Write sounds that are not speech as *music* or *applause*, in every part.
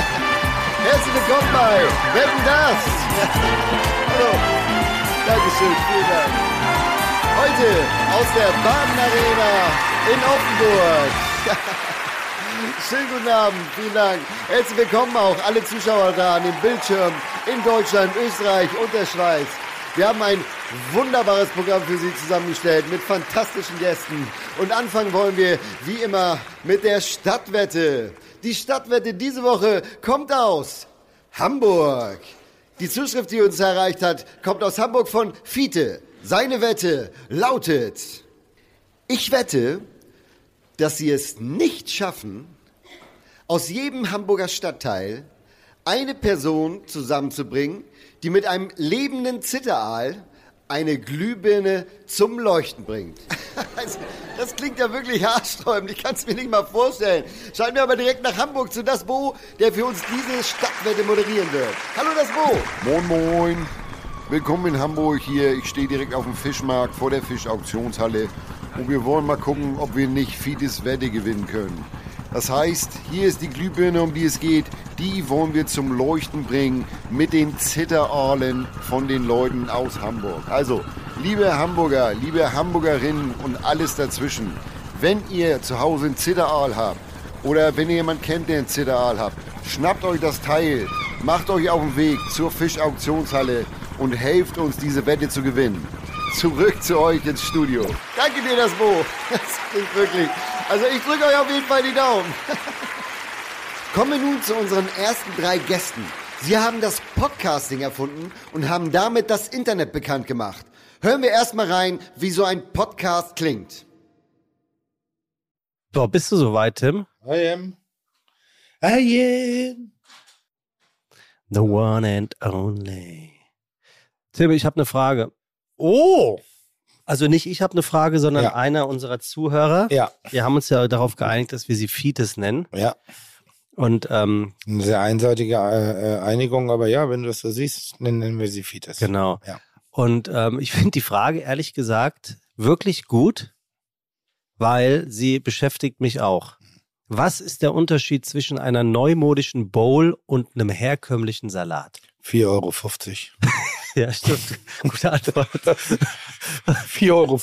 Herzlich willkommen bei Wetten das. Hallo. Dankeschön, vielen Dank. Heute aus der Baden Arena in Offenburg. *laughs* Schönen guten Abend, vielen Dank. Herzlich willkommen auch alle Zuschauer da an dem Bildschirm in Deutschland, Österreich und der Schweiz. Wir haben ein wunderbares Programm für Sie zusammengestellt mit fantastischen Gästen. Und anfangen wollen wir wie immer mit der Stadtwette. Die Stadtwette diese Woche kommt aus Hamburg. Die Zuschrift, die uns erreicht hat, kommt aus Hamburg von Fiete. Seine Wette lautet, ich wette, dass Sie es nicht schaffen, aus jedem Hamburger Stadtteil eine Person zusammenzubringen, die mit einem lebenden Zitteraal eine Glühbirne zum Leuchten bringt. *laughs* Das klingt ja wirklich haarsträubend. Ich kann es mir nicht mal vorstellen. Schalten wir aber direkt nach Hamburg zu Das Bo, der für uns diese Stadtwette moderieren wird. Hallo Das Bo. Moin, moin. Willkommen in Hamburg hier. Ich stehe direkt auf dem Fischmarkt vor der Fischauktionshalle. Und wir wollen mal gucken, ob wir nicht Fides Wette gewinnen können. Das heißt, hier ist die Glühbirne, um die es geht. Die wollen wir zum Leuchten bringen mit den Zitteralen von den Leuten aus Hamburg. Also, liebe Hamburger, liebe Hamburgerinnen und alles dazwischen, wenn ihr zu Hause einen Zitteraal habt oder wenn ihr jemanden kennt, der einen Zitteraal habt, schnappt euch das Teil, macht euch auf den Weg zur Fischauktionshalle und helft uns, diese Wette zu gewinnen. Zurück zu euch ins Studio. Danke dir, das Bo. Das klingt wirklich. Also ich drücke euch auf jeden Fall die Daumen. *laughs* Kommen wir nun zu unseren ersten drei Gästen. Sie haben das Podcasting erfunden und haben damit das Internet bekannt gemacht. Hören wir erstmal rein, wie so ein Podcast klingt. So, bist du soweit, Tim? I am. I am. The one and only. Tim, ich habe eine Frage. Oh! Also nicht ich habe eine Frage, sondern Ja. einer unserer Zuhörer. Ja, Wir haben uns ja darauf geeinigt, dass wir sie Fites nennen. ja. Und ähm, Eine sehr einseitige äh, Einigung, aber ja, wenn du das so siehst, nennen nennen wir sie Fites. genau. Ja. Und ähm, ich finde die Frage ehrlich gesagt wirklich gut, weil sie beschäftigt mich auch. Was ist der Unterschied zwischen einer neumodischen Bowl und einem herkömmlichen Salat? 4,50 Euro. *laughs* *laughs* Ja, stimmt. Gute Antwort. *laughs* 4,50 Euro.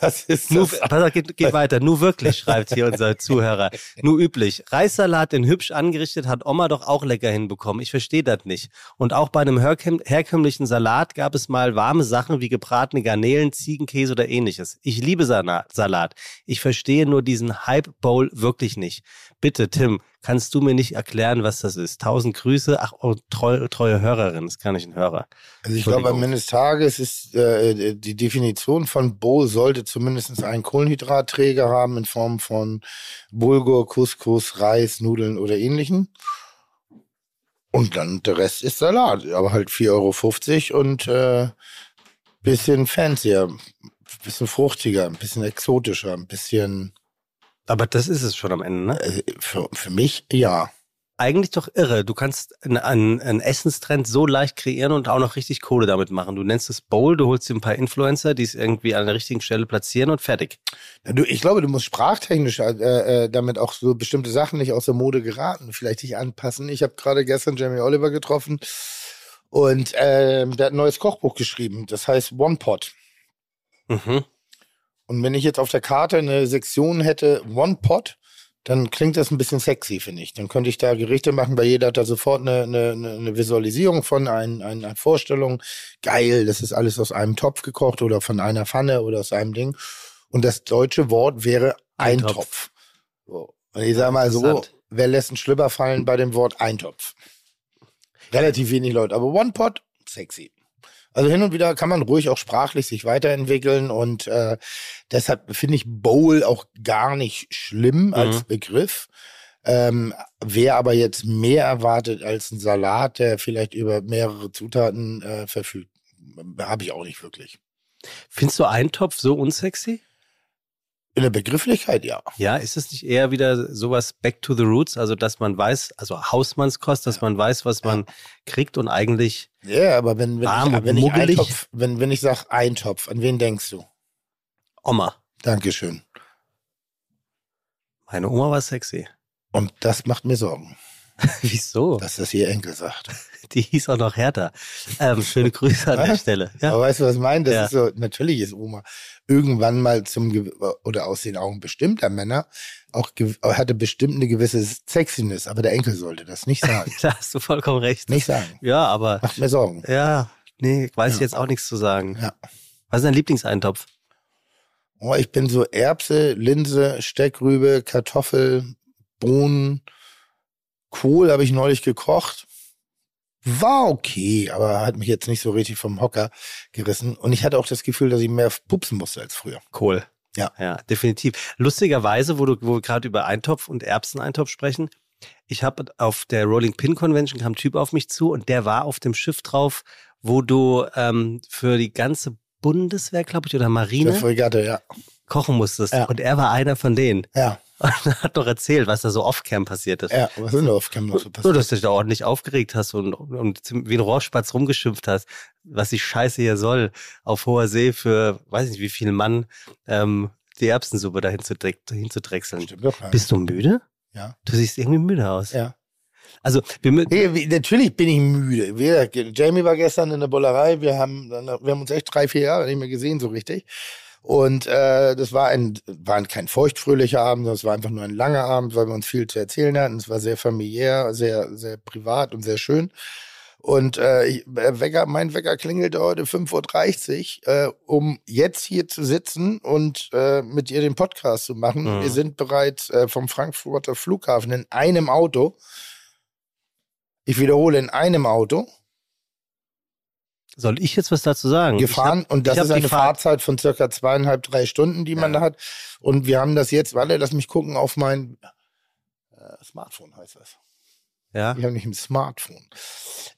Das ist Nur, das. pass auf, geht, geht weiter. Nur wirklich, schreibt hier unser *laughs* Zuhörer. Nur üblich. Reissalat, den hübsch angerichtet, hat Oma doch auch lecker hinbekommen. Ich verstehe das nicht. Und auch bei einem herkömm herkömmlichen Salat gab es mal warme Sachen wie gebratene Garnelen, Ziegenkäse oder ähnliches. Ich liebe Salat. Ich verstehe nur diesen Hype-Bowl wirklich nicht. Bitte, Tim, kannst du mir nicht erklären, was das ist? Tausend Grüße. Ach, oh, treu, treue Hörerin. Das kann ich ein Hörer. Also ich glaube, am. Ende des Tages ist äh, die Definition von Bowl sollte zumindest einen Kohlenhydratträger haben in Form von Bulgur, Couscous, Reis, Nudeln oder ähnlichen. Und dann der Rest ist Salat, aber halt 4,50 Euro und äh, bisschen fancier, bisschen fruchtiger, ein bisschen exotischer, ein bisschen Aber das ist es schon am Ende, ne? äh, für, für mich ja. eigentlich doch irre. Du kannst einen, einen, Essenstrend so leicht kreieren und auch noch richtig Kohle damit machen. Du nennst es Bowl, du holst dir ein paar Influencer, die es irgendwie an der richtigen Stelle platzieren und fertig. Ja, Du, ich glaube, du musst sprachtechnisch äh, äh, damit auch so bestimmte Sachen nicht aus der Mode geraten, vielleicht dich anpassen. Ich habe gerade gestern Jamie Oliver getroffen und ähm, der hat ein neues Kochbuch geschrieben. Das heißt One Pot. Mhm. Und wenn ich jetzt auf der Karte eine Sektion hätte One Pot, dann klingt das ein bisschen sexy, finde ich. Dann könnte ich da Gerichte machen, bei jeder hat da sofort eine, eine, eine Visualisierung von, ein, ein, eine Vorstellung. Geil, das ist alles aus einem Topf gekocht oder von einer Pfanne oder aus einem Ding. Und das deutsche Wort wäre Eintopf. Eintopf. So. Und ich sage mal so, wer lässt einen Schlüpper fallen bei dem Wort Eintopf? Relativ wenig Leute, aber One Pot, sexy. Also hin und wieder kann man ruhig auch sprachlich sich weiterentwickeln und äh, deshalb finde ich Bowl auch gar nicht schlimm als Mhm. Begriff. Ähm, wer aber jetzt mehr erwartet als ein Salat, der vielleicht über mehrere Zutaten äh, verfügt, habe ich auch nicht wirklich. Findest du Eintopf so unsexy? In der Begrifflichkeit ja. Ja, ist es nicht eher wieder sowas back to the roots, also dass man weiß, also Hausmannskost, dass man weiß, was man kriegt und eigentlich Ja, aber wenn, wenn Warm ich, wenn ich. Eintopf, wenn, wenn ich sage Eintopf, an wen denkst du? Oma. Dankeschön. Meine Oma war sexy. Und das macht mir Sorgen. *laughs* Wieso? dass das ihr Enkel sagt. Die hieß auch noch Hertha. Ähm, schöne Grüße an der? Stelle. Ja. Aber weißt du, was ich meine? Das Ja. ist so, natürlich ist Oma irgendwann mal zum, oder aus den Augen bestimmter Männer, auch hatte bestimmt eine gewisse Sexiness, aber der Enkel sollte das nicht *laughs* sagen. Da hast du vollkommen recht. nicht sagen. Ja, aber Macht mir Sorgen. ja, nee, weiß ich Ja. jetzt auch nichts zu sagen. Ja. Was ist dein Lieblingseintopf? Oh, ich bin so Erbse, Linse, Steckrübe, Kartoffel, Bohnen, Kohl habe ich neulich gekocht. War okay, aber hat mich jetzt nicht so richtig vom Hocker gerissen. Und ich hatte auch das Gefühl, dass ich mehr pupsen musste als früher. Kohl. Ja. Ja, definitiv. Lustigerweise, wo, du, wo wir gerade über Eintopf und Erbseneintopf sprechen, ich habe auf der Rolling Pin Convention kam ein Typ auf mich zu und der war auf dem Schiff drauf, wo du ähm, für die ganze Bundeswehr, glaube ich, oder Der Marine Fregatte, ja. Kochen musstest. Ja. Und er war einer von denen. Ja, *laughs* Und hat doch erzählt, was da so off-cam passiert ist. ja. Was ist denn auf Cam noch so Nur, passiert? dass du dich da ordentlich aufgeregt hast und, und wie ein Rohrspatz rumgeschimpft hast, was die Scheiße hier soll, auf hoher See für, weiß nicht wie viel Mann, ähm, die Erbsensuppe dahin zu, hinzudrechseln. Stimmt doch. Bist du müde? Ja. Du siehst irgendwie müde aus. Ja. Also, wir wie- natürlich bin ich müde. Wir, Jamie war gestern in der Bullerei. Wir haben, wir haben uns echt drei, vier Jahre nicht mehr gesehen, so richtig. Und äh, das war ein, war ein kein feuchtfröhlicher Abend, sondern es war einfach nur ein langer Abend, weil wir uns viel zu erzählen hatten. Es war sehr familiär, sehr, sehr privat und sehr schön. Und äh, ich, äh, Wecker, mein Wecker klingelte heute 5.30 Uhr, äh, um jetzt hier zu sitzen und äh, mit ihr den Podcast zu machen. Mhm. Wir sind bereits äh, vom Frankfurter Flughafen in einem Auto. Ich wiederhole, in einem Auto soll ich jetzt was dazu sagen? gefahren und das hab ist eine Fahrt- Fahrzeit von circa zweieinhalb, drei Stunden, die man Ja. da hat. Und wir haben das jetzt, warte, lass mich gucken auf mein äh, Smartphone heißt das. Ja, Ich habe nicht ein Smartphone.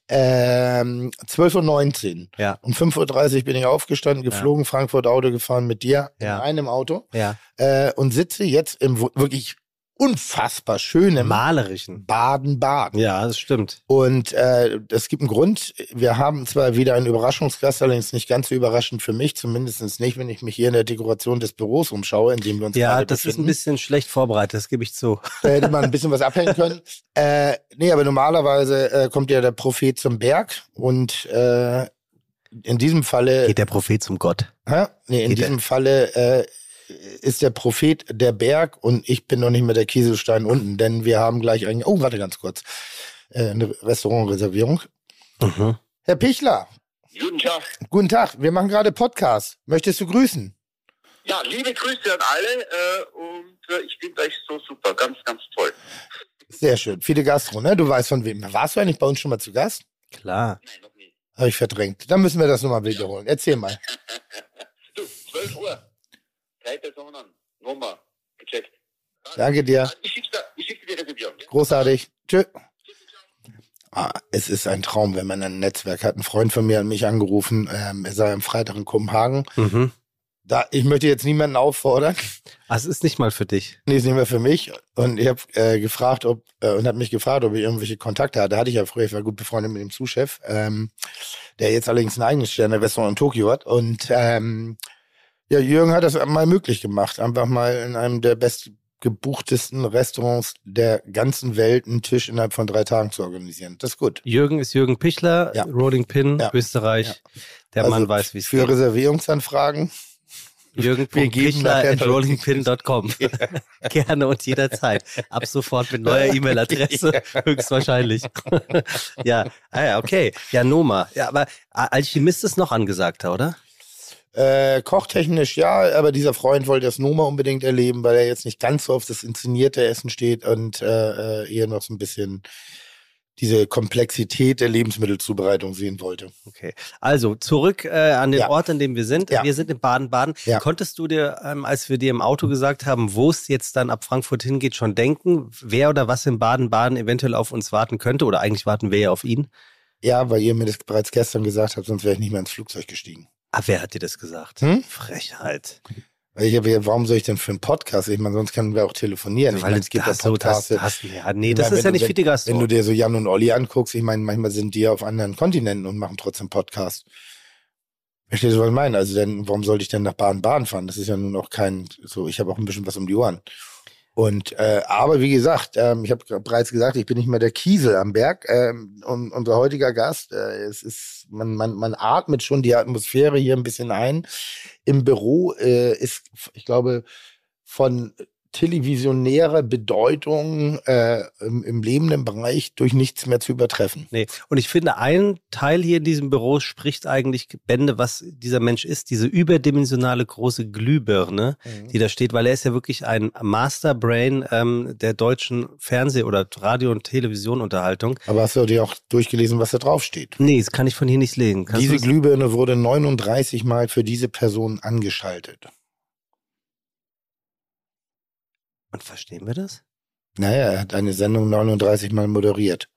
Ähm, 12.19 Uhr. ja, Um 5.30 Uhr bin ich aufgestanden, geflogen, Frankfurt Auto gefahren mit dir Ja. in einem Auto ja. äh, und sitze jetzt im wirklich unfassbar schönen Malerischen. Baden-Baden. Ja, das stimmt. Und äh, es gibt einen Grund. Wir haben zwar wieder einen Überraschungsgast, allerdings nicht ganz so überraschend für mich, zumindest nicht, wenn ich mich hier in der Dekoration des Büros umschaue, in dem wir uns Ja, gerade das ist ein befinden. bisschen schlecht vorbereitet, das gebe ich zu. Da hätte man ein bisschen was abhängen können. *laughs* Äh, nee, aber normalerweise äh, kommt ja der Prophet zum Berg und äh, in diesem Falle, Geht der Prophet zum Gott. hä? nee, in geht diesem Falle äh, ist der Prophet der Berg und ich bin noch nicht mehr der Kieselstein unten, denn wir haben gleich ein, oh, warte ganz kurz, äh, eine Restaurantreservierung. Mhm. Herr Pichler, Guten Tag. guten Tag, wir machen gerade Podcast. Möchtest du grüßen? Ja, liebe Grüße an alle äh, und äh, ich finde euch so super, ganz, ganz toll. Sehr schön. Viele Gastro, ne? Du weißt von wem. Warst du eigentlich bei uns schon mal zu Gast? Klar. Nein, noch nie. Habe ich verdrängt. Dann müssen wir das nochmal wiederholen. Erzähl mal. *laughs* Du, 12 Uhr. Drei Personen. Nummer. Gecheckt. Danke dir. Ich schicke schick dir. Ja? Großartig. Tschö. Ah, es ist ein Traum, wenn man ein Netzwerk hat. Ein Freund von mir hat mich angerufen. Ähm, er sei am Freitag in Kopenhagen. Mhm. Da, ich möchte jetzt niemanden auffordern. Ah, es ist nicht mal für dich. Nee, ist nicht mehr für mich. Und ich habe äh, gefragt, ob äh, und hat mich gefragt, ob ich irgendwelche Kontakte hatte. Hatte ich ja früher, ich war gut befreundet mit dem Zuschef, ähm, der jetzt allerdings ein eigenes Sterne-Restaurant in Tokio hat. Und ähm, ja, Jürgen hat das mal möglich gemacht, einfach mal in einem der bestgebuchtesten Restaurants der ganzen Welt einen Tisch innerhalb von drei Tagen zu organisieren. Das ist gut. Jürgen ist Jürgen Pichler, Ja. Rolling Pin, Ja. Österreich. Der Also Mann weiß, wie es Für geht. Reservierungsanfragen. *laughs* Wir geben Jürgen.pichler nachher at rollingpin.com. *laughs* *laughs* Gerne und jederzeit. Ab sofort mit neuer E-Mail-Adresse, höchstwahrscheinlich. ja, ah ja, okay. Ja, Noma. Ja, aber Alchemist ist noch angesagter, oder? Äh, kochtechnisch ja, aber dieser Freund wollte das Noma unbedingt erleben, weil er jetzt nicht ganz so auf das inszenierte Essen steht und äh, äh, eher noch so ein bisschen diese Komplexität der Lebensmittelzubereitung sehen wollte. Okay. Also zurück äh, an den Ja. Ort, an dem wir sind. Ja. Wir sind in Baden-Baden. Ja. Konntest du dir, ähm, als wir dir im Auto gesagt haben, wo es jetzt dann ab Frankfurt hingeht, schon denken, wer oder was in Baden-Baden eventuell auf uns warten könnte? Oder eigentlich warten wir ja auf ihn. Ja, weil ihr mir das bereits gestern gesagt habt, sonst wäre ich nicht mehr ins Flugzeug gestiegen. Ah, wer hat dir das gesagt? Hm? Frechheit. Weil ich hab, ja, warum soll ich denn für einen Podcast? Ich meine, sonst können wir auch telefonieren. Ich meine, es gibt ja das so, das, Podcasts. das, ja, nee, das meine, ist ja du- nicht die Gastro. Wenn du dir so Jan und Olli anguckst, ich meine, manchmal sind die ja auf anderen Kontinenten und machen trotzdem Podcast. Verstehst du, was ich meine? Also, denn, warum sollte ich denn nach Baden-Baden fahren? Das ist ja nun auch kein, so, ich habe auch ein bisschen was um die Ohren. Und äh, aber wie gesagt, ähm, ich habe bereits gesagt, ich bin nicht mehr der Kiesel am Berg. Ähm, und unser heutiger Gast, äh, es ist, man, man, man atmet schon die Atmosphäre hier ein bisschen ein. Im Büro äh, ist, ich glaube, von televisionäre Bedeutung äh, im, im lebenden Bereich durch nichts mehr zu übertreffen. Nee. Und ich finde, ein Teil hier in diesem Büro spricht eigentlich Bände, was dieser Mensch ist, diese überdimensionale große Glühbirne, mhm. die da steht, weil er ist ja wirklich ein Masterbrain ähm, der deutschen Fernseh- oder Radio- und Televisionunterhaltung. Aber hast du dir auch durchgelesen, was da drauf steht? Nee, das kann ich von hier nicht lesen. Kannst diese Glühbirne wurde 39 Mal für diese Person angeschaltet. Und verstehen wir das? Naja, er hat eine Sendung 39 Mal moderiert.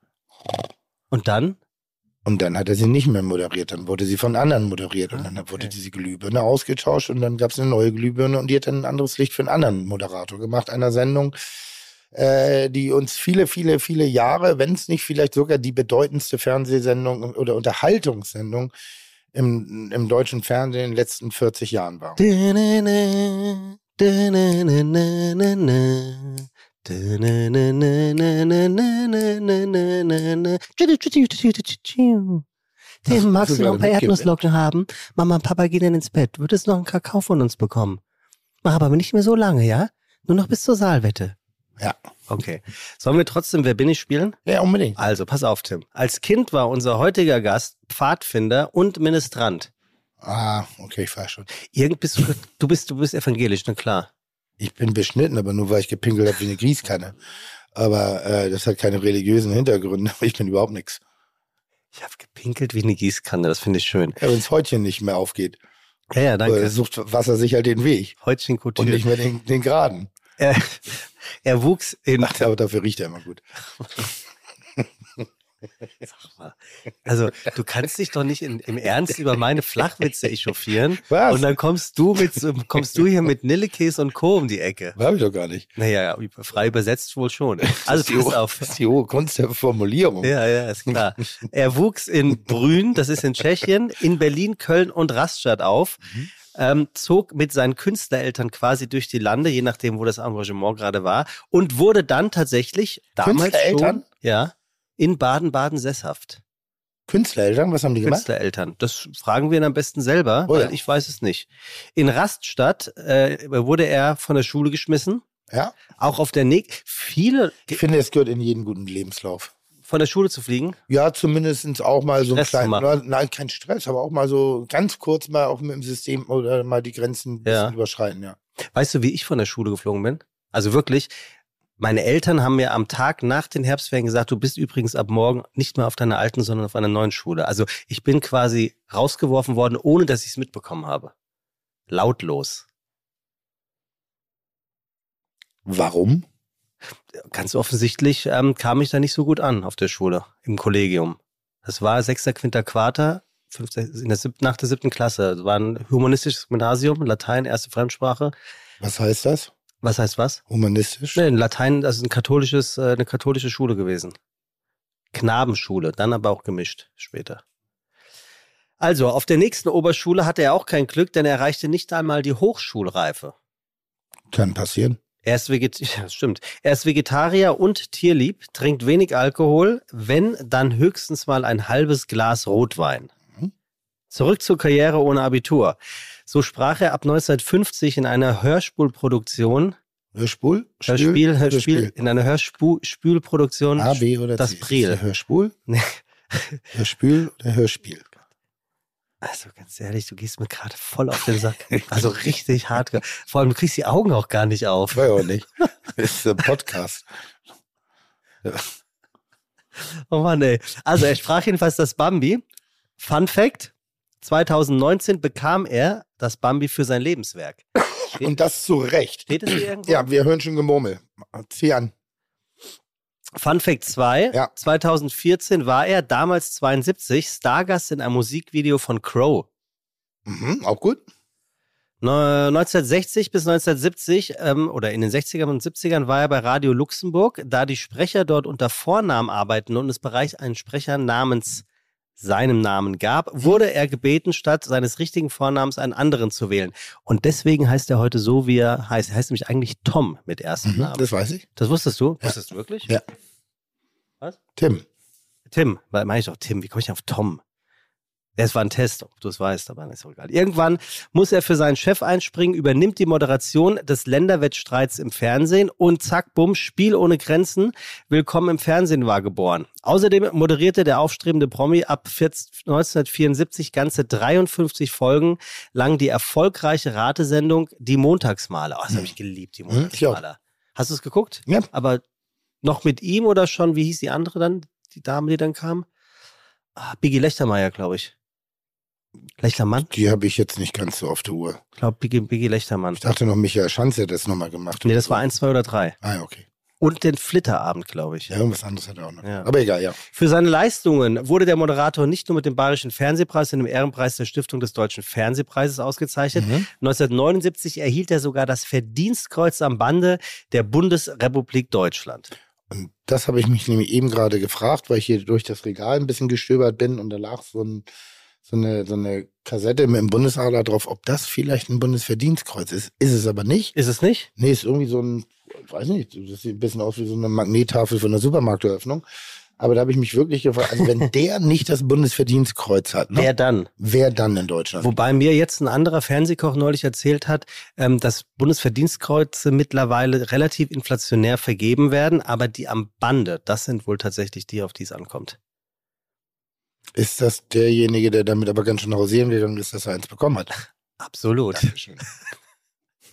Und dann? Und dann hat er sie nicht mehr moderiert, dann wurde sie von anderen moderiert und ah, dann wurde diese Glühbirne ausgetauscht und dann gab es eine neue Glühbirne und die hat dann ein anderes Licht für einen anderen Moderator gemacht, einer Sendung, äh, die uns viele, viele, viele Jahre, wenn es nicht vielleicht sogar die bedeutendste Fernsehsendung oder Unterhaltungssendung im, im deutschen Fernsehen in den letzten 40 Jahren war. Den magst du noch ein paar Erdnusslocken haben? Mama und Papa gehen dann ins Bett. Würdest noch einen Kakao von uns bekommen? Mach aber nicht mehr so lange, ja? Nur noch bis zur Saalwette. Ja. Okay. Sollen wir trotzdem Wer bin ich spielen? Ja, unbedingt. Also, pass auf, Tim. Als Kind war unser heutiger Gast Pfadfinder und Ministrant. Ah, okay, ich weiß schon. Irgend bist du, du bist, du bist evangelisch, na klar. Ich bin beschnitten, aber nur weil ich gepinkelt habe wie eine Gießkanne. Aber äh, das hat keine religiösen Hintergründe. *laughs* Ich bin überhaupt nichts. Ich habe gepinkelt wie eine Gießkanne, das finde ich schön. Ja, wenn das Häutchen nicht mehr aufgeht. Ja, ja, danke. Oder sucht Wasser sich halt den Weg. Häutchen Couture. Und nicht mehr den, den geraden. Er, er wuchs in. Ach, aber dafür riecht er immer gut. *laughs* Sag mal. Also, du kannst dich doch nicht in, im Ernst über meine Flachwitze echauffieren. Was? Und dann kommst du mit, kommst du hier mit Nillekäse und Co. um die Ecke. Habe ich doch gar nicht. Naja, frei übersetzt wohl schon. Also, pass auf. Das ist die hohe Kunst der Formulierung. Ja, ja, ist klar. Er wuchs in Brünn, das ist in Tschechien, in Berlin, Köln und Rastatt auf. Mhm. Ähm, zog mit seinen Künstlereltern quasi durch die Lande, je nachdem, wo das Engagement gerade war, und wurde dann tatsächlich damals schon, ja, in Baden-Baden sesshaft. Künstlereltern, was haben die gemacht? Künstlereltern. Das fragen wir ihn am besten selber, oh, weil ja. ich weiß es nicht. In Raststadt äh, wurde er von der Schule geschmissen. Ja. Auch auf der Nick. Viele. Ich finde, es gehört in jeden guten Lebenslauf. Von der Schule zu fliegen? Ja, zumindest auch mal so Stress ein kleinen, nein, kein Stress, aber auch mal so ganz kurz mal auch mit dem System oder mal die Grenzen ja. überschreiten, ja. Weißt du, wie ich von der Schule geflogen bin? Also wirklich, meine Eltern haben mir am Tag nach den Herbstferien gesagt, du bist übrigens ab morgen nicht mehr auf deiner alten, sondern auf einer neuen Schule. Also ich bin quasi rausgeworfen worden, ohne dass ich es mitbekommen habe. Lautlos. Warum? Ganz offensichtlich ähm, kam ich da nicht so gut an auf der Schule, im Kollegium. Das war sechster, quinter Quarter, fünfter, in der siebten, nach der siebten Klasse. Das war ein humanistisches Gymnasium, Latein, erste Fremdsprache. Was heißt das? Was heißt was? Humanistisch? Nee, in Latein, das ist ein katholisches, äh, eine katholische Schule gewesen. Knabenschule, dann aber auch gemischt später. Also, auf der nächsten Oberschule hatte er auch kein Glück, denn er erreichte nicht einmal die Hochschulreife. Kann passieren. Er ist, Veget *laughs* ja, stimmt. er ist Vegetarier und tierlieb, trinkt wenig Alkohol, wenn dann höchstens mal ein halbes Glas Rotwein. Zurück zur Karriere ohne Abitur. So sprach er ab 1950 in einer Hörspulproduktion. Hörspul? Hörspiel, Hörspiel, in einer Hörspulproduktion. A, B oder Das Priel. Hörspul? Nee. *laughs* Hörspül oder Hörspiel? Also ganz ehrlich, du gehst mir gerade voll auf den Sack. *laughs* Also richtig hart. Vor allem, du kriegst die Augen auch gar nicht auf. War ja auch nicht. Das ist ein Podcast. *laughs* Oh Mann, ey. Also er sprach jedenfalls das Bambi. Fun Fact, 2019 bekam er das Bambi für sein Lebenswerk. Steht, *laughs* Und das zu Recht. Steht es hier *clears throat* irgendwo? Ja, wir hören schon Gemurmel. Zieh an. Fun Fact 2. Ja. 2014 war er, damals 72, Stargast in einem Musikvideo von Crow. Mhm, auch gut. 1960 bis 1970 ähm, oder in den 60ern und 70ern war er bei Radio Luxemburg, da die Sprecher dort unter Vornamen arbeiten und es bereich einen Sprecher namens seinem Namen gab, wurde er gebeten, statt seines richtigen Vornamens einen anderen zu wählen. Und deswegen heißt er heute so, wie er heißt. Er heißt nämlich eigentlich Tom mit ersten Mhm, Namen. das weiß ich. Das wusstest du? Ja. Wusstest du wirklich? Ja. Was? Tim. Tim, weil meine ich doch Tim, wie komme ich auf Tom? Es war ein Test, ob du es weißt, aber ist auch egal. Irgendwann muss er für seinen Chef einspringen, übernimmt die Moderation des Länderwettstreits im Fernsehen und zack, bumm, Spiel ohne Grenzen. Willkommen im Fernsehen war geboren. Außerdem moderierte der aufstrebende Promi ab 14 1974 ganze 53 Folgen lang die erfolgreiche Ratesendung Die Montagsmaler. Oh, das habe ich geliebt, die Hm. Montagsmaler. Hast du es geguckt? Ja. Aber noch mit ihm oder schon, wie hieß die andere dann, die Dame, die dann kam? Ah, Biggie Lechtermeier, glaube ich. Lechtermann? Die habe ich jetzt nicht ganz so auf der Uhr. Ich glaube, Biggie, Biggie Lechtermann. Ich dachte noch, Michael Schanz hätte das nochmal gemacht. Nee, das war eins, zwei oder drei. Ah, okay. Und den Flitterabend, glaube ich. Ja, irgendwas anderes hat er auch noch. Ja. Aber egal, ja. Für seine Leistungen wurde der Moderator nicht nur mit dem Bayerischen Fernsehpreis, sondern dem Ehrenpreis der Stiftung des Deutschen Fernsehpreises ausgezeichnet. Mhm. 1979 erhielt er sogar das Verdienstkreuz am Bande der Bundesrepublik Deutschland. Und das habe ich mich nämlich eben gerade gefragt, weil ich hier durch das Regal ein bisschen gestöbert bin und da lag so, ein, so, eine, so eine Kassette mit dem Bundesadler drauf, ob das vielleicht ein Bundesverdienstkreuz ist. Ist es aber nicht. Ist es nicht? Nee, ist irgendwie so ein, ich weiß nicht, das sieht ein bisschen aus wie so eine Magnettafel von der Supermarkteröffnung. Aber da habe ich mich wirklich gefragt, also wenn *laughs* der nicht das Bundesverdienstkreuz hat, ne, Wer dann? wer dann in Deutschland? Wobei mir jetzt ein anderer Fernsehkoch neulich erzählt hat, ähm, dass Bundesverdienstkreuze mittlerweile relativ inflationär vergeben werden, aber die am Bande, das sind wohl tatsächlich die, auf die es ankommt. Ist das derjenige, der damit aber ganz schön hausieren gegangen ist, dass er eins bekommen hat? Absolut. Dankeschön.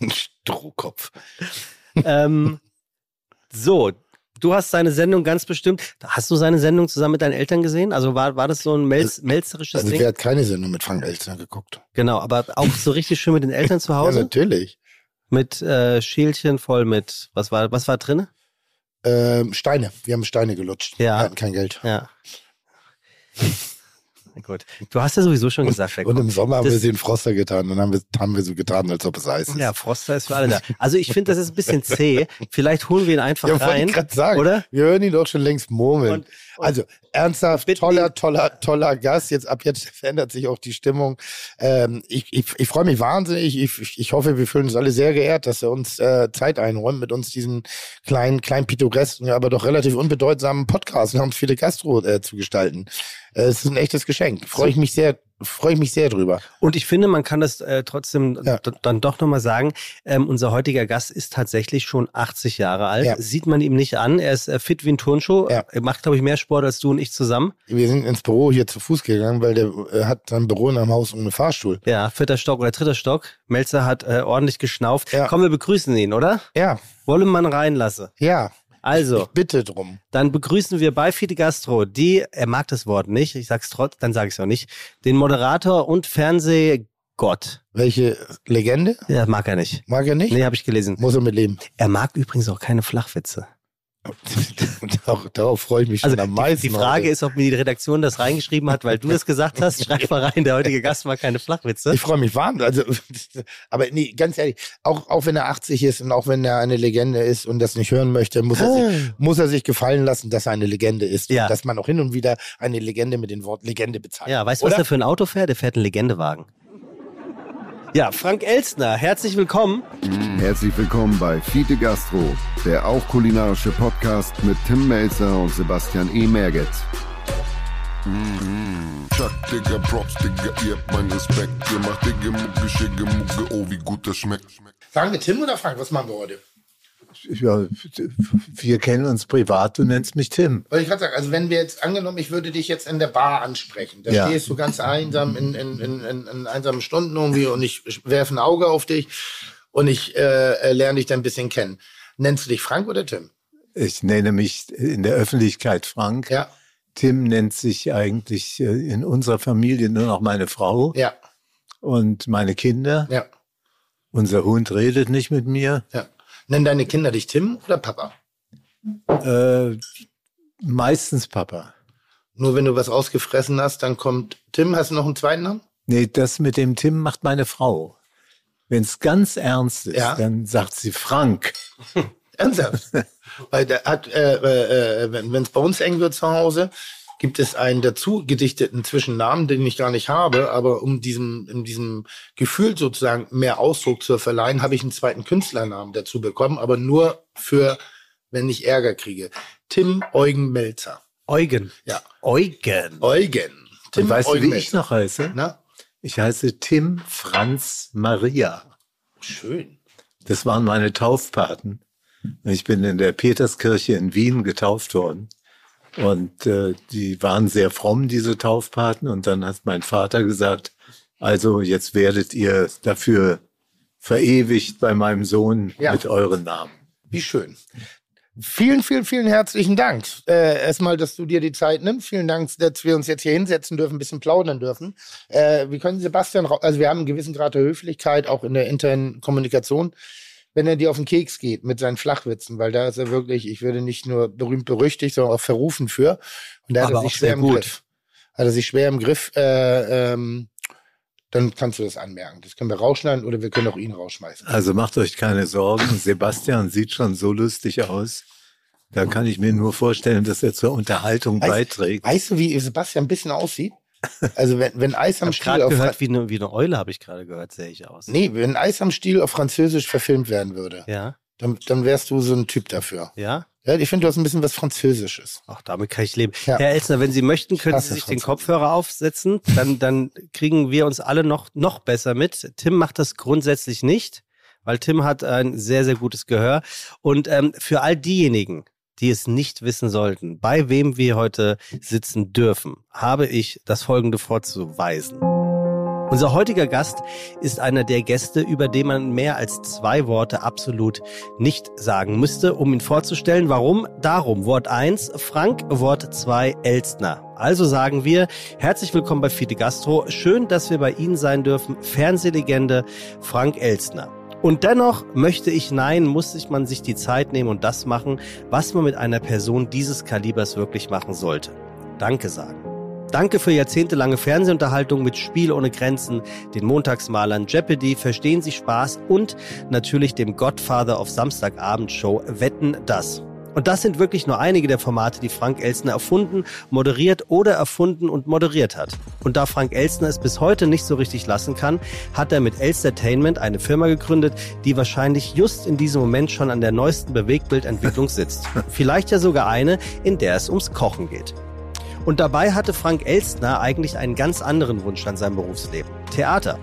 Ein Strohkopf. ähm, so, du hast seine Sendung ganz bestimmt. Hast du seine Sendung zusammen mit deinen Eltern gesehen? Also war, war das so ein Melz, melzerisches Also Ding? wer hat keine Sendung mit Frank Elstner geguckt? Genau, aber auch so richtig schön mit den Eltern zu Ja, Hause? natürlich. mit äh, Schälchen voll mit, was war, was war drin? Ähm, Steine. Wir haben Steine gelutscht. Ja. Wir hatten kein Geld. Ja. *laughs* Gut. Du hast ja sowieso schon gesagt, wer Und im Sommer haben wir sie in Froster getan. Dann haben wir, haben wir so getan, als ob es Eis ist. Ja, Froster ist für alle da. Also ich finde, das ist ein bisschen zäh. Vielleicht holen wir ihn einfach Ja, rein. ich gerade sagen. Oder? Wir hören ihn doch schon längst murmeln. Und- und- also ernsthaft, Bitten toller, toller, toller Gast. Jetzt ab jetzt verändert sich auch die Stimmung. Ähm, ich ich, ich freue mich wahnsinnig. Ich, ich, ich hoffe, wir fühlen uns alle sehr geehrt, dass er uns äh, Zeit einräumt, mit uns diesen kleinen, kleinen pittoresken, aber doch relativ unbedeutsamen Podcast namens viele Gastro äh, zu gestalten. Äh, es ist ein echtes Geschenk. Freue ich mich sehr, freue ich mich sehr drüber. Und ich finde, man kann das äh, trotzdem Ja. dann doch nochmal sagen. Ähm, unser heutiger Gast ist tatsächlich schon 80 Jahre alt. Ja. Sieht man ihm nicht an. Er ist äh, fit wie ein Turnschuh. Ja. Er macht, glaube ich, mehr Sport als du und ich zusammen. Wir sind ins Büro hier zu Fuß gegangen, weil der äh, hat sein Büro in einem Haus ohne Fahrstuhl. Ja, vierter Stock oder dritter Stock. Melzer hat äh, ordentlich geschnauft. Ja. Komm, wir begrüßen ihn, oder? Ja, Wollen man reinlassen. ja. Also. Ich bitte drum. Dann begrüßen wir bei Fide Gastro die, er mag das Wort nicht, ich sag's trotz, dann sage ich es auch nicht, den Moderator und Fernsehgott. Welche Legende? Ja, mag er nicht. Mag er nicht? Nee, habe ich gelesen. Muss er mit leben. Er mag übrigens auch keine Flachwitze. *laughs* darauf, darauf freue ich mich schon Also am die, meisten. die Frage heute. ist, ob mir die Redaktion das reingeschrieben hat, weil du das gesagt hast. Schreib mal rein, der heutige Gast mag keine Flachwitze. Ich freue mich wahnsinnig. Also, *laughs* aber nee, ganz ehrlich, auch, auch wenn er 80 ist und auch wenn er eine Legende ist und das nicht hören möchte, muss er, sich, muss er sich gefallen lassen, dass er eine Legende ist. Ah. Ja. Und dass man auch hin und wieder eine Legende mit dem Wort Legende bezeichnet. Ja, weißt du, was er für ein Auto fährt? Der fährt einen Legendewagen. Ja, Frank Elstner, herzlich willkommen. Herzlich willkommen bei Fiete Gastro, der auch kulinarische Podcast mit Tim Melzer und Sebastian E. Merget. Chuck, Digga, Props, Digga, ihr habt meinen Respekt. Ihr macht Digga, Mucke, Schicke, Mucke, oh, wie gut das schmeckt. Sagen wir Tim oder Frank? Was machen wir heute? Ja, wir kennen uns privat, du nennst mich Tim. Wollte ich gerade sagen, also wenn wir jetzt angenommen, ich würde dich jetzt in der Bar ansprechen, da Ja. stehst du ganz einsam in, in, in, in, in einsamen Stunden irgendwie und ich werfe ein Auge auf dich und ich äh, lerne dich dann ein bisschen kennen. Nennst du dich Frank oder Tim? Ich nenne mich in der Öffentlichkeit Frank. Ja, Tim nennt sich eigentlich äh, in unserer Familie nur noch meine Frau ja, und meine Kinder. ja, Unser Hund redet nicht mit mir. ja. Nennen deine Kinder dich Tim oder Papa? Äh, meistens Papa. Nur wenn du was ausgefressen hast, dann kommt Tim. Hast du noch einen zweiten Namen? Nee, das mit dem Tim macht meine Frau. Wenn es ganz ernst ist, Ja. dann sagt sie Frank. Ernsthaft? *laughs* Weil der hat, äh, äh, äh, wenn es bei uns eng wird zu Hause, gibt es einen dazu gedichteten Zwischennamen, den ich gar nicht habe, aber um diesem, in diesem Gefühl sozusagen mehr Ausdruck zu verleihen, habe ich einen zweiten Künstlernamen dazu bekommen, aber nur für, wenn ich Ärger kriege. Tim Eugen Melzer. Eugen. Ja. Eugen. Eugen. Und weißt du, Eugen wie ich noch heiße? Na? Ich heiße Tim Franz Maria. Schön. Das waren meine Taufpaten. Ich bin in der Peterskirche in Wien getauft worden. Und äh, die waren sehr fromm, diese Taufpaten. Und dann hat mein Vater gesagt, also jetzt werdet ihr dafür verewigt bei meinem Sohn Ja. mit euren Namen. Wie schön. Vielen, vielen, vielen herzlichen Dank. Äh, erstmal, dass du dir die Zeit nimmst. Vielen Dank, dass wir uns jetzt hier hinsetzen dürfen, ein bisschen plaudern dürfen. Äh, wir können Sebastian, also wir haben einen gewissen Grad der Höflichkeit, auch in der internen Kommunikation, wenn er dir auf den Keks geht mit seinen Flachwitzen, weil da ist er wirklich, ich würde nicht nur berühmt berüchtigt, sondern auch verrufen für. Und da hat er sich schwer im gut. Griff. Hat er sich schwer im Griff, äh, ähm, dann kannst du das anmerken. Das können wir rausschneiden oder wir können auch ihn rausschmeißen. Also macht euch keine Sorgen. Sebastian sieht schon so lustig aus. Da kann ich mir nur vorstellen, dass er zur Unterhaltung Weißt- beiträgt. Weißt du, wie Sebastian ein bisschen aussieht? Also wenn, wenn Eis am Stiel auf gehört, wie eine, wie eine Eule habe ich gerade gehört, sehe ich aus. nee, wenn Eis am Stiel auf Französisch verfilmt werden würde, Ja, dann, dann wärst du so ein Typ dafür. ja. Ja, ich finde, du hast ein bisschen was Französisches. Auch damit kann ich leben. Ja. Herr Elsner, wenn Sie möchten, können Sie sich den. Kopfhörer aufsetzen. Dann, dann kriegen wir uns alle noch, noch besser mit. Tim macht das grundsätzlich nicht, weil Tim hat ein sehr, sehr gutes Gehör. Und ähm, für all diejenigen, die es nicht wissen sollten, bei wem wir heute sitzen dürfen, habe ich das folgende vorzuweisen. Unser heutiger Gast ist einer der Gäste, über den man mehr als zwei Worte absolut nicht sagen müsste, um ihn vorzustellen. Warum? Darum. Wort 1 Frank, Wort 2 Elstner. Also sagen wir, herzlich willkommen bei Fide Gastro. Schön, dass wir bei Ihnen sein dürfen. Fernsehlegende Frank Elstner. Und dennoch möchte ich, nein, muss sich man sich die Zeit nehmen und das machen, was man mit einer Person dieses Kalibers wirklich machen sollte. Danke sagen. Danke für jahrzehntelange Fernsehunterhaltung mit Spiel ohne Grenzen, den Montagsmalern Jeopardy, Verstehen Sie Spaß und natürlich dem Godfather of Samstagabendshow Wetten das. Und das sind wirklich nur einige der Formate, die Frank Elsner erfunden, moderiert oder erfunden und moderiert hat. Und da Frank Elsner es bis heute nicht so richtig lassen kann, hat er mit Elstertainment eine Firma gegründet, die wahrscheinlich just in diesem Moment schon an der neuesten Bewegtbildentwicklung sitzt. *laughs* Vielleicht ja sogar eine, in der es ums Kochen geht. Und dabei hatte Frank Elstner eigentlich einen ganz anderen Wunsch an seinem Berufsleben. Theater.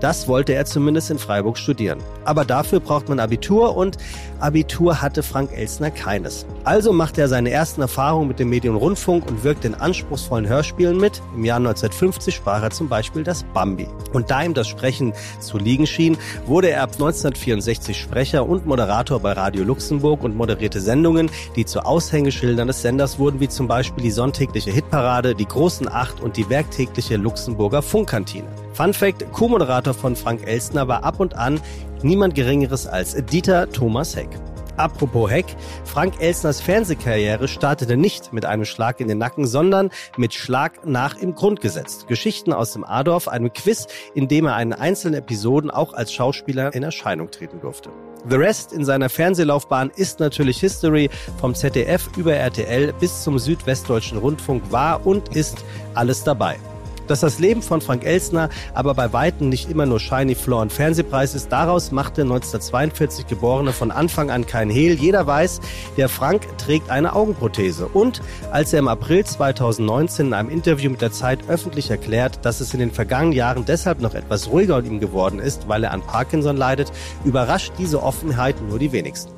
Das wollte er zumindest in Freiburg studieren. Aber dafür braucht man Abitur und Abitur hatte Frank Elstner keines. Also machte er seine ersten Erfahrungen mit dem Medium Rundfunk und wirkte in anspruchsvollen Hörspielen mit. Im Jahr 1950 sprach er zum Beispiel das Bambi. Und da ihm das Sprechen zu liegen schien, wurde er ab 1964 Sprecher und Moderator bei Radio Luxemburg und moderierte Sendungen, die zu Aushängeschildern des Senders wurden, wie zum Beispiel die sonntägliche Hitparade, die großen Acht und die werktägliche Luxemburger Funkkantine. Fun Fact, Co-Moderator von Frank Elstner war ab und an niemand Geringeres als Dieter Thomas Heck. Apropos Heck, Frank Elsners Fernsehkarriere startete nicht mit einem Schlag in den Nacken, sondern mit Schlag nach im Grundgesetz. Geschichten aus dem Adorf, einem Quiz, in dem er in einzelnen Episoden auch als Schauspieler in Erscheinung treten durfte. The Rest in seiner Fernsehlaufbahn ist natürlich History. Vom ZDF über RTL bis zum Südwestdeutschen Rundfunk war und ist alles dabei. Dass das Leben von Frank Elsner aber bei Weitem nicht immer nur Shiny Floor und Fernsehpreis ist, daraus machte 1942 Geborene von Anfang an kein Hehl. Jeder weiß, der Frank trägt eine Augenprothese. Und als er im April 2019 in einem Interview mit der Zeit öffentlich erklärt, dass es in den vergangenen Jahren deshalb noch etwas ruhiger um ihm geworden ist, weil er an Parkinson leidet, überrascht diese Offenheit nur die wenigsten.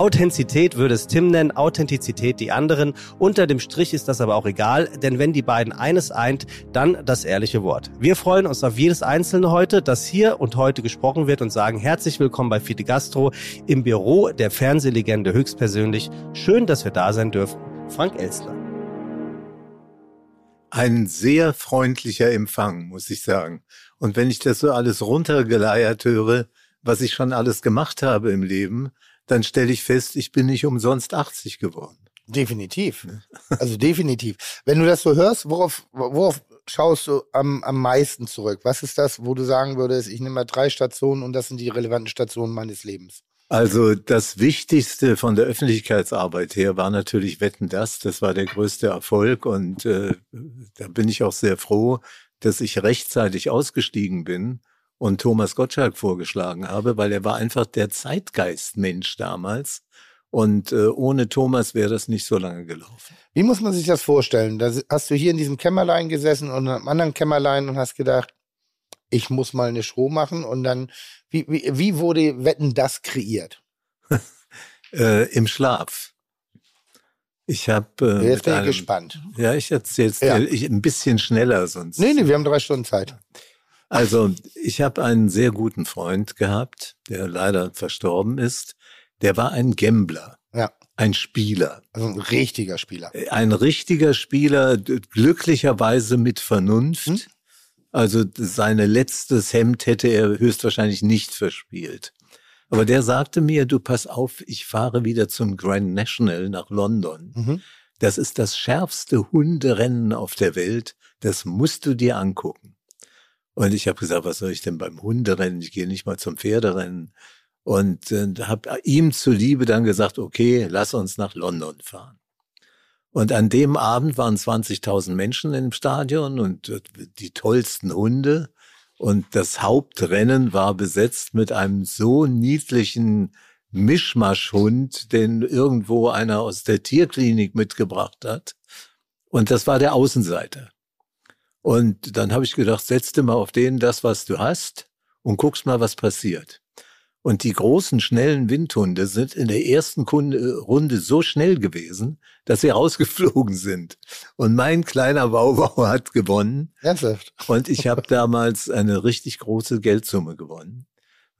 Authentizität würde es Tim nennen, Authentizität die anderen. Unter dem Strich ist das aber auch egal, denn wenn die beiden eines eint, dann das ehrliche Wort. Wir freuen uns auf jedes Einzelne heute, das hier und heute gesprochen wird und sagen herzlich willkommen bei Fide Gastro im Büro der Fernsehlegende höchstpersönlich. Schön, dass wir da sein dürfen. Frank Elstner. Ein sehr freundlicher Empfang, muss ich sagen. Und wenn ich das so alles runtergeleiert höre, was ich schon alles gemacht habe im Leben, dann stelle ich fest, ich bin nicht umsonst 80 geworden. Definitiv. Also definitiv. Wenn du das so hörst, worauf, worauf schaust du am, am meisten zurück? Was ist das, wo du sagen würdest, ich nehme mal drei Stationen und das sind die relevanten Stationen meines Lebens? Also das Wichtigste von der Öffentlichkeitsarbeit her war natürlich Wetten das. Das war der größte Erfolg und äh, da bin ich auch sehr froh, dass ich rechtzeitig ausgestiegen bin und Thomas Gottschalk vorgeschlagen habe, weil er war einfach der Zeitgeistmensch damals. Und äh, ohne Thomas wäre das nicht so lange gelaufen. Wie muss man sich das vorstellen? Da hast du hier in diesem Kämmerlein gesessen und in einem anderen Kämmerlein und hast gedacht, ich muss mal eine Show machen und dann, wie, wie, wie wurde Wetten das kreiert? *laughs* äh, Im Schlaf. Ich habe. Äh, Jetzt bin ich gespannt. Ja, ich erzähle es ja. ein bisschen schneller sonst. Nee, nee, wir haben drei Stunden Zeit. Also, ich habe einen sehr guten Freund gehabt, der leider verstorben ist. Der war ein Gambler. Ja. Ein Spieler. Also ein richtiger Spieler. Ein richtiger Spieler, glücklicherweise mit Vernunft. Hm? Also seine letztes Hemd hätte er höchstwahrscheinlich nicht verspielt. Aber der sagte mir, du pass auf, ich fahre wieder zum Grand National nach London. Mhm. Das ist das schärfste Hunderennen auf der Welt. Das musst du dir angucken. Und ich habe gesagt, was soll ich denn beim Hunderennen? Ich gehe nicht mal zum Pferderennen. Und äh, habe ihm zuliebe dann gesagt, okay, lass uns nach London fahren. Und an dem Abend waren 20.000 Menschen im Stadion und äh, die tollsten Hunde. Und das Hauptrennen war besetzt mit einem so niedlichen Mischmaschhund, den irgendwo einer aus der Tierklinik mitgebracht hat. Und das war der Außenseiter. Und dann habe ich gedacht, setz dir mal auf den das, was du hast und guckst mal, was passiert. Und die großen, schnellen Windhunde sind in der ersten Runde so schnell gewesen, dass sie *laughs* rausgeflogen sind. Und mein kleiner Wauwau hat gewonnen. Ernsthaft? Und ich habe damals eine richtig große Geldsumme gewonnen.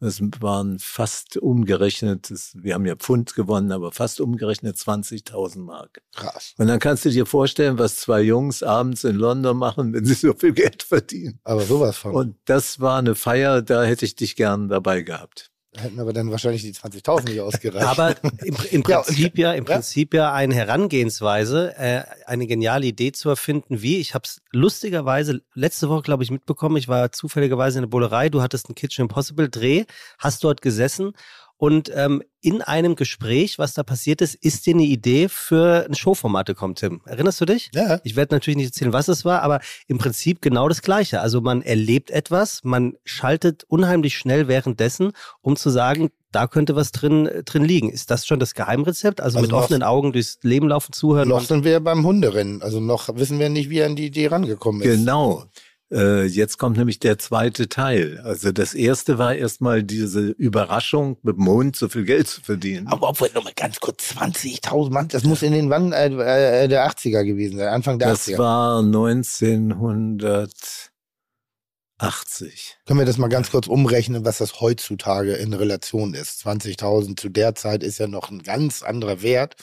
Das waren fast umgerechnet, wir haben ja Pfund gewonnen, aber fast umgerechnet 20.000 Mark. Krass. Und dann kannst du dir vorstellen, was zwei Jungs abends in London machen, wenn sie so viel Geld verdienen. Aber sowas von. Und das war eine Feier, da hätte ich dich gern dabei gehabt. Hätten aber dann wahrscheinlich die 20.000 nicht ausgereicht. Aber *laughs* im, im Prinzip ja, im Prinzip ja eine Herangehensweise, äh, eine geniale Idee zu erfinden, wie ich habe es lustigerweise letzte Woche glaube ich mitbekommen. Ich war zufälligerweise in der Bullerei. Du hattest einen Kitchen Impossible Dreh, hast dort gesessen und ähm, in einem Gespräch, was da passiert ist, ist dir eine Idee für ein Showformat gekommen, Tim. Erinnerst du dich? Ja. Ich werde natürlich nicht erzählen, was es war, aber im Prinzip genau das Gleiche. Also man erlebt etwas, man schaltet unheimlich schnell währenddessen, um zu sagen, da könnte was drin, drin liegen. Ist das schon das Geheimrezept? Also, also mit offenen Augen durchs Leben laufen, zuhören? Noch sind wir beim Hunderennen. Also noch wissen wir nicht, wie er an die Idee rangekommen ist. Genau. Äh, jetzt kommt nämlich der zweite Teil. Also das erste war erstmal diese Überraschung, mit dem Hund so viel Geld zu verdienen. Aber obwohl, nochmal ganz kurz, 20.000 Mann, das muss in den wann äh, äh, der 80er gewesen sein, Anfang der das 80er. Das war 1980. Können wir das mal ganz kurz umrechnen, was das heutzutage in Relation ist? 20.000 zu der Zeit ist ja noch ein ganz anderer Wert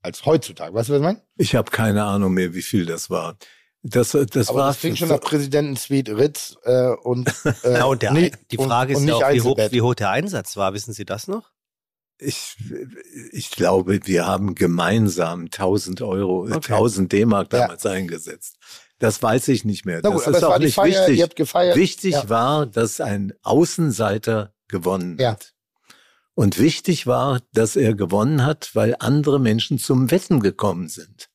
als heutzutage. Weißt du, was ich meine? Ich habe keine Ahnung mehr, wie viel das war. Das, das Aber war das fing schon nach Präsidentensuite Ritz äh, und, *laughs* äh, ja, und der, die Frage und, ist und ja auch, wie hoch, wie hoch der Einsatz war. Wissen Sie das noch? Ich, ich glaube, wir haben gemeinsam 1000 Euro, okay. 1000 D-Mark damals ja. eingesetzt. Das weiß ich nicht mehr. Gut, das ist auch nicht Feier, wichtig. Wichtig ja. war, dass ein Außenseiter gewonnen ja. hat. Und wichtig war, dass er gewonnen hat, weil andere Menschen zum Wetten gekommen sind.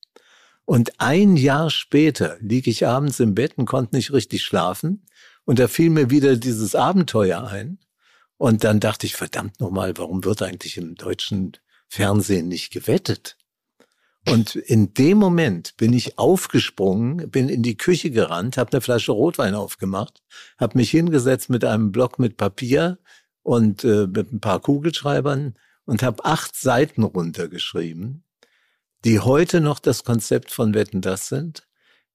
Und ein Jahr später lieg ich abends im Bett und konnte nicht richtig schlafen. Und da fiel mir wieder dieses Abenteuer ein. Und dann dachte ich, verdammt nochmal, warum wird eigentlich im deutschen Fernsehen nicht gewettet? Und in dem Moment bin ich aufgesprungen, bin in die Küche gerannt, habe eine Flasche Rotwein aufgemacht, habe mich hingesetzt mit einem Block mit Papier und äh, mit ein paar Kugelschreibern und habe acht Seiten runtergeschrieben die heute noch das Konzept von Wetten das sind.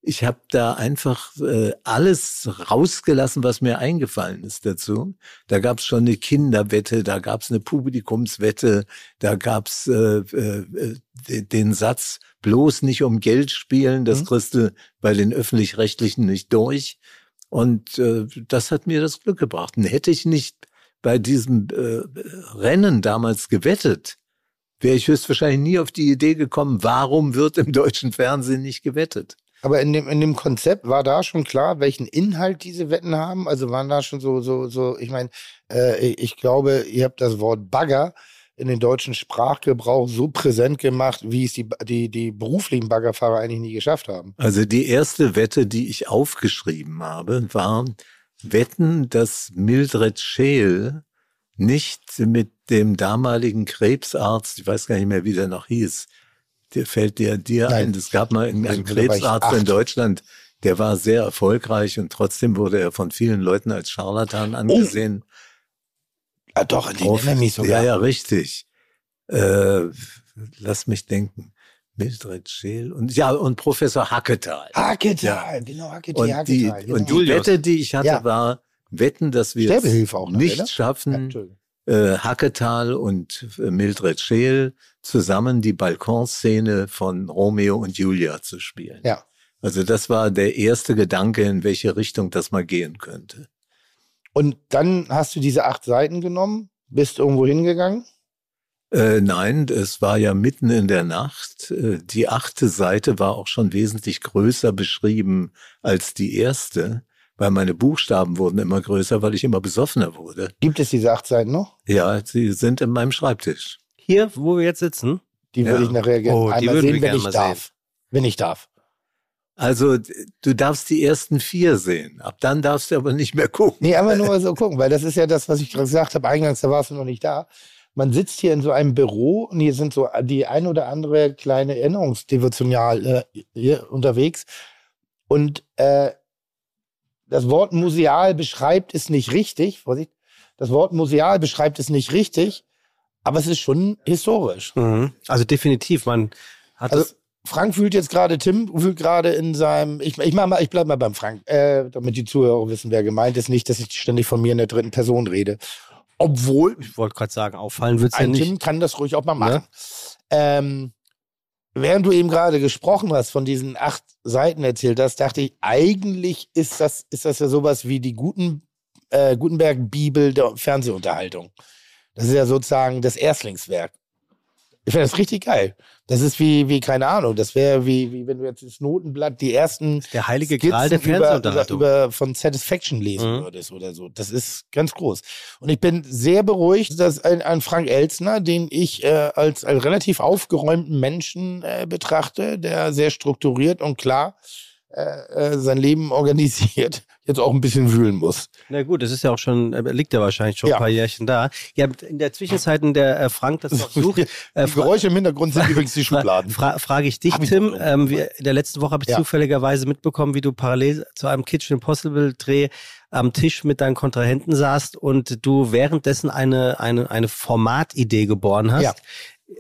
Ich habe da einfach äh, alles rausgelassen, was mir eingefallen ist dazu. Da gab es schon eine Kinderwette, da gab es eine Publikumswette, da gab es äh, äh, den Satz, bloß nicht um Geld spielen, das mhm. kriegst du bei den öffentlich-rechtlichen nicht durch. Und äh, das hat mir das Glück gebracht. Und hätte ich nicht bei diesem äh, Rennen damals gewettet, wäre ich höchstwahrscheinlich nie auf die Idee gekommen, warum wird im deutschen Fernsehen nicht gewettet. Aber in dem, in dem Konzept war da schon klar, welchen Inhalt diese Wetten haben? Also waren da schon so, so, so, ich meine, äh, ich glaube, ihr habt das Wort Bagger in den deutschen Sprachgebrauch so präsent gemacht, wie es die, die, die beruflichen Baggerfahrer eigentlich nie geschafft haben. Also die erste Wette, die ich aufgeschrieben habe, war Wetten, dass Mildred Scheel nicht mit dem damaligen Krebsarzt, ich weiß gar nicht mehr, wie der noch hieß, der fällt dir, dir Nein. ein. Es gab mal einen, Also, einen Krebsarzt in. Deutschland, der war sehr erfolgreich und trotzdem wurde er von vielen Leuten als Scharlatan angesehen. Ah, doch, den Prof- erinnere mich sogar. Ja, ja, richtig. Äh, lass mich denken. Mildred Scheel und ja, und Professor Hacketal. Hacketal, genau, Hacketal, Und die, Hacketal. Genau. und die Wette, die ich hatte, Ja. war, wetten, dass wir es nicht oder? Ja, schaffen. Äh, Hacketal und äh, Mildred Scheel zusammen die Balkonszene von Romeo und Julia zu spielen. Ja. Also das war der erste Gedanke, in welche Richtung das mal gehen könnte. Und dann hast du diese acht Seiten genommen, bist irgendwo hingegangen. Äh, nein, es war ja mitten in der Nacht. Äh, die achte Seite war auch schon wesentlich größer beschrieben als die erste, weil meine Buchstaben wurden immer größer, weil ich immer besoffener wurde. Gibt es diese acht Seiten noch? Ja, sie sind in meinem Schreibtisch. Hier, wo wir jetzt sitzen. Die Ja. würde ich nachher gerne Oh, einmal sehen, wenn ich darf. Wenn ich darf. Also du darfst die ersten vier sehen. Ab dann darfst du aber nicht mehr gucken. Nee, einfach nur mal so gucken, weil das ist ja das, was ich gerade gesagt habe. Eingangs, da warst du noch nicht da. Man sitzt hier in so einem Büro und hier sind so die ein oder andere kleine Erinnerungsdevotional äh, hier unterwegs. Und äh, das Wort museal beschreibt es nicht richtig. Vorsicht. Das Wort museal beschreibt es nicht richtig, aber es ist schon historisch. Mhm. Also definitiv, man hat Also es. Frank fühlt jetzt gerade, Tim fühlt gerade in seinem, ich, ich mach mal, ich bleib mal beim Frank, äh, damit die Zuhörer wissen, wer gemeint ist, nicht, dass ich ständig von mir in der dritten Person rede. Obwohl, Ich wollte gerade sagen, auffallen wird's ja nicht. Tim kann das ruhig auch mal machen. Ähm, während du eben gerade gesprochen hast, von diesen acht Seiten erzählt hast, dachte ich, eigentlich ist das, ist das ja sowas wie die Guten, äh, Gutenberg-Bibel der Fernsehunterhaltung. Das ist ja sozusagen das Erstlingswerk. Ich finde das richtig geil. Das ist wie, wie keine Ahnung, das wäre wie, wie wenn du jetzt das Notenblatt die ersten Der heilige Skizzen Gral der über, über, Fernsehunterhaltung. über von Satisfaction lesen Mhm. würdest oder so. Das ist ganz groß. Und ich bin sehr beruhigt, dass ein, ein Frank Elzner, den ich äh, als, als relativ aufgeräumten Menschen äh, betrachte, der sehr strukturiert und klar äh, äh, sein Leben organisiert, jetzt auch ein bisschen wühlen muss. Na gut, das ist ja auch schon, äh, liegt ja wahrscheinlich schon Ja. ein paar Jährchen da. Ja, in der Zwischenzeit, in der äh, Frank das noch *laughs* sucht, äh, Die Geräusche im Hintergrund sind übrigens die *laughs* Schubladen. fra frage ich dich, Hab Tim. Ähm, wir, in der letzten Woche habe ich Ja. zufälligerweise mitbekommen, wie du parallel zu einem Kitchen Impossible Dreh am Tisch mit deinen Kontrahenten saßt und du währenddessen eine, eine, eine Formatidee geboren hast. Ja.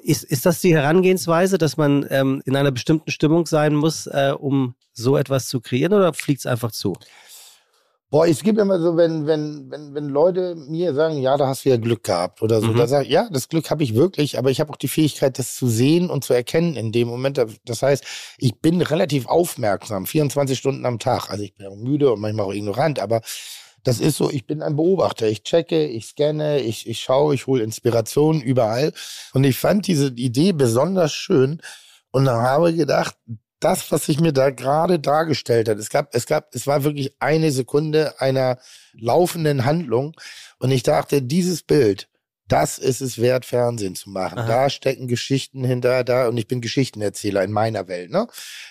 Ist, ist das die Herangehensweise, dass man ähm, in einer bestimmten Stimmung sein muss, äh, um so etwas zu kreieren oder fliegt es einfach zu? Boah, es gibt immer so, wenn, wenn, wenn, wenn Leute mir sagen, ja, da hast du ja Glück gehabt oder so, Mhm. da sage ich, ja, das Glück habe ich wirklich, aber ich habe auch die Fähigkeit, das zu sehen und zu erkennen in dem Moment. Das heißt, ich bin relativ aufmerksam, 24 Stunden am Tag. Also ich bin auch müde und manchmal auch ignorant, aber das ist so, ich bin ein Beobachter. Ich checke, ich scanne, ich, ich schaue, ich hole Inspiration überall. Und ich fand diese Idee besonders schön und habe gedacht, das, was sich mir da gerade dargestellt hat, es gab, es gab, es war wirklich eine Sekunde einer laufenden Handlung und ich dachte, dieses Bild, das ist es wert, Fernsehen zu machen. Aha. Da stecken Geschichten hinter, da und ich bin Geschichtenerzähler in meiner Welt. Ne?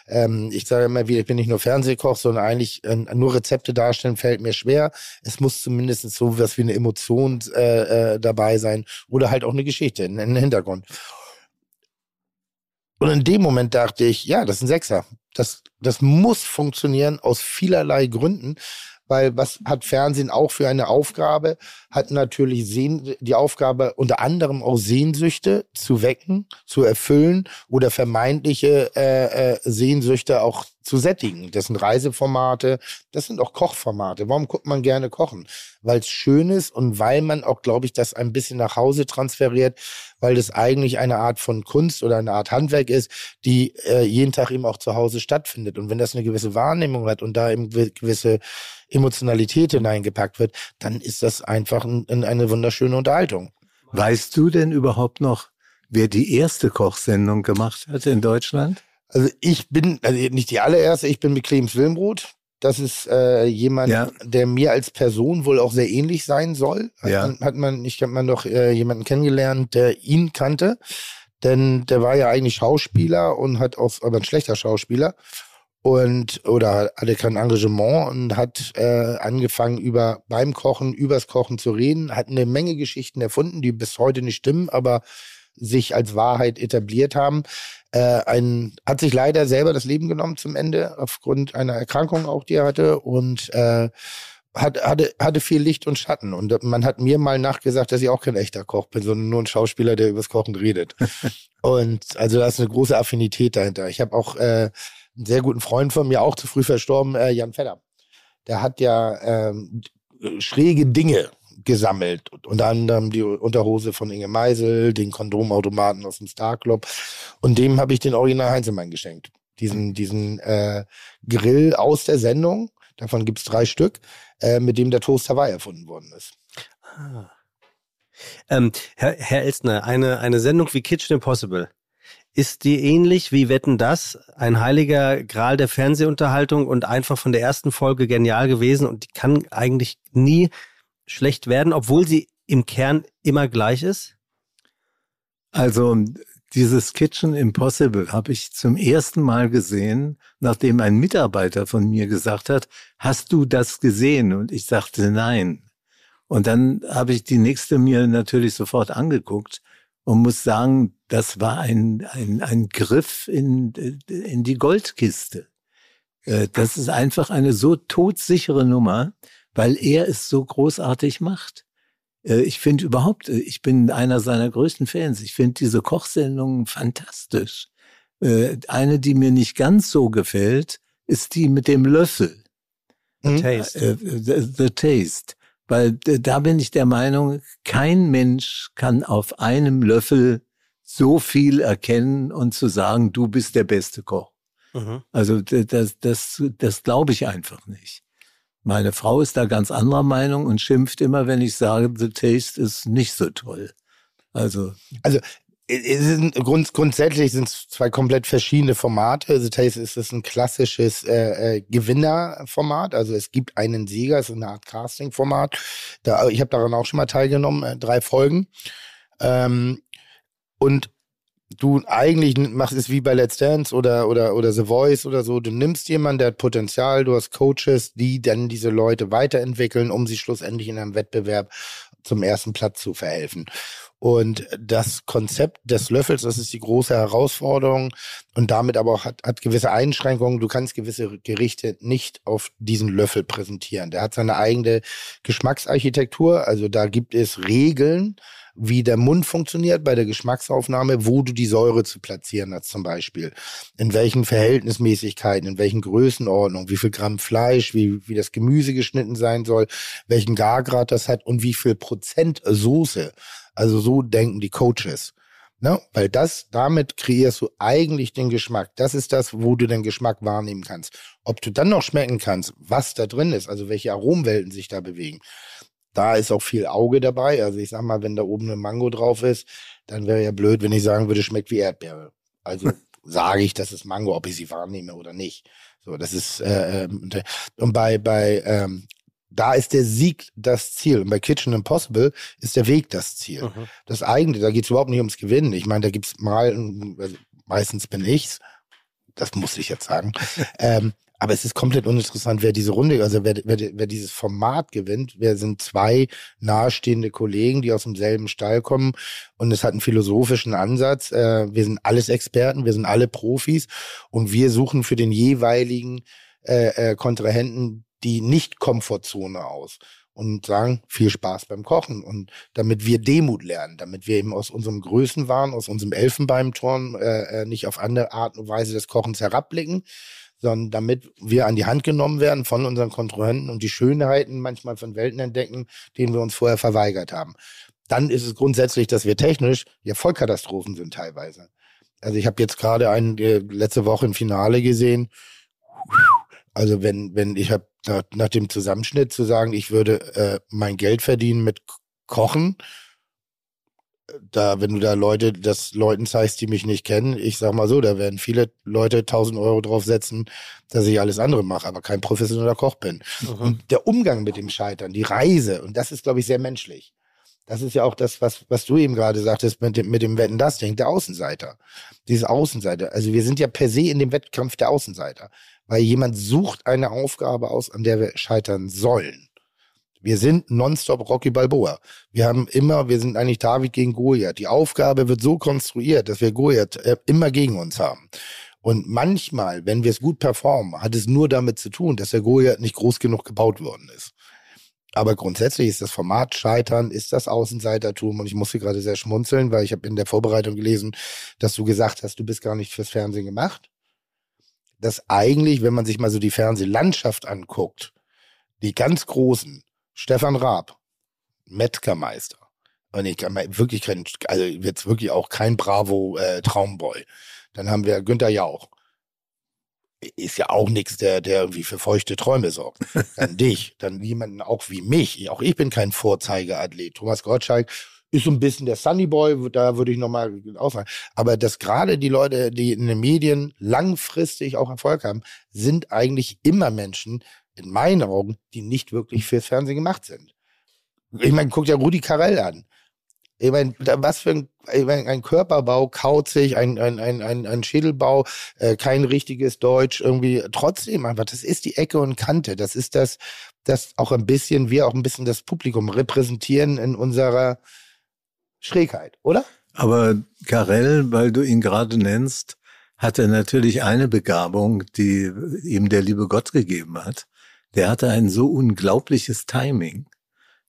Ähm, ich sage immer wieder, ich bin nicht nur Fernsehkoch, sondern eigentlich äh, nur Rezepte darstellen fällt mir schwer. Es muss zumindest so was wie eine Emotion äh, äh, dabei sein oder halt auch eine Geschichte, ein, ein Hintergrund. Und in dem Moment dachte ich, ja, das ist ein Sechser. Das, das muss funktionieren aus vielerlei Gründen, weil was hat Fernsehen auch für eine Aufgabe? Hat natürlich Sehn, die Aufgabe, unter anderem auch Sehnsüchte zu wecken, zu erfüllen oder vermeintliche äh, äh, Sehnsüchte auch zu sättigen. Das sind Reiseformate, das sind auch Kochformate. Warum guckt man gerne kochen? Weil es schön ist und weil man auch, glaube ich, das ein bisschen nach Hause transferiert, weil das eigentlich eine Art von Kunst oder eine Art Handwerk ist, die äh, jeden Tag eben auch zu Hause stattfindet. Und wenn das eine gewisse Wahrnehmung hat und da eben ge- gewisse Emotionalität hineingepackt wird, dann ist das einfach ein, ein, eine wunderschöne Unterhaltung. Weißt du denn überhaupt noch, wer die erste Kochsendung gemacht hat in Deutschland? Also ich bin, also nicht die allererste, ich bin mit Clemens Wilmroth. das ist äh, jemand, Ja. der mir als Person wohl auch sehr ähnlich sein soll. Hat Ja. man, hat man, ich habe man doch äh, jemanden kennengelernt, der ihn kannte. Denn der war ja eigentlich Schauspieler und hat auch, aber ein schlechter Schauspieler. Und, oder hatte kein Engagement und hat äh, angefangen, über beim Kochen, übers Kochen zu reden, hat eine Menge Geschichten erfunden, die bis heute nicht stimmen, aber sich als Wahrheit etabliert haben. Äh, ein, hat sich leider selber das Leben genommen zum Ende, aufgrund einer Erkrankung auch, die er hatte. Und äh, hat, hatte, hatte viel Licht und Schatten. Und man hat mir mal nachgesagt, dass ich auch kein echter Koch bin, sondern nur ein Schauspieler, der übers Kochen redet. *laughs* und also da ist eine große Affinität dahinter. Ich habe auch äh, einen sehr guten Freund von mir, auch zu früh verstorben, äh, Jan Fedder. Der hat ja ähm, schräge Dinge gesammelt. Unter anderem die Unterhose von Inge Meisel, den Kondomautomaten aus dem Star Club. Und dem habe ich den Original Heinzelmann geschenkt. Diesen, diesen äh, Grill aus der Sendung, davon gibt's drei Stück, äh, mit dem der Toast Hawaii erfunden worden ist. Ah. Ähm, Herr, Herr Elstner, eine, eine Sendung wie Kitchen Impossible, ist die ähnlich wie Wetten das, ein heiliger Gral der Fernsehunterhaltung und einfach von der ersten Folge genial gewesen und die kann eigentlich nie schlecht werden, obwohl sie im Kern immer gleich ist? Also dieses Kitchen Impossible habe ich zum ersten Mal gesehen, nachdem ein Mitarbeiter von mir gesagt hat, hast du das gesehen? Und ich sagte nein. Und dann habe ich die nächste mir natürlich sofort angeguckt und muss sagen, das war ein, ein, ein Griff in, in die Goldkiste. Äh, Das ist einfach eine so todsichere Nummer, weil er es so großartig macht. Äh, Ich finde überhaupt, äh, ich bin einer seiner größten Fans. Ich finde diese Kochsendungen fantastisch. Äh, Eine, die mir nicht ganz so gefällt, ist die mit dem Löffel. Mhm. Taste. Äh, the, the Taste. Weil da bin ich der Meinung, kein Mensch kann auf einem Löffel so viel erkennen und zu sagen, du bist der beste Koch. Mhm. Also das, das, das glaube ich einfach nicht. Meine Frau ist da ganz anderer Meinung und schimpft immer, wenn ich sage, The Taste ist nicht so toll. Also Es sind grund, grundsätzlich sind es zwei komplett verschiedene Formate. The Taste ist es ein klassisches äh, äh, Gewinnerformat. Also es gibt einen Sieger, es ist eine Art Casting-Format. Da, ich habe daran auch schon mal teilgenommen, äh, drei Folgen. Ähm, und du eigentlich machst es wie bei Let's Dance oder, oder, oder The Voice oder so. Du nimmst jemanden, der hat Potenzial, du hast Coaches, die dann diese Leute weiterentwickeln, um sie schlussendlich in einem Wettbewerb zum ersten Platz zu verhelfen. Und das Konzept des Löffels, das ist die große Herausforderung und damit aber auch hat, hat gewisse Einschränkungen. Du kannst gewisse Gerichte nicht auf diesen Löffel präsentieren. Der hat seine eigene Geschmacksarchitektur. Also da gibt es Regeln, wie der Mund funktioniert bei der Geschmacksaufnahme, wo du die Säure zu platzieren hast zum Beispiel. In welchen Verhältnismäßigkeiten, in welchen Größenordnungen, wie viel Gramm Fleisch, wie, wie das Gemüse geschnitten sein soll, welchen Gargrad das hat und wie viel Prozent Soße. Also so denken die Coaches. Ne? Weil das, damit kreierst du eigentlich den Geschmack. Das ist das, wo du den Geschmack wahrnehmen kannst. Ob du dann noch schmecken kannst, was da drin ist, also welche Aromwelten sich da bewegen. Da ist auch viel Auge dabei. Also ich sag mal, wenn da oben eine Mango drauf ist, dann wäre ja blöd, wenn ich sagen würde, schmeckt wie Erdbeere. Also *laughs* sage ich, das ist Mango, ob ich sie wahrnehme oder nicht. So, das ist äh, ähm, und bei bei ähm, da ist der Sieg das Ziel. Und bei Kitchen Impossible ist der Weg das Ziel. Mhm. Das eigene, da geht es überhaupt nicht ums Gewinnen. Ich meine, da gibt's mal, also meistens bin ich's. Das muss ich jetzt sagen. *laughs* ähm, aber es ist komplett uninteressant, wer diese Runde, also wer, wer, wer dieses Format gewinnt. Wer sind zwei nahestehende Kollegen, die aus demselben Stall kommen und es hat einen philosophischen Ansatz. Äh, wir sind alles Experten, wir sind alle Profis und wir suchen für den jeweiligen äh, äh, Kontrahenten die Nicht-Komfortzone aus und sagen, viel Spaß beim Kochen. Und damit wir Demut lernen, damit wir eben aus unserem Größenwahn, aus unserem Elfenbeinturm äh, äh, nicht auf andere Art und Weise des Kochens herabblicken, sondern damit wir an die Hand genommen werden von unseren Kontrahenten und die Schönheiten manchmal von Welten entdecken, denen wir uns vorher verweigert haben. Dann ist es grundsätzlich, dass wir technisch ja Vollkatastrophen sind teilweise. Also ich habe jetzt gerade ein äh, letzte Woche ein Finale gesehen. Also wenn wenn ich habe nach, nach dem Zusammenschnitt zu sagen, ich würde äh, mein Geld verdienen mit Kochen, da, wenn du da Leute, das Leuten zeigst, die mich nicht kennen, ich sag mal so, da werden viele Leute 1000 Euro draufsetzen, dass ich alles andere mache, aber kein professioneller Koch bin. Mhm. Und der Umgang mit dem Scheitern, die Reise, und das ist, glaube ich, sehr menschlich. Das ist ja auch das, was, was du eben gerade sagtest mit dem, mit dem Wetten, das Ding, der Außenseiter. Dieses Außenseiter. Also wir sind ja per se in dem Wettkampf der Außenseiter. Weil jemand sucht eine Aufgabe aus, an der wir scheitern sollen. Wir sind nonstop Rocky Balboa. Wir haben immer, wir sind eigentlich David gegen Goliath. Die Aufgabe wird so konstruiert, dass wir Goliath äh, immer gegen uns haben. Und manchmal, wenn wir es gut performen, hat es nur damit zu tun, dass der Goliath nicht groß genug gebaut worden ist. Aber grundsätzlich ist das Format Scheitern, ist das Außenseitertum. Und ich musste gerade sehr schmunzeln, weil ich habe in der Vorbereitung gelesen, dass du gesagt hast, du bist gar nicht fürs Fernsehen gemacht. Dass eigentlich, wenn man sich mal so die Fernsehlandschaft anguckt, die ganz großen, Stefan Raab, Metzgermeister. Und ich kann wirklich kein, also jetzt wirklich auch kein Bravo äh, Traumboy. Dann haben wir Günther Jauch. Ist ja auch nichts, der, der irgendwie für feuchte Träume sorgt. *laughs* Dann dich, dann jemanden auch wie mich. Auch ich bin kein Vorzeigeathlet. Thomas Gottschalk ist so ein bisschen der Sunny Boy, da würde ich nochmal aussagen. Aber dass gerade die Leute, die in den Medien langfristig auch Erfolg haben, sind eigentlich immer Menschen, in meinen Augen, die nicht wirklich fürs Fernsehen gemacht sind. Ich meine, guck dir Rudi Carell an. Ich meine, was für ein, ein Körperbau, kauzig, ein, ein, ein, ein, ein Schädelbau, äh, kein richtiges Deutsch, irgendwie trotzdem einfach, das ist die Ecke und Kante. Das ist das, das auch ein bisschen, wir auch ein bisschen das Publikum repräsentieren in unserer Schrägheit, oder? Aber Karel, weil du ihn gerade nennst, hatte natürlich eine Begabung, die ihm der liebe Gott gegeben hat. Der hatte ein so unglaubliches Timing,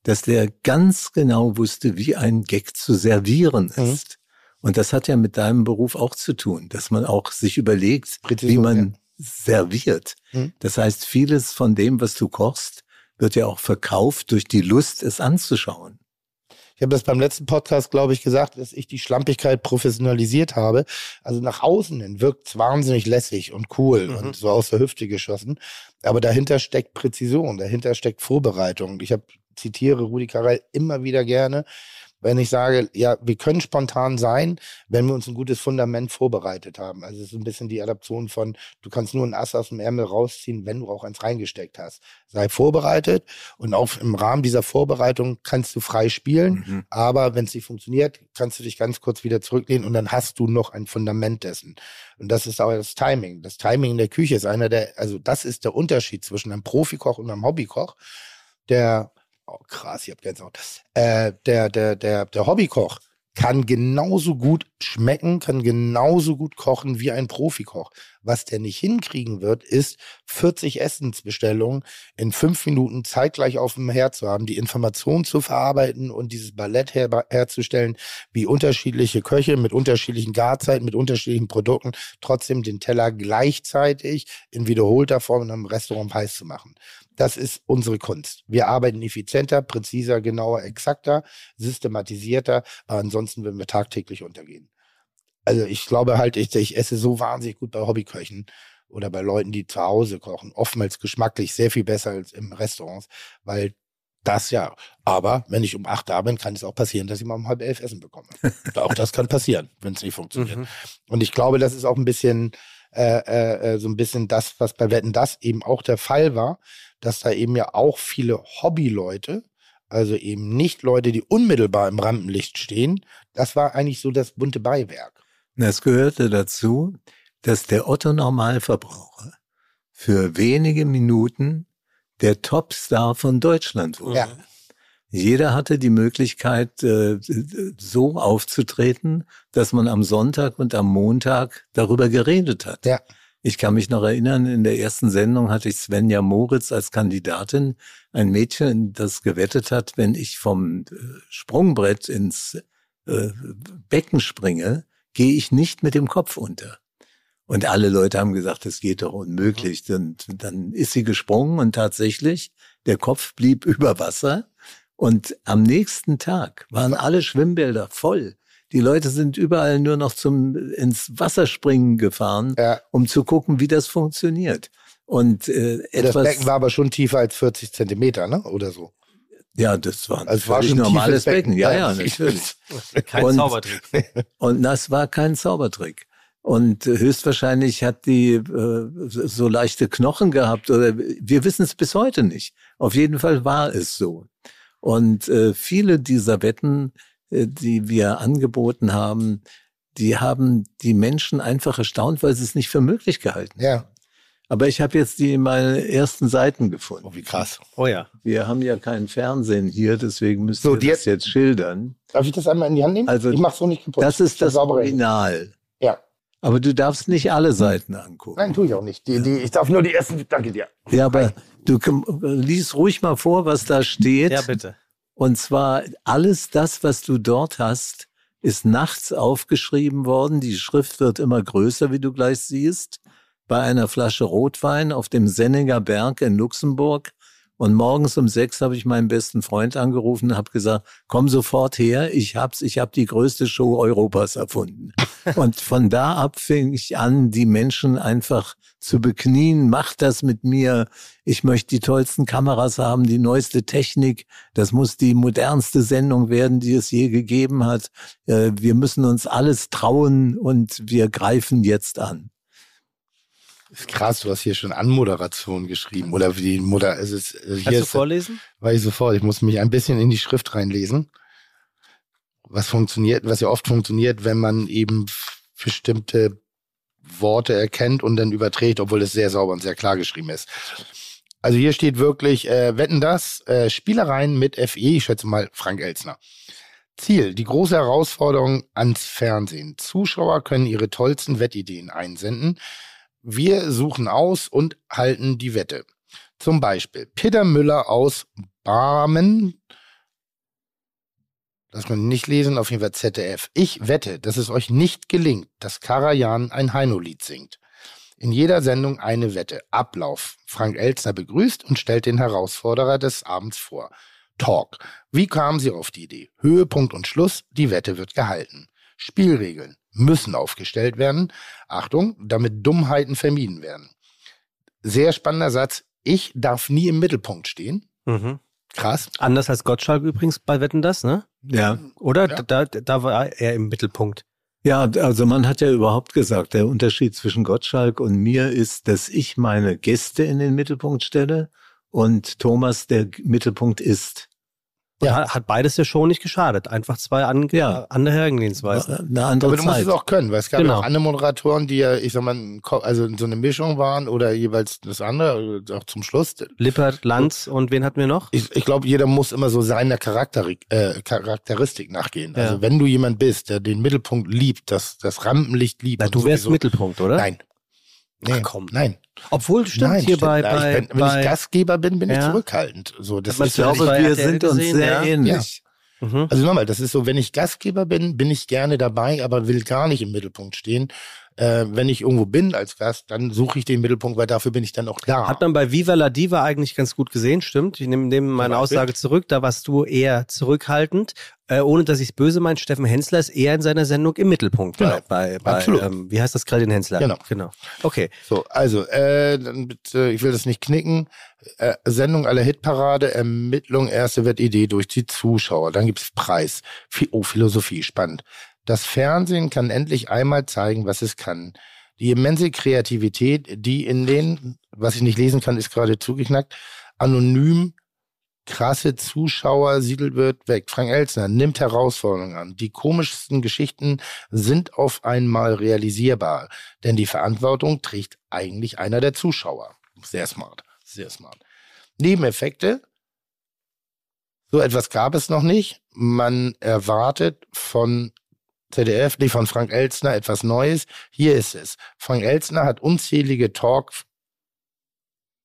dass der ganz genau wusste, wie ein Gag zu servieren Mhm. ist. Und das hat ja mit deinem Beruf auch zu tun, dass man auch sich überlegt, Präzision, wie man serviert. Mhm. Das heißt, vieles von dem, was du kochst, wird ja auch verkauft durch die Lust, es anzuschauen. Ich habe das beim letzten Podcast, glaube ich, gesagt, dass ich die Schlampigkeit professionalisiert habe. Also nach außen hin wirkt es wahnsinnig lässig und cool Mhm. und so aus der Hüfte geschossen. Aber dahinter steckt Präzision, dahinter steckt Vorbereitung. Ich habe zitiere Rudi Carell immer wieder gerne, wenn ich sage, ja, wir können spontan sein, wenn wir uns ein gutes Fundament vorbereitet haben. Also es ist ein bisschen die Adaption von, du kannst nur ein Ass aus dem Ärmel rausziehen, wenn du auch eins reingesteckt hast. Sei vorbereitet und auch im Rahmen dieser Vorbereitung kannst du frei spielen. Mhm. Aber wenn es nicht funktioniert, kannst du dich ganz kurz wieder zurücklehnen und dann hast du noch ein Fundament dessen. Und das ist auch das Timing. Das Timing in der Küche ist einer der, also das ist der Unterschied zwischen einem Profikoch und einem Hobbykoch. Der, oh krass, ich hab Gänsehaut. Äh, der, der, der, der Hobbykoch kann genauso gut schmecken, kann genauso gut kochen wie ein Profikoch. Was der nicht hinkriegen wird, ist 40 Essensbestellungen in fünf Minuten zeitgleich auf dem Herd zu haben, die Information zu verarbeiten und dieses Ballett her herzustellen, wie unterschiedliche Köche mit unterschiedlichen Garzeiten, mit unterschiedlichen Produkten trotzdem den Teller gleichzeitig in wiederholter Form in einem Restaurant heiß zu machen. Das ist unsere Kunst. Wir arbeiten effizienter, präziser, genauer, exakter, systematisierter, ansonsten würden wir tagtäglich untergehen. Also ich glaube halt, ich, ich esse so wahnsinnig gut bei Hobbyköchen oder bei Leuten, die zu Hause kochen. Oftmals geschmacklich sehr viel besser als im Restaurant, weil das ja. Aber wenn ich um acht da bin, kann es auch passieren, dass ich mal um halb elf Essen bekomme. auch das kann passieren, wenn es nicht funktioniert. Mhm. Und ich glaube, das ist auch ein bisschen äh, äh, äh, so ein bisschen das, was bei Wetten das eben auch der Fall war, dass da eben ja auch viele Hobbyleute, also eben nicht Leute, die unmittelbar im Rampenlicht stehen, das war eigentlich so das bunte Beiwerk. Es gehörte dazu, dass der Otto Normalverbraucher für wenige Minuten der Topstar von Deutschland wurde. Ja. Jeder hatte die Möglichkeit, äh, so aufzutreten, dass man am Sonntag und am Montag darüber geredet hat. Ja. Ich kann mich noch erinnern, in der ersten Sendung hatte ich Svenja Moritz als Kandidatin, ein Mädchen, das gewettet hat, wenn ich vom äh, Sprungbrett ins äh, Becken springe, gehe ich nicht mit dem Kopf unter. Und alle Leute haben gesagt, das geht doch unmöglich. Und dann ist sie gesprungen und tatsächlich, der Kopf blieb *laughs* über Wasser. Und am nächsten Tag waren alle Schwimmbäder voll. Die Leute sind überall nur noch zum ins Wasserspringen gefahren, Ja. um zu gucken, wie das funktioniert. Und äh, Das etwas, Becken war aber schon tiefer als 40 Zentimeter, ne? Oder so. Ja, das war ein Also war ein normales Becken. Becken. Ja, Ja, natürlich. *laughs* Kein Und- Zaubertrick. *laughs* Und das war kein Zaubertrick. Und höchstwahrscheinlich hat die äh, so leichte Knochen gehabt oder wir wissen es bis heute nicht. Auf jeden Fall war es so. Und äh, viele dieser Wetten, äh, die wir angeboten haben, die haben die Menschen einfach erstaunt, weil sie es nicht für möglich gehalten. Ja. Aber ich habe jetzt die meine ersten Seiten gefunden. Oh, wie krass. Oh ja. Wir haben ja keinen Fernsehen hier, deswegen müssen So, wir das jetzt schildern. Darf ich das einmal in die Hand nehmen? Also, ich mach so nicht kaputt. Das ist das. Original. Ja. Aber du darfst nicht alle Seiten angucken. Nein, tue ich auch nicht. Die, die, ich darf nur die ersten. Danke dir. Ja, aber du komm- lies ruhig mal vor, was da steht. Ja, bitte. Und zwar alles das, was du dort hast, ist nachts aufgeschrieben worden. Die Schrift wird immer größer, wie du gleich siehst, bei einer Flasche Rotwein auf dem Senninger Berg in Luxemburg. Und morgens um sechs habe ich meinen besten Freund angerufen und habe gesagt, komm sofort her, ich hab's, ich habe die größte Show Europas erfunden. *laughs* Und von da ab fing ich an, die Menschen einfach zu beknien, mach das mit mir, ich möchte die tollsten Kameras haben, die neueste Technik, das muss die modernste Sendung werden, die es je gegeben hat. Äh, Wir müssen uns alles trauen und wir greifen jetzt an. Ist krass, du hast hier schon Anmoderation geschrieben. Oder wie die Mutter. Es ist, äh, hier Kannst du ist, vorlesen? Weiß ich sofort. Ich muss mich ein bisschen in die Schrift reinlesen. Was funktioniert, was ja oft funktioniert, wenn man eben bestimmte Worte erkennt und dann überträgt, obwohl es sehr sauber und sehr klar geschrieben ist. Also hier steht wirklich, äh, wetten das, äh, Spielereien mit FE, ich schätze mal Frank Elsner. Ziel, die große Herausforderung ans Fernsehen. Zuschauer können ihre tollsten Wettideen einsenden. Wir suchen aus und halten die Wette. Zum Beispiel Peter Müller aus Barmen. Kann man nicht lesen, auf jeden Fall ZDF. Ich wette, dass es euch nicht gelingt, dass Karajan ein Heino-Lied singt. In jeder Sendung eine Wette. Ablauf. Frank Elzner begrüßt und stellt den Herausforderer des Abends vor. Talk. Wie kamen Sie auf die Idee? Höhepunkt und Schluss. Die Wette wird gehalten. Spielregeln müssen aufgestellt werden. Achtung, damit Dummheiten vermieden werden. Sehr spannender Satz. Ich darf nie im Mittelpunkt stehen. Mhm. Krass. Anders als Gottschalk übrigens bei Wetten das, ne? Ja. Oder? Ja. Da, da war er im Mittelpunkt. Ja, also man hat ja überhaupt gesagt, der Unterschied zwischen Gottschalk und mir ist, dass ich meine Gäste in den Mittelpunkt stelle und Thomas der Mittelpunkt ist. Und Ja. hat, hat beides der Show nicht geschadet. Einfach zwei an, Ja. andere Herangehensweisen. Eine andere Aber du musst Zeit. es auch können, weil es gab Genau. ja auch andere Moderatoren, die ja, ich sag mal, also so eine Mischung waren oder jeweils das andere, auch zum Schluss. Lippert, Lanz und wen hatten wir noch? Ich, ich glaube, jeder muss immer so seiner Charakterik, äh, Charakteristik nachgehen. Ja. Also wenn du jemand bist, der den Mittelpunkt liebt, das, das Rampenlicht liebt. Na, und du wärst sowieso- Mittelpunkt, oder? Nein. Nee, komm. Nein. Obwohl, stimmt, Nein, hier stimmt. bei, ich bin, wenn bei ich Gastgeber bin, bin ich Ja. zurückhaltend. So, das man ist Ich ja glaube, bei wir sind uns gesehen, sehr ja? ähnlich. Mhm. Also nochmal, das ist so, wenn ich Gastgeber bin, bin ich gerne dabei, aber will gar nicht im Mittelpunkt stehen. Äh, wenn ich irgendwo bin als Gast, dann suche ich den Mittelpunkt, weil dafür bin ich dann auch da. Hat man bei Viva la Diva eigentlich ganz gut gesehen, stimmt. Ich nehme, nehme meine? Aussage zurück. Da warst du eher zurückhaltend. Äh, ohne dass ich es böse meine, Steffen Hensler ist eher in seiner Sendung im Mittelpunkt. Genau. Bei, bei, bei Absolut. ähm, wie heißt das gerade, den Hensler? Genau. genau. Okay. So, also, äh, dann bitte, ich will das nicht knicken. Äh, Sendung aller Hitparade, Ermittlung, erste Wettidee durch die Zuschauer. Dann gibt's Preis. Phi- Oh, Philosophie, spannend. Das Fernsehen kann endlich einmal zeigen, was es kann. Die immense Kreativität, die in den, was ich nicht lesen kann, ist gerade zugeknackt, anonym krasse Zuschauer siedelt wird weg. Frank Elsner nimmt Herausforderungen an. Die komischsten Geschichten sind auf einmal realisierbar, denn die Verantwortung trägt eigentlich einer der Zuschauer. Sehr smart, sehr smart. Nebeneffekte. So etwas gab es noch nicht. Man erwartet von ZDF, von Frank Elzner etwas Neues. Hier ist es. Frank Elzner hat unzählige Talk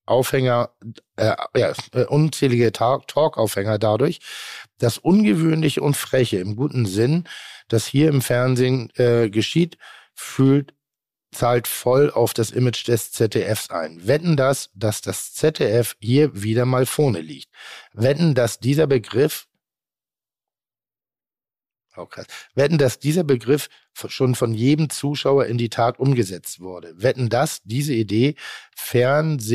Aufhänger, äh, ja, äh, unzählige Talk- Talk-Aufhänger dadurch. Das Ungewöhnliche und Freche im guten Sinn, das hier im Fernsehen äh, geschieht, fühlt, zahlt voll auf das Image des ZDFs ein. Wetten das, dass das ZDF hier wieder mal vorne liegt. Wetten, dass dieser Begriff Oh, krass. Wetten, dass dieser Begriff schon von jedem Zuschauer in die Tat umgesetzt wurde. Wetten, dass diese Idee Fernseh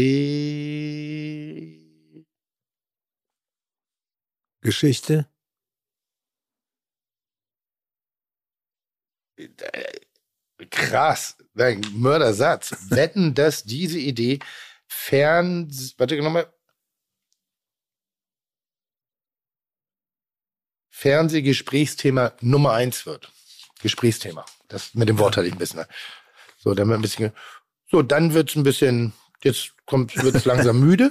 Geschichte? Krass. Ein Mördersatz. Wetten, dass diese Idee fern. Warte nochmal. Fernsehgesprächsthema Nummer eins wird. Gesprächsthema. Das mit dem Wort hatte ich ein bisschen. So, dann wird ein bisschen. So, dann wird's ein bisschen. Jetzt kommt, wird's langsam müde.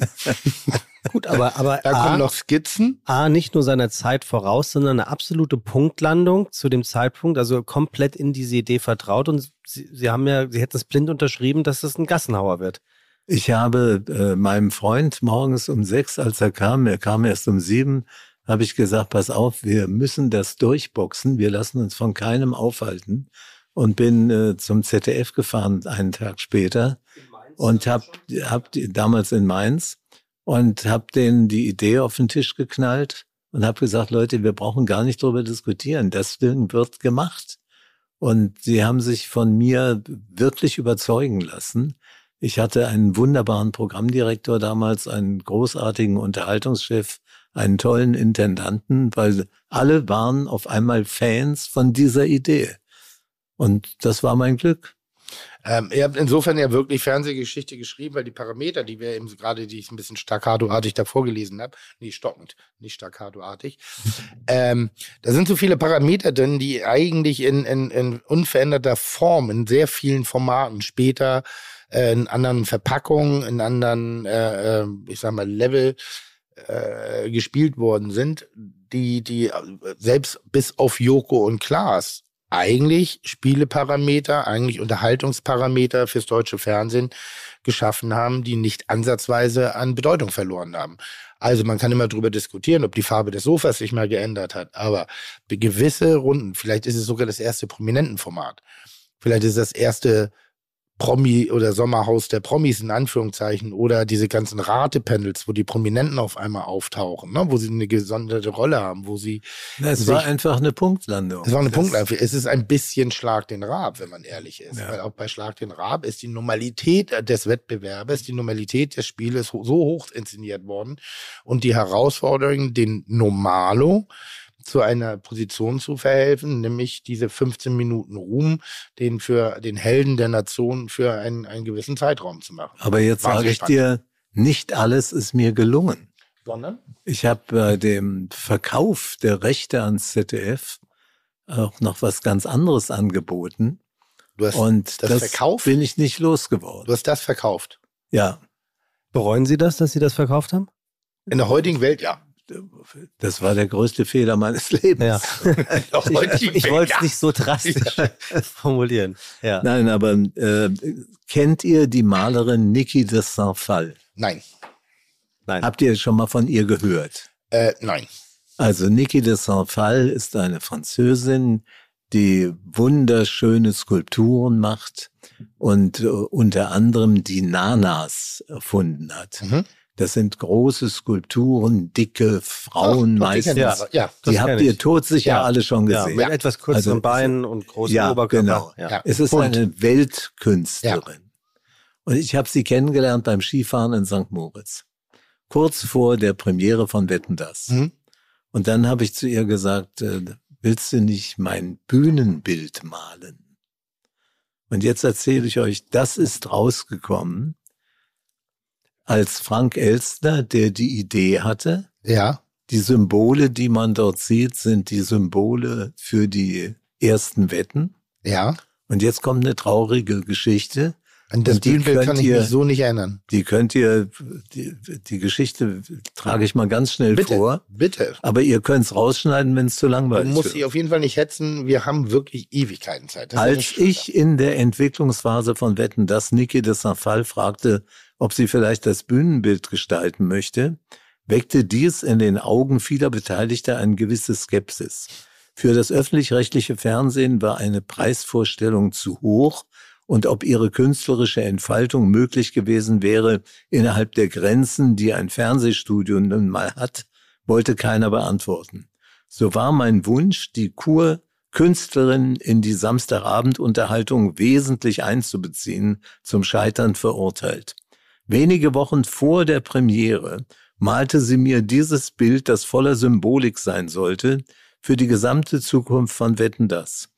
*laughs* Gut, aber, aber Da A, kommen noch Skizzen. A, nicht nur seiner Zeit voraus, sondern eine absolute Punktlandung zu dem Zeitpunkt, also komplett in diese Idee vertraut und Sie, Sie haben ja, Sie hätten es blind unterschrieben, dass das ein Gassenhauer wird. Ich habe äh, meinem Freund morgens um sechs, als er kam, er kam erst um sieben, habe ich gesagt, pass auf, wir müssen das durchboxen, wir lassen uns von keinem aufhalten. Und bin äh, zum ZDF gefahren einen Tag später. Und habe hab damals in Mainz. Und habe denen die Idee auf den Tisch geknallt und habe gesagt, Leute, wir brauchen gar nicht drüber diskutieren, das wird gemacht. Und sie haben sich von mir wirklich überzeugen lassen. Ich hatte einen wunderbaren Programmdirektor damals, einen großartigen Unterhaltungschef, einen tollen Intendanten, weil alle waren auf einmal Fans von dieser Idee. Und das war mein Glück. Ähm, ihr habt insofern ja wirklich Fernsehgeschichte geschrieben, weil die Parameter, die wir eben gerade, die ich ein bisschen staccatoartig davor gelesen habe, nee, stockend, nicht staccatoartig, *laughs* ähm, da sind so viele Parameter drin, die eigentlich in, in, in unveränderter Form, in sehr vielen Formaten später äh, in anderen Verpackungen, in anderen, äh, äh, ich sag mal, Level äh, gespielt worden sind, die, die äh, selbst bis auf Joko und Klaas eigentlich Spieleparameter, eigentlich Unterhaltungsparameter fürs deutsche Fernsehen geschaffen haben, die nicht ansatzweise an Bedeutung verloren haben. Also man kann immer drüber diskutieren, ob die Farbe des Sofas sich mal geändert hat, aber gewisse Runden, vielleicht ist es sogar das erste Prominentenformat, vielleicht ist es das erste Promi oder Sommerhaus der Promis in Anführungszeichen oder diese ganzen Ratepanels, wo die Prominenten auf einmal auftauchen, ne? wo sie eine gesonderte Rolle haben, wo sie Es sich- war einfach eine Punktlandung. es war eine Das- Punktlandung. Es ist ein bisschen Schlag den Raab, wenn man ehrlich ist. Ja. Weil auch bei Schlag den Raab ist die Normalität des Wettbewerbes, die Normalität des Spieles so hoch inszeniert worden und die Herausforderung, den Normalo zu einer Position zu verhelfen, nämlich diese 15 Minuten Ruhm, den für den Helden der Nation für einen, einen gewissen Zeitraum zu machen. Aber jetzt sage ich dir, nicht alles ist mir gelungen. Sondern? Ich habe bei dem Verkauf der Rechte ans ZDF auch noch was ganz anderes angeboten. Du hast, Und das das, verkauft? bin ich nicht losgeworden. du hast das verkauft. Ja, Bereuen Sie das, dass Sie das verkauft haben? In der heutigen Welt, ja. Das war der größte Fehler meines Lebens. Ja. *laughs* Ich, ich wollte es nicht so drastisch *laughs* formulieren. Ja. Nein, aber äh, kennt ihr die Malerin Niki de Saint-Phal? Nein. Nein. Habt ihr schon mal von ihr gehört? Äh, nein. Also Niki de Saint-Phal ist eine Französin, die wunderschöne Skulpturen macht und äh, unter anderem die Nanas erfunden hat. Mhm. Das sind große Skulpturen, dicke Frauen Ach, meistens. Ja. ja. Die habt ihr ich. todsicher Ja. alle schon Ja, gesehen. mit etwas kürzeren Also, Beinen und großem Ja, Oberkörper. genau. Ja. Ja. Es ist Bunt. eine Weltkünstlerin. Und ich habe sie kennengelernt beim Skifahren in St. Moritz. Kurz vor der Premiere von Wetten das. Mhm. Und dann habe ich zu ihr gesagt, äh, willst du nicht mein Bühnenbild malen? Und jetzt erzähle ich euch, das ist rausgekommen, als Frank Elstner, der die Idee hatte. Ja. Die Symbole, die man dort sieht, sind die Symbole für die ersten Wetten. Ja. Und jetzt kommt eine traurige Geschichte. An das die Bühnenbild kann ich ihr- mich so nicht erinnern. Die könnt ihr, die, die Geschichte trage ich mal ganz schnell Bitte. vor. Bitte. Aber ihr könnt es rausschneiden, wenn es zu Du langweilig musst wird. sie auf jeden Fall nicht hetzen. Wir haben wirklich Ewigkeiten Zeit. Das ist Als ich in der Entwicklungsphase von Wetten, das Niki de Saint-Phal fragte, ob sie vielleicht das Bühnenbild gestalten möchte, weckte dies in den Augen vieler Beteiligter eine gewisse Skepsis. Für das öffentlich-rechtliche Fernsehen war eine Preisvorstellung zu hoch und ob ihre künstlerische Entfaltung möglich gewesen wäre innerhalb der Grenzen, die ein Fernsehstudio nun mal hat, wollte keiner beantworten. So war mein Wunsch, die Kur Künstlerin in die Samstagabendunterhaltung wesentlich einzubeziehen, zum Scheitern verurteilt. Wenige Wochen vor der Premiere malte sie mir dieses Bild, das voller Symbolik sein sollte, für die gesamte Zukunft von Wetten das.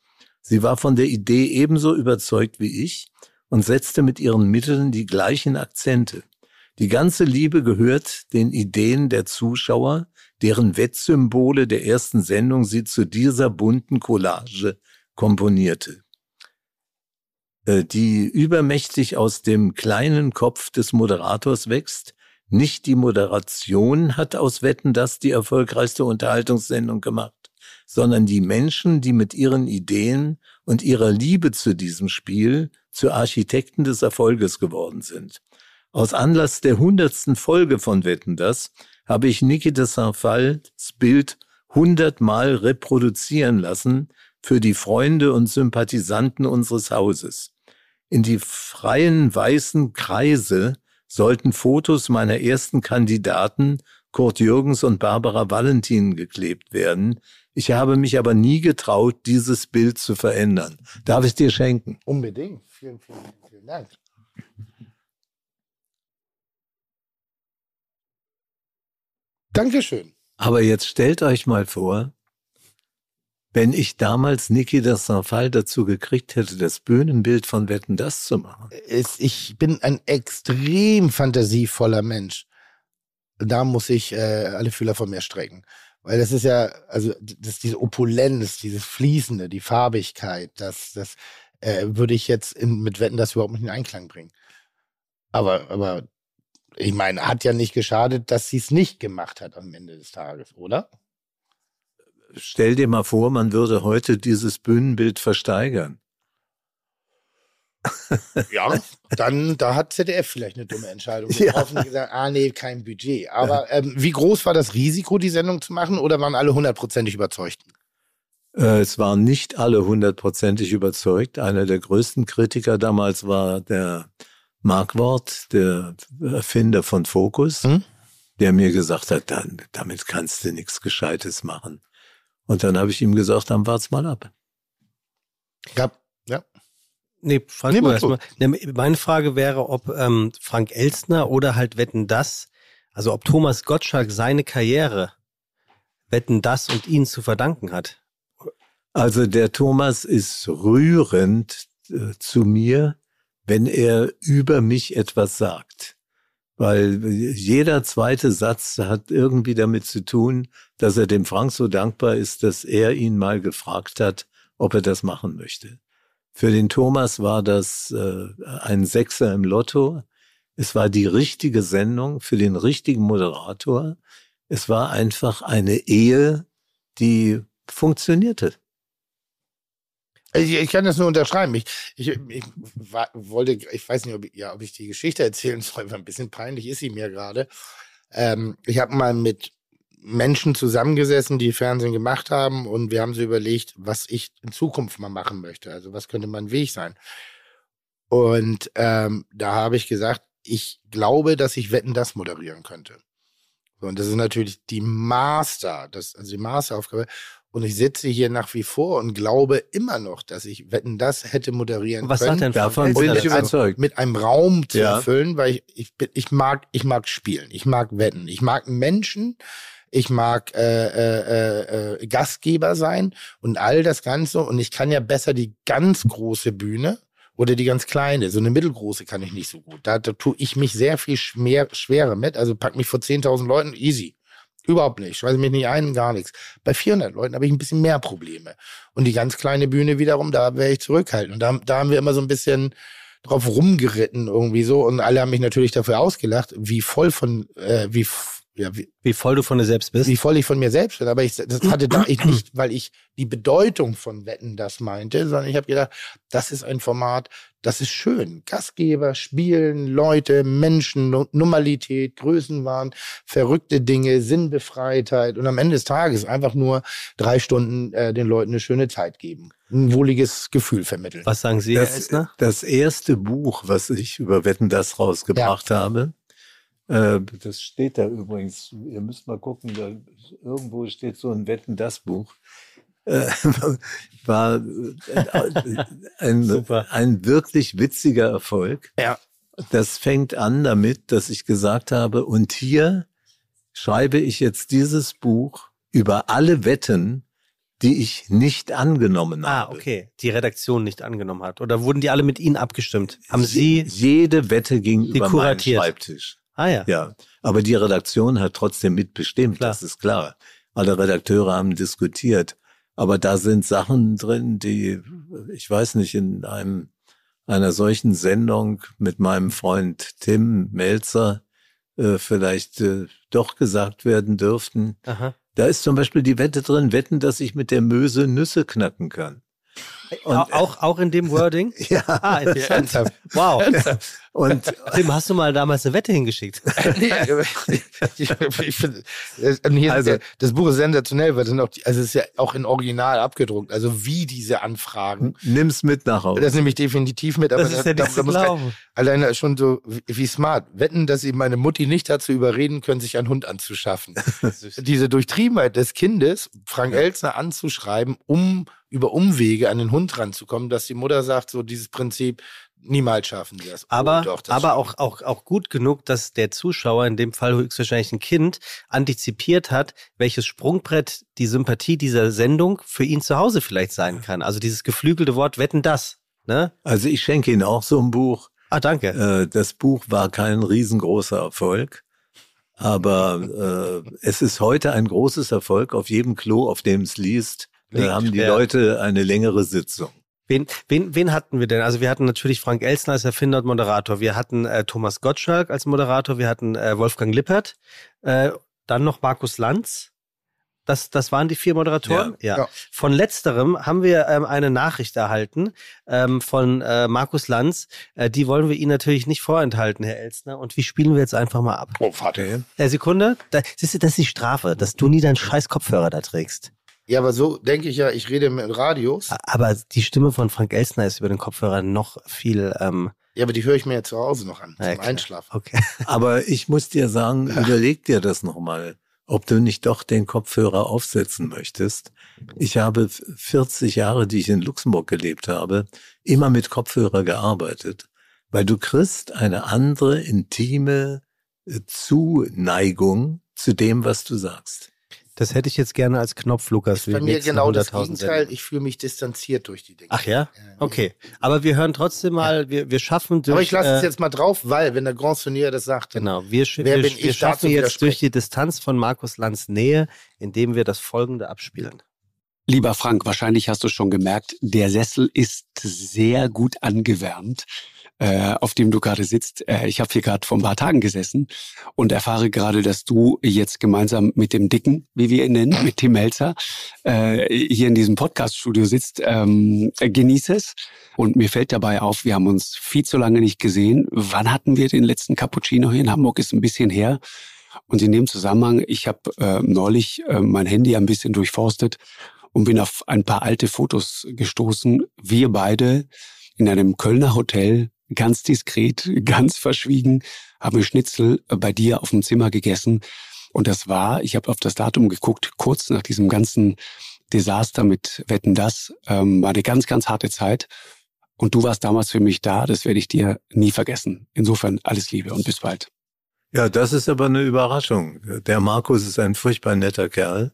Sie war von der Idee ebenso überzeugt wie ich und setzte mit ihren Mitteln die gleichen Akzente. Die ganze Liebe gehört den Ideen der Zuschauer, deren Wettsymbole der ersten Sendung sie zu dieser bunten Collage komponierte. Äh, die übermächtig aus dem kleinen Kopf des Moderators wächst, nicht die Moderation hat aus Wetten das die erfolgreichste Unterhaltungssendung gemacht, sondern die Menschen, die mit ihren Ideen und ihrer Liebe zu diesem Spiel zu Architekten des Erfolges geworden sind. Aus Anlass der hundertsten Folge von Wetten das habe ich Niki de Saint-Falls Bild hundertmal reproduzieren lassen für die Freunde und Sympathisanten unseres Hauses. In die freien weißen Kreise sollten Fotos meiner ersten Kandidaten Kurt Jürgens und Barbara Valentin geklebt werden. Ich habe mich aber nie getraut, dieses Bild zu verändern. Darf ich dir schenken? Unbedingt. Vielen, vielen, vielen Dank. Dankeschön. Aber jetzt stellt euch mal vor, wenn ich damals Niki das Fall dazu gekriegt hätte, das Bühnenbild von Wetten das zu machen. Ich bin ein extrem fantasievoller Mensch. Da muss ich äh, alle Fühler von mir strecken. Weil das ist ja, also das diese Opulenz, dieses Fließende, die Farbigkeit, das, das äh, würde ich jetzt in, mit Wetten das überhaupt nicht in Einklang bringen. Aber, aber ich meine, hat ja nicht geschadet, dass sie es nicht gemacht hat am Ende des Tages, oder? Stell dir mal vor, man würde heute dieses Bühnenbild versteigern. *laughs* ja, dann da hat ZDF vielleicht eine dumme Entscheidung getroffen ja. und gesagt, ah nee, kein Budget. Aber ähm, wie groß war das Risiko, die Sendung zu machen, oder waren alle hundertprozentig überzeugt? Äh, es waren nicht alle hundertprozentig überzeugt. Einer der größten Kritiker damals war der Markwort, der Erfinder von Focus, hm? der mir gesagt hat, dann, damit kannst du nichts Gescheites machen. Und dann habe ich ihm gesagt, dann wart's mal ab. Ja, ja. Nee, Frank, nee, erstmal. Meine Frage wäre, ob ähm, Frank Elstner oder halt Wetten das, also ob Thomas Gottschalk seine Karriere Wetten das und ihn zu verdanken hat. Also der Thomas ist rührend äh, zu mir, wenn er über mich etwas sagt weil jeder zweite Satz hat irgendwie damit zu tun, dass er dem Frank so dankbar ist, dass er ihn mal gefragt hat, ob er das machen möchte. Für den Thomas war das äh, ein Sechser im Lotto. Es war die richtige Sendung für den richtigen Moderator. Es war einfach eine Ehe, die funktionierte. Ich, ich, kann das nur unterschreiben. Ich, ich, ich war, wollte, ich weiß nicht, ob ich, ja, ob ich die Geschichte erzählen *laughs* soll, weil ein bisschen peinlich ist sie mir gerade. Ähm, ich habe mal mit Menschen zusammengesessen, die Fernsehen gemacht haben und wir haben so überlegt, was ich in Zukunft mal machen möchte. Also was könnte mein Weg sein? Und ähm, da habe ich gesagt, ich glaube, dass ich Wetten das moderieren könnte. So, und das ist natürlich die Master, das, also die Masteraufgabe. Und ich sitze hier nach wie vor und glaube immer noch, dass ich Wetten das hätte moderieren Was können. Was sagt denn davon? Bin ich überzeugt. Mit einem Raum zu ja. erfüllen, weil ich, ich, ich mag, ich mag spielen, ich mag Wetten, ich mag Menschen, ich mag äh, äh, äh, Gastgeber sein und all das Ganze. Und ich kann ja besser die ganz große Bühne oder die ganz kleine. So eine mittelgroße kann ich nicht so gut. Da, da tue ich mich sehr viel schwer, schwerer mit. Also pack mich vor 10.000 Leuten, easy. Überhaupt nicht. Schmeiße mich nicht ein, gar nichts. Bei 400 Leuten habe ich ein bisschen mehr Probleme. Und die ganz kleine Bühne wiederum, da wäre ich zurückhaltend. Und da, da haben wir immer so ein bisschen drauf rumgeritten irgendwie so. Und alle haben mich natürlich dafür ausgelacht, wie voll von, äh, wie ja, wie, wie, voll du von dir selbst bist. Wie voll ich von mir selbst bin. Aber ich, das hatte da ich *clears throat* nicht, weil ich die Bedeutung von Wetten das meinte, sondern ich habe gedacht, das ist ein Format, das ist schön. Gastgeber, Spielen, Leute, Menschen, Normalität, Größenwahn, verrückte Dinge, Sinnbefreitheit und am Ende des Tages einfach nur drei Stunden äh, den Leuten eine schöne Zeit geben. Ein wohliges Gefühl vermitteln. Was sagen Sie, das, Herr Elsner? Das erste Buch, was ich über Wetten das rausgebracht ja. habe, das steht da übrigens. Ihr müsst mal gucken, da irgendwo steht so ein Wetten das Buch. Äh, *laughs* war äh, ein, *laughs* ein wirklich witziger Erfolg. Ja. Das fängt an damit, dass ich gesagt habe, und hier schreibe ich jetzt dieses Buch über alle Wetten, die ich nicht angenommen Ah, habe. okay. Die Redaktion nicht angenommen hat. Oder wurden die alle mit Ihnen abgestimmt? Haben Sie. Jede Wette ging über meinen. Schreibtisch. Ah ja. Ja, aber die Redaktion hat trotzdem mitbestimmt, Klar. das ist klar. Alle Redakteure haben diskutiert. Aber da sind Sachen drin, die, ich weiß nicht, in einem, einer solchen Sendung mit meinem Freund Tim Melzer äh, vielleicht äh, doch gesagt werden dürften. Aha. Da ist zum Beispiel die Wette drin, wetten, dass ich mit der Möse Nüsse knacken kann. Und- Au- auch, auch in dem Wording? *laughs* Ja. Ah, interessant. Ernsthaft? Wow. Und Tim, hast du mal damals eine Wette hingeschickt? *laughs* nee, *laughs* ich, ich hier Also- das Buch ist sensationell, weil sind auch die, also es ist ja auch in Original abgedruckt. Also wie diese Anfragen. nimm's mit nach Hause. Das nehme ich definitiv mit, aber Das ist ja da, nicht da zu muss kein, glauben. alleine schon so wie, wie smart. Wetten, dass sie meine Mutti nicht dazu überreden können, sich einen Hund anzuschaffen. Diese Durchtriebenheit des Kindes, Frank Elzner anzuschreiben, um über Umwege an den Hund ranzukommen, dass die Mutter sagt, so dieses Prinzip, niemals schaffen sie das. Oh, Aber, doch, das aber auch, auch, auch gut genug, dass der Zuschauer, in dem Fall höchstwahrscheinlich ein Kind, antizipiert hat, welches Sprungbrett die Sympathie dieser Sendung für ihn zu Hause vielleicht sein kann. Also dieses geflügelte Wort, wetten das. Ne? Also ich schenke Ihnen auch so ein Buch. Ah, danke. Äh, das Buch war kein riesengroßer Erfolg, aber äh, es ist heute ein großes Erfolg. Auf jedem Klo, auf dem es liest, Liegt, haben die ja. Leute eine längere Sitzung. Wen, wen, wen hatten wir denn? Also wir hatten natürlich Frank Elstner als Erfinder und Moderator. Wir hatten äh, Thomas Gottschalk als Moderator. Wir hatten äh, Wolfgang Lippert. Äh, dann noch Markus Lanz. Das, das waren die vier Moderatoren? Ja. Ja. Von letzterem haben wir ähm, eine Nachricht erhalten ähm, von äh, Markus Lanz. Äh, die wollen wir Ihnen natürlich nicht vorenthalten, Herr Elstner. Und wie spielen wir jetzt einfach mal ab? Oh, Vater. Äh, Sekunde. Da, siehst du, das ist die Strafe, dass du nie deinen scheiß Kopfhörer da trägst. Ja, aber so denke ich ja, ich rede mit Radios. Aber die Stimme von Frank Elstner ist über den Kopfhörer noch viel... Ähm, Ja, aber die höre ich mir ja zu Hause noch an, Ja, zum klar. Einschlafen. Okay. *laughs* Aber ich muss dir sagen, überleg dir das nochmal, ob du nicht doch den Kopfhörer aufsetzen möchtest. Ich habe 40 Jahre, die ich in Luxemburg gelebt habe, immer mit Kopfhörer gearbeitet, weil du kriegst eine andere intime äh, Zuneigung zu dem, was du sagst. Das hätte ich jetzt gerne als Knopf, Lukas. Ist für bei die mir nächsten genau das 100.000 Gegenteil. Ich fühle mich distanziert durch die Dinge. Ach ja? Okay. Aber wir hören trotzdem mal, wir, wir schaffen durch. Aber ich lasse es äh, jetzt mal drauf, weil, wenn der Grand Turnier das sagt, dann Genau, wir, wir, bin wir schaffen jetzt durch die Distanz von Markus Lanz Nähe, indem wir das folgende abspielen. Lieber Frank, wahrscheinlich hast du schon gemerkt, der Sessel ist sehr gut angewärmt, äh, auf dem du gerade sitzt. Äh, ich habe hier gerade vor ein paar Tagen gesessen und erfahre gerade, dass du jetzt gemeinsam mit dem Dicken, wie wir ihn nennen, mit Tim Melzer, äh, hier in diesem Podcast-Studio sitzt. Ähm, äh, genieße es. Und mir fällt dabei auf, wir haben uns viel zu lange nicht gesehen. Wann hatten wir den letzten Cappuccino hier in Hamburg? Ist ein bisschen her. Und in dem Zusammenhang, ich habe äh, neulich äh, mein Handy ein bisschen durchforstet und bin auf ein paar alte Fotos gestoßen. Wir beide in einem Kölner Hotel, ganz diskret, ganz verschwiegen, haben Schnitzel bei dir auf dem Zimmer gegessen. Und das war, ich habe auf das Datum geguckt, kurz nach diesem ganzen Desaster mit Wetten das, ähm, war eine ganz, ganz harte Zeit. Und du warst damals für mich da, das werde ich dir nie vergessen. Insofern alles Liebe und bis bald. Ja, das ist aber eine Überraschung. Der Markus ist ein furchtbar netter Kerl.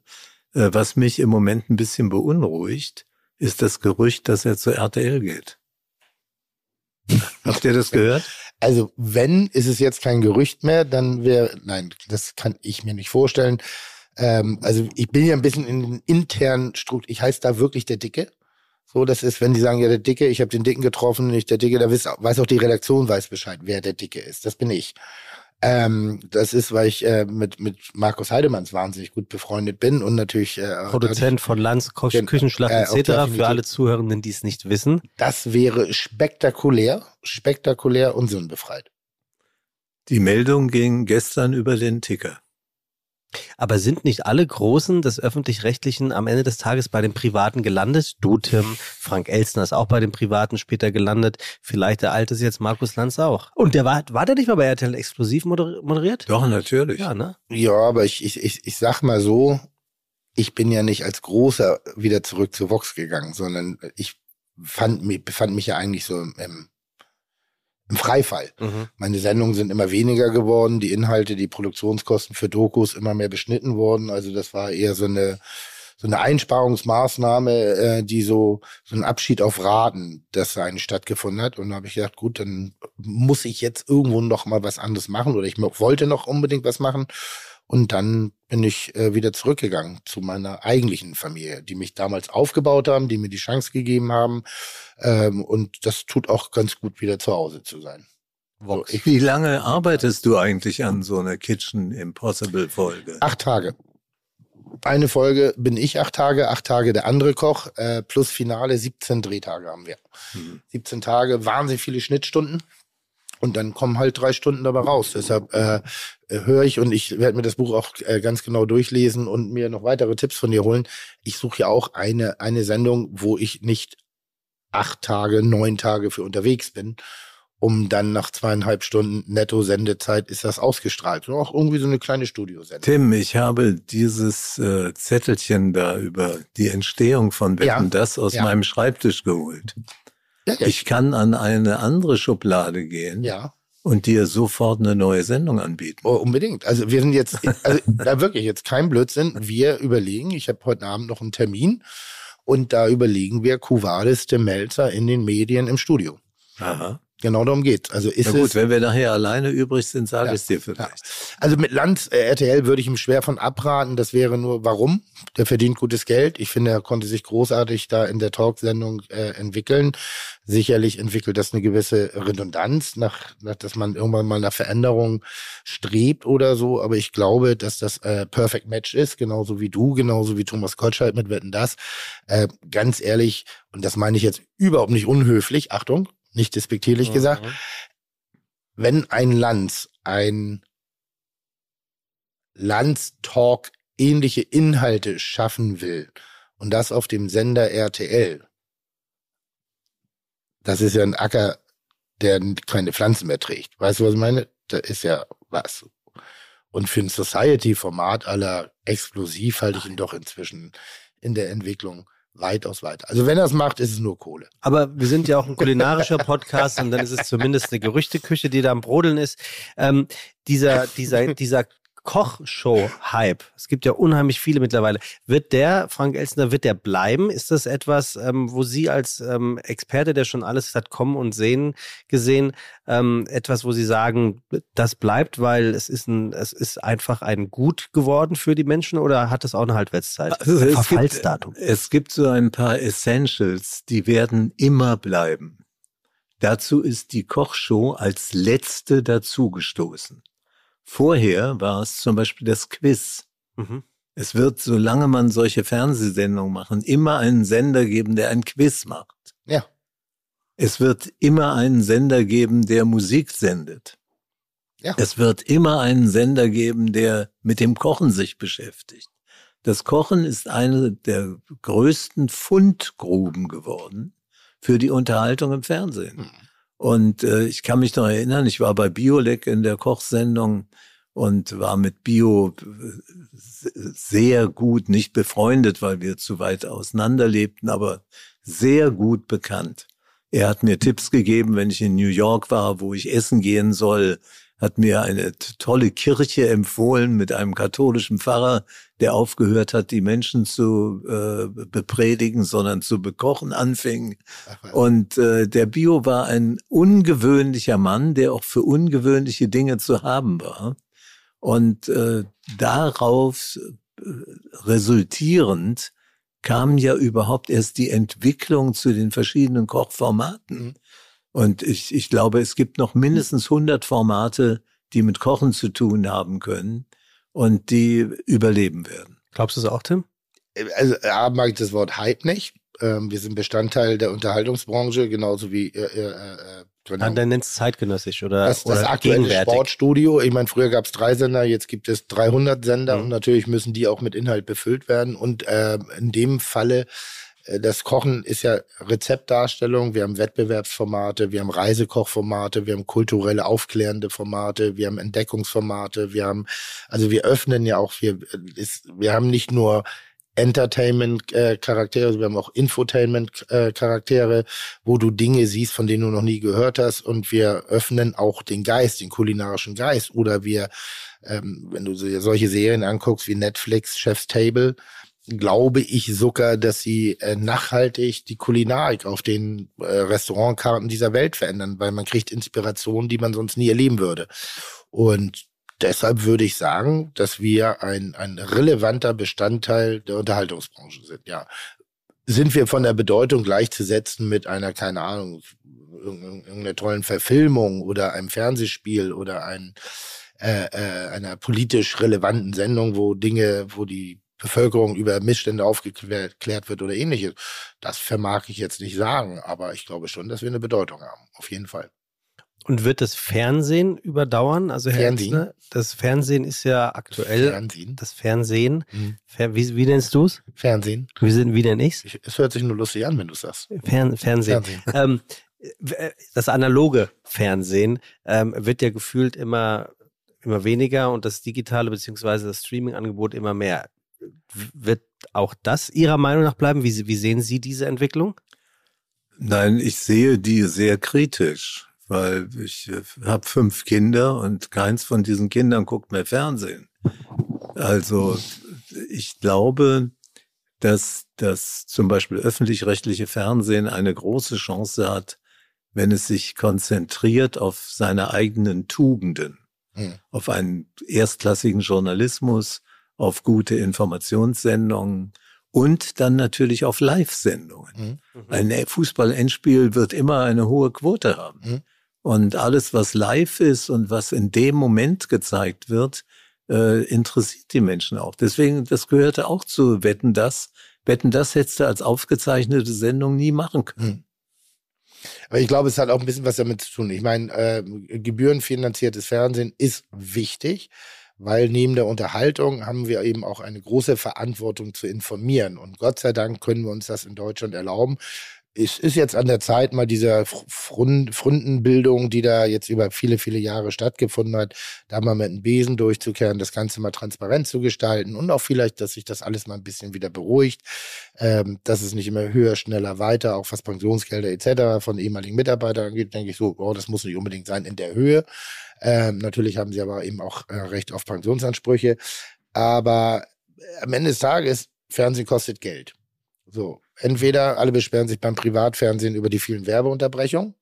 Äh, Was mich im Moment ein bisschen beunruhigt, ist das Gerücht, dass er zu RTL geht. Habt ihr das gehört? Also, wenn, ist es jetzt kein Gerücht mehr, dann wäre, nein, das kann ich mir nicht vorstellen. Ähm, also, ich bin ja ein bisschen in den internen Struktur, ich heiße da wirklich der Dicke. So, das ist, wenn die sagen, ja, der Dicke, ich habe den Dicken getroffen, nicht der Dicke, da weiß, weiß auch die Redaktion weiß Bescheid, wer der Dicke ist. Das bin ich. Ähm, das ist, weil ich äh, mit, mit Markus Heidemanns wahnsinnig gut befreundet bin und natürlich äh, Produzent von Lanz, Ko Gen- Küchenschlacht äh, etc. Für alle Zuhörenden, die es nicht wissen. Das wäre spektakulär, spektakulär und sinnbefreit. Die Meldung ging gestern über den Ticker. Aber sind nicht alle Großen des Öffentlich-Rechtlichen am Ende des Tages bei den Privaten gelandet? Du, Tim, Frank Elstner ist auch bei den Privaten später gelandet. Vielleicht der alte ist jetzt Markus Lanz auch. Und der war, war der nicht mal bei RTL exklusiv moder moderiert? Doch, natürlich. Ja, ne? Ja, aber ich, ich, ich, ich sag mal so, ich bin ja nicht als Großer wieder zurück zu Vox gegangen, sondern ich fand, mich- befand mich ja eigentlich so im, im, im Freifall. Mhm. Meine Sendungen sind immer weniger geworden, die Inhalte, die Produktionskosten für Dokus immer mehr beschnitten worden. Also das war eher so eine so eine Einsparungsmaßnahme, äh, die so so ein Abschied auf Raten, das eigentlich stattgefunden hat. Und da habe ich gedacht, gut, dann muss ich jetzt irgendwo noch mal was anderes machen oder ich wollte noch unbedingt was machen. Und dann bin ich äh, wieder zurückgegangen zu meiner eigentlichen Familie, die mich damals aufgebaut haben, die mir die Chance gegeben haben. Ähm, und das tut auch ganz gut, wieder zu Hause zu sein. Vox. So, ich, Wie lange arbeitest du eigentlich an so einer Kitchen Impossible Folge? acht Tage. Eine Folge bin ich acht Tage, acht Tage der andere Koch, äh, plus Finale 17 Drehtage haben wir. Mhm. 17 Tage, wahnsinnig viele Schnittstunden. Und dann kommen halt drei Stunden dabei raus. Deshalb äh, äh, höre ich und ich werde mir das Buch auch äh, ganz genau durchlesen und mir noch weitere Tipps von dir holen. Ich suche ja auch eine, eine Sendung, wo ich nicht acht Tage, neun Tage für unterwegs bin, um dann nach zweieinhalb Stunden netto Sendezeit ist das ausgestrahlt. Und auch irgendwie so eine kleine Studiosendung. Tim, ich habe dieses äh, Zettelchen da über die Entstehung von Wetten Ja, das aus ja. meinem Schreibtisch geholt. Ja, Ich kann an eine andere Schublade gehen ja. Und dir sofort eine neue Sendung anbieten. Oh, unbedingt. Also wir sind jetzt, also da *laughs* wirklich jetzt kein Blödsinn. Wir überlegen, ich habe heute Abend noch einen Termin und da überlegen wir Kuvalis de Melzer in den Medien im Studio. Aha. Genau darum geht's. Also ist Na gut, es, wenn wir nachher alleine übrig sind, sage Ja, ich es dir vielleicht. also mit Land äh, RTL würde ich ihm schwer von abraten. Das wäre nur, warum? Der verdient gutes Geld. Ich finde, er konnte sich großartig da in der Talksendung äh, entwickeln. Sicherlich entwickelt das eine gewisse Redundanz, nach, nach, dass man irgendwann mal nach Veränderung strebt oder so. Aber ich glaube, dass das äh, Perfect Match ist, genauso wie du, genauso wie Thomas Gottschalk mit Wetten das. Äh, ganz ehrlich, und das meine ich jetzt überhaupt nicht unhöflich, Achtung, nicht despektierlich gesagt, wenn ein Lanz ein Lanz-Talk ähnliche Inhalte schaffen will und das auf dem Sender RTL, das ist ja ein Acker, der keine Pflanzen mehr trägt. Weißt du, was ich meine? Da ist ja was. Und für ein Society-Format aller explosiv halte ich ihn doch inzwischen in der Entwicklung weitaus weiter. Also wenn er es macht, ist es nur Kohle. Aber wir sind ja auch ein kulinarischer Podcast und dann ist es zumindest eine Gerüchteküche, die da am Brodeln ist. Ähm, dieser, dieser, dieser Kochshow-Hype, es gibt ja unheimlich viele mittlerweile. Wird der, Frank Elsner, wird der bleiben? Ist das etwas, ähm, wo Sie als ähm, Experte, der schon alles hat kommen und sehen gesehen, ähm, etwas, wo Sie sagen, das bleibt, weil es ist ein, es ist einfach ein Gut geworden für die Menschen oder hat das auch eine Halbwertszeit? Also es, gibt, Verfallsdatum. es gibt so ein paar Essentials, die werden immer bleiben. Dazu ist die Kochshow als letzte dazugestoßen. Vorher war es zum Beispiel das Quiz. Mhm. Es wird, solange man solche Fernsehsendungen machen, immer einen Sender geben, der ein Quiz macht. Ja. Es wird immer einen Sender geben, der Musik sendet. Ja. Es wird immer einen Sender geben, der mit dem Kochen sich beschäftigt. Das Kochen ist eine der größten Fundgruben geworden für die Unterhaltung im Fernsehen. Hm. Und äh, ich kann mich noch erinnern, ich war bei Biolek in der Kochsendung und war mit Bio äh, sehr gut, nicht befreundet, weil wir zu weit auseinander lebten, aber sehr gut bekannt. Er hat mir Tipps gegeben, wenn ich in New York war, wo ich essen gehen soll, hat mir eine tolle Kirche empfohlen mit einem katholischen Pfarrer, der aufgehört hat, die Menschen zu äh, bepredigen, sondern zu bekochen anfing. Und äh, der Bio war ein ungewöhnlicher Mann, der auch für ungewöhnliche Dinge zu haben war. Und äh, darauf äh, resultierend kam ja überhaupt erst die Entwicklung zu den verschiedenen Kochformaten. Mhm. Und ich, ich glaube, es gibt noch mindestens 100 Formate, die mit Kochen zu tun haben können und die überleben werden. Glaubst du es auch, Tim? Also A mag ich das Wort Hype nicht. Ähm, wir sind Bestandteil der Unterhaltungsbranche, genauso wie äh, äh, äh, Ja, dann nennt es zeitgenössisch oder, das, das oder aktuelle. Sportstudio. Ich meine, früher gab es drei Sender, jetzt gibt es 300 Sender Mhm. und natürlich müssen die auch mit Inhalt befüllt werden. Und äh, in dem Falle, äh, das Kochen ist ja Rezeptdarstellung. Wir haben Wettbewerbsformate, wir haben Reisekochformate, wir haben kulturelle aufklärende Formate, wir haben Entdeckungsformate, wir haben, also wir öffnen ja auch, wir, ist, wir haben nicht nur Entertainment-Charaktere, wir haben auch Infotainment-Charaktere, wo du Dinge siehst, von denen du noch nie gehört hast. Und wir öffnen auch den Geist, den kulinarischen Geist. Oder wir, ähm, wenn du solche Serien anguckst wie Netflix, Chef's Table, glaube ich sogar, dass sie äh, nachhaltig die Kulinarik auf den äh, Restaurantkarten dieser Welt verändern, weil man kriegt Inspirationen, die man sonst nie erleben würde. Und deshalb würde ich sagen, dass wir ein, ein relevanter Bestandteil der Unterhaltungsbranche sind. Ja, sind wir von der Bedeutung gleichzusetzen mit einer, keine Ahnung, irgendeiner tollen Verfilmung oder einem Fernsehspiel oder ein, äh, äh, einer politisch relevanten Sendung, wo Dinge, wo die Bevölkerung über Missstände aufgeklärt wird oder ähnliches. Das vermag ich jetzt nicht sagen, aber ich glaube schon, dass wir eine Bedeutung haben. Auf jeden Fall. Und wird das Fernsehen überdauern? Also Herr Fernsehen? Elstner, das Fernsehen ist ja aktuell. Fernsehen? Das Fernsehen. Mhm. Fer wie, wie nennst du es? Fernsehen. Wie, sind- wie nenn ich's? Ich, es hört sich nur lustig an, wenn du sagst. Fern Fernsehen. Fernsehen. *laughs* Ähm, äh, das analoge Fernsehen ähm, wird ja gefühlt immer, immer weniger und das digitale beziehungsweise das Streaming-Angebot immer mehr. Wird auch das Ihrer Meinung nach bleiben? Wie, wie sehen Sie diese Entwicklung? Nein, ich sehe die sehr kritisch, weil ich habe fünf Kinder und keins von diesen Kindern guckt mehr Fernsehen. Also ich glaube, dass das zum Beispiel öffentlich-rechtliche Fernsehen eine große Chance hat, wenn es sich konzentriert auf seine eigenen Tugenden, Hm. auf einen erstklassigen Journalismus, auf gute Informationssendungen und dann natürlich auf Live-Sendungen. Mhm. Ein Fußball-Endspiel wird immer eine hohe Quote haben. Mhm. Und alles, was live ist und was in dem Moment gezeigt wird, äh, interessiert die Menschen auch. Deswegen, das gehörte auch zu Wetten das. Wetten das hättest du als aufgezeichnete Sendung nie machen können. Aber ich glaube, es hat auch ein bisschen was damit zu tun. Ich meine, äh, gebührenfinanziertes Fernsehen ist wichtig, weil neben der Unterhaltung haben wir eben auch eine große Verantwortung zu informieren. Und Gott sei Dank können wir uns das in Deutschland erlauben. Es ist jetzt an der Zeit, mal dieser Frun- Frundenbildung, die da jetzt über viele, viele Jahre stattgefunden hat, da mal mit einem Besen durchzukehren, das Ganze mal transparent zu gestalten und auch vielleicht, dass sich das alles mal ein bisschen wieder beruhigt, ähm, dass es nicht immer höher, schneller, weiter, auch was Pensionsgelder etc. von ehemaligen Mitarbeitern angeht, denke ich so, oh, das muss nicht unbedingt sein in der Höhe. Ähm, natürlich haben sie aber eben auch äh, Recht auf Pensionsansprüche. Aber äh, am Ende des Tages, Fernsehen kostet Geld. So, entweder alle beschweren sich beim Privatfernsehen über die vielen Werbeunterbrechungen.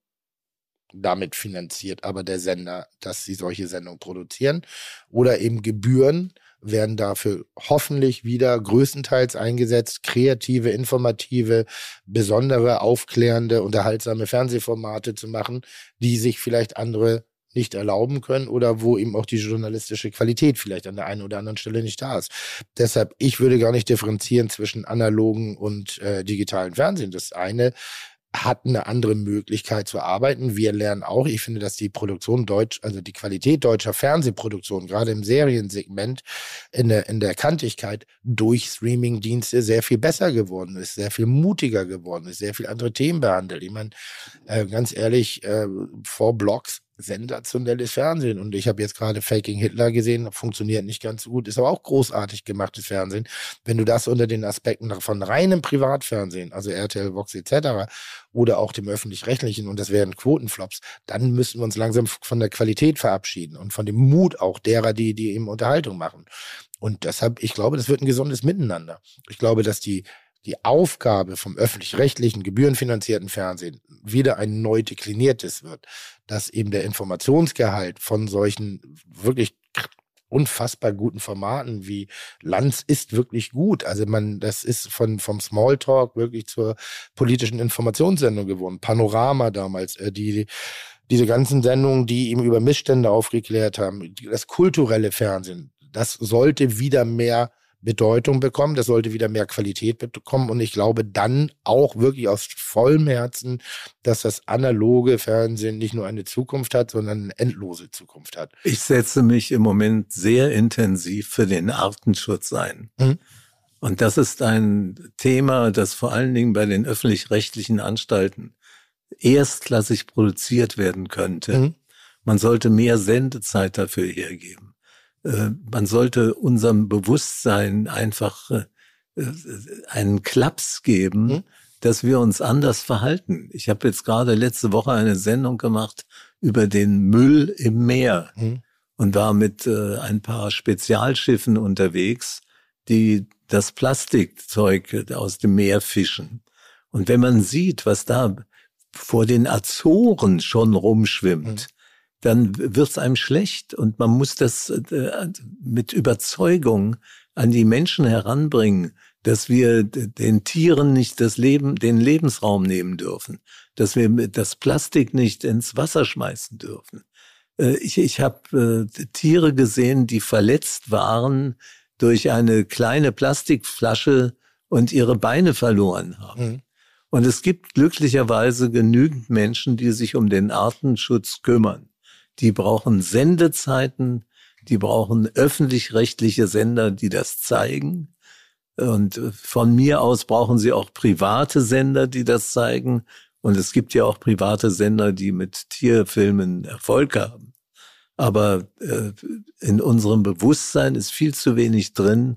Damit finanziert aber der Sender, dass sie solche Sendungen produzieren. Oder eben Gebühren werden dafür hoffentlich wieder größtenteils eingesetzt, kreative, informative, besondere, aufklärende, unterhaltsame Fernsehformate zu machen, die sich vielleicht andere nicht erlauben können oder wo eben auch die journalistische Qualität vielleicht an der einen oder anderen Stelle nicht da ist. Deshalb, ich würde gar nicht differenzieren zwischen analogen und äh, digitalen Fernsehen. Das eine hat eine andere Möglichkeit zu arbeiten. Wir lernen auch, ich finde, dass die Produktion deutsch, also die Qualität deutscher Fernsehproduktion, gerade im Seriensegment, in der, in der Kantigkeit durch Streamingdienste sehr viel besser geworden ist, sehr viel mutiger geworden ist, sehr viel andere Themen behandelt. Ich meine, äh, ganz ehrlich, äh, vor Blogs sensationelles Fernsehen. Und ich habe jetzt gerade Faking Hitler gesehen, funktioniert nicht ganz so gut, ist aber auch großartig gemachtes Fernsehen. Wenn du das unter den Aspekten von reinem Privatfernsehen, also RTL, Vox etc., oder auch dem öffentlich-rechtlichen, und das wären Quotenflops, dann müssen wir uns langsam von der Qualität verabschieden und von dem Mut auch derer, die, die eben Unterhaltung machen. Und deshalb, ich glaube, das wird ein gesundes Miteinander. Ich glaube, dass die die Aufgabe vom öffentlich-rechtlichen, gebührenfinanzierten Fernsehen wieder ein neu dekliniertes wird, dass eben der Informationsgehalt von solchen wirklich unfassbar guten Formaten wie Lanz ist wirklich gut. Also man, das ist von, vom Smalltalk wirklich zur politischen Informationssendung geworden. Panorama damals, äh, die, diese ganzen Sendungen, die ihm über Missstände aufgeklärt haben, das kulturelle Fernsehen, das sollte wieder mehr Bedeutung bekommen, das sollte wieder mehr Qualität bekommen und ich glaube dann auch wirklich aus vollem Herzen, dass das analoge Fernsehen nicht nur eine Zukunft hat, sondern eine endlose Zukunft hat. Ich setze mich im Moment sehr intensiv für den Artenschutz ein. Mhm. Und das ist ein Thema, das vor allen Dingen bei den öffentlich-rechtlichen Anstalten erstklassig produziert werden könnte. Mhm. Man sollte mehr Sendezeit dafür hergeben. Äh, Man sollte unserem Bewusstsein einfach äh, äh, einen Klaps geben, Hm? dass wir uns anders verhalten. Ich habe jetzt gerade letzte Woche eine Sendung gemacht über den Müll im Meer Hm? und war mit äh, ein paar Spezialschiffen unterwegs, die das Plastikzeug aus dem Meer fischen. Und wenn man sieht, was da vor den Azoren schon rumschwimmt, dann wird's einem schlecht und man muss das äh, mit Überzeugung an die Menschen heranbringen, dass wir den Tieren nicht das Leben, den Lebensraum nehmen dürfen, dass wir das Plastik nicht ins Wasser schmeißen dürfen. Äh, Ich, ich habe äh, Tiere gesehen, die verletzt waren durch eine kleine Plastikflasche und ihre Beine verloren haben. Mhm. Und es gibt glücklicherweise genügend Menschen, die sich um den Artenschutz kümmern. Die brauchen Sendezeiten, die brauchen öffentlich-rechtliche Sender, die das zeigen. Und äh, von mir aus brauchen sie auch private Sender, die das zeigen. Und es gibt ja auch private Sender, die mit Tierfilmen Erfolg haben. Aber äh, in unserem Bewusstsein ist viel zu wenig drin,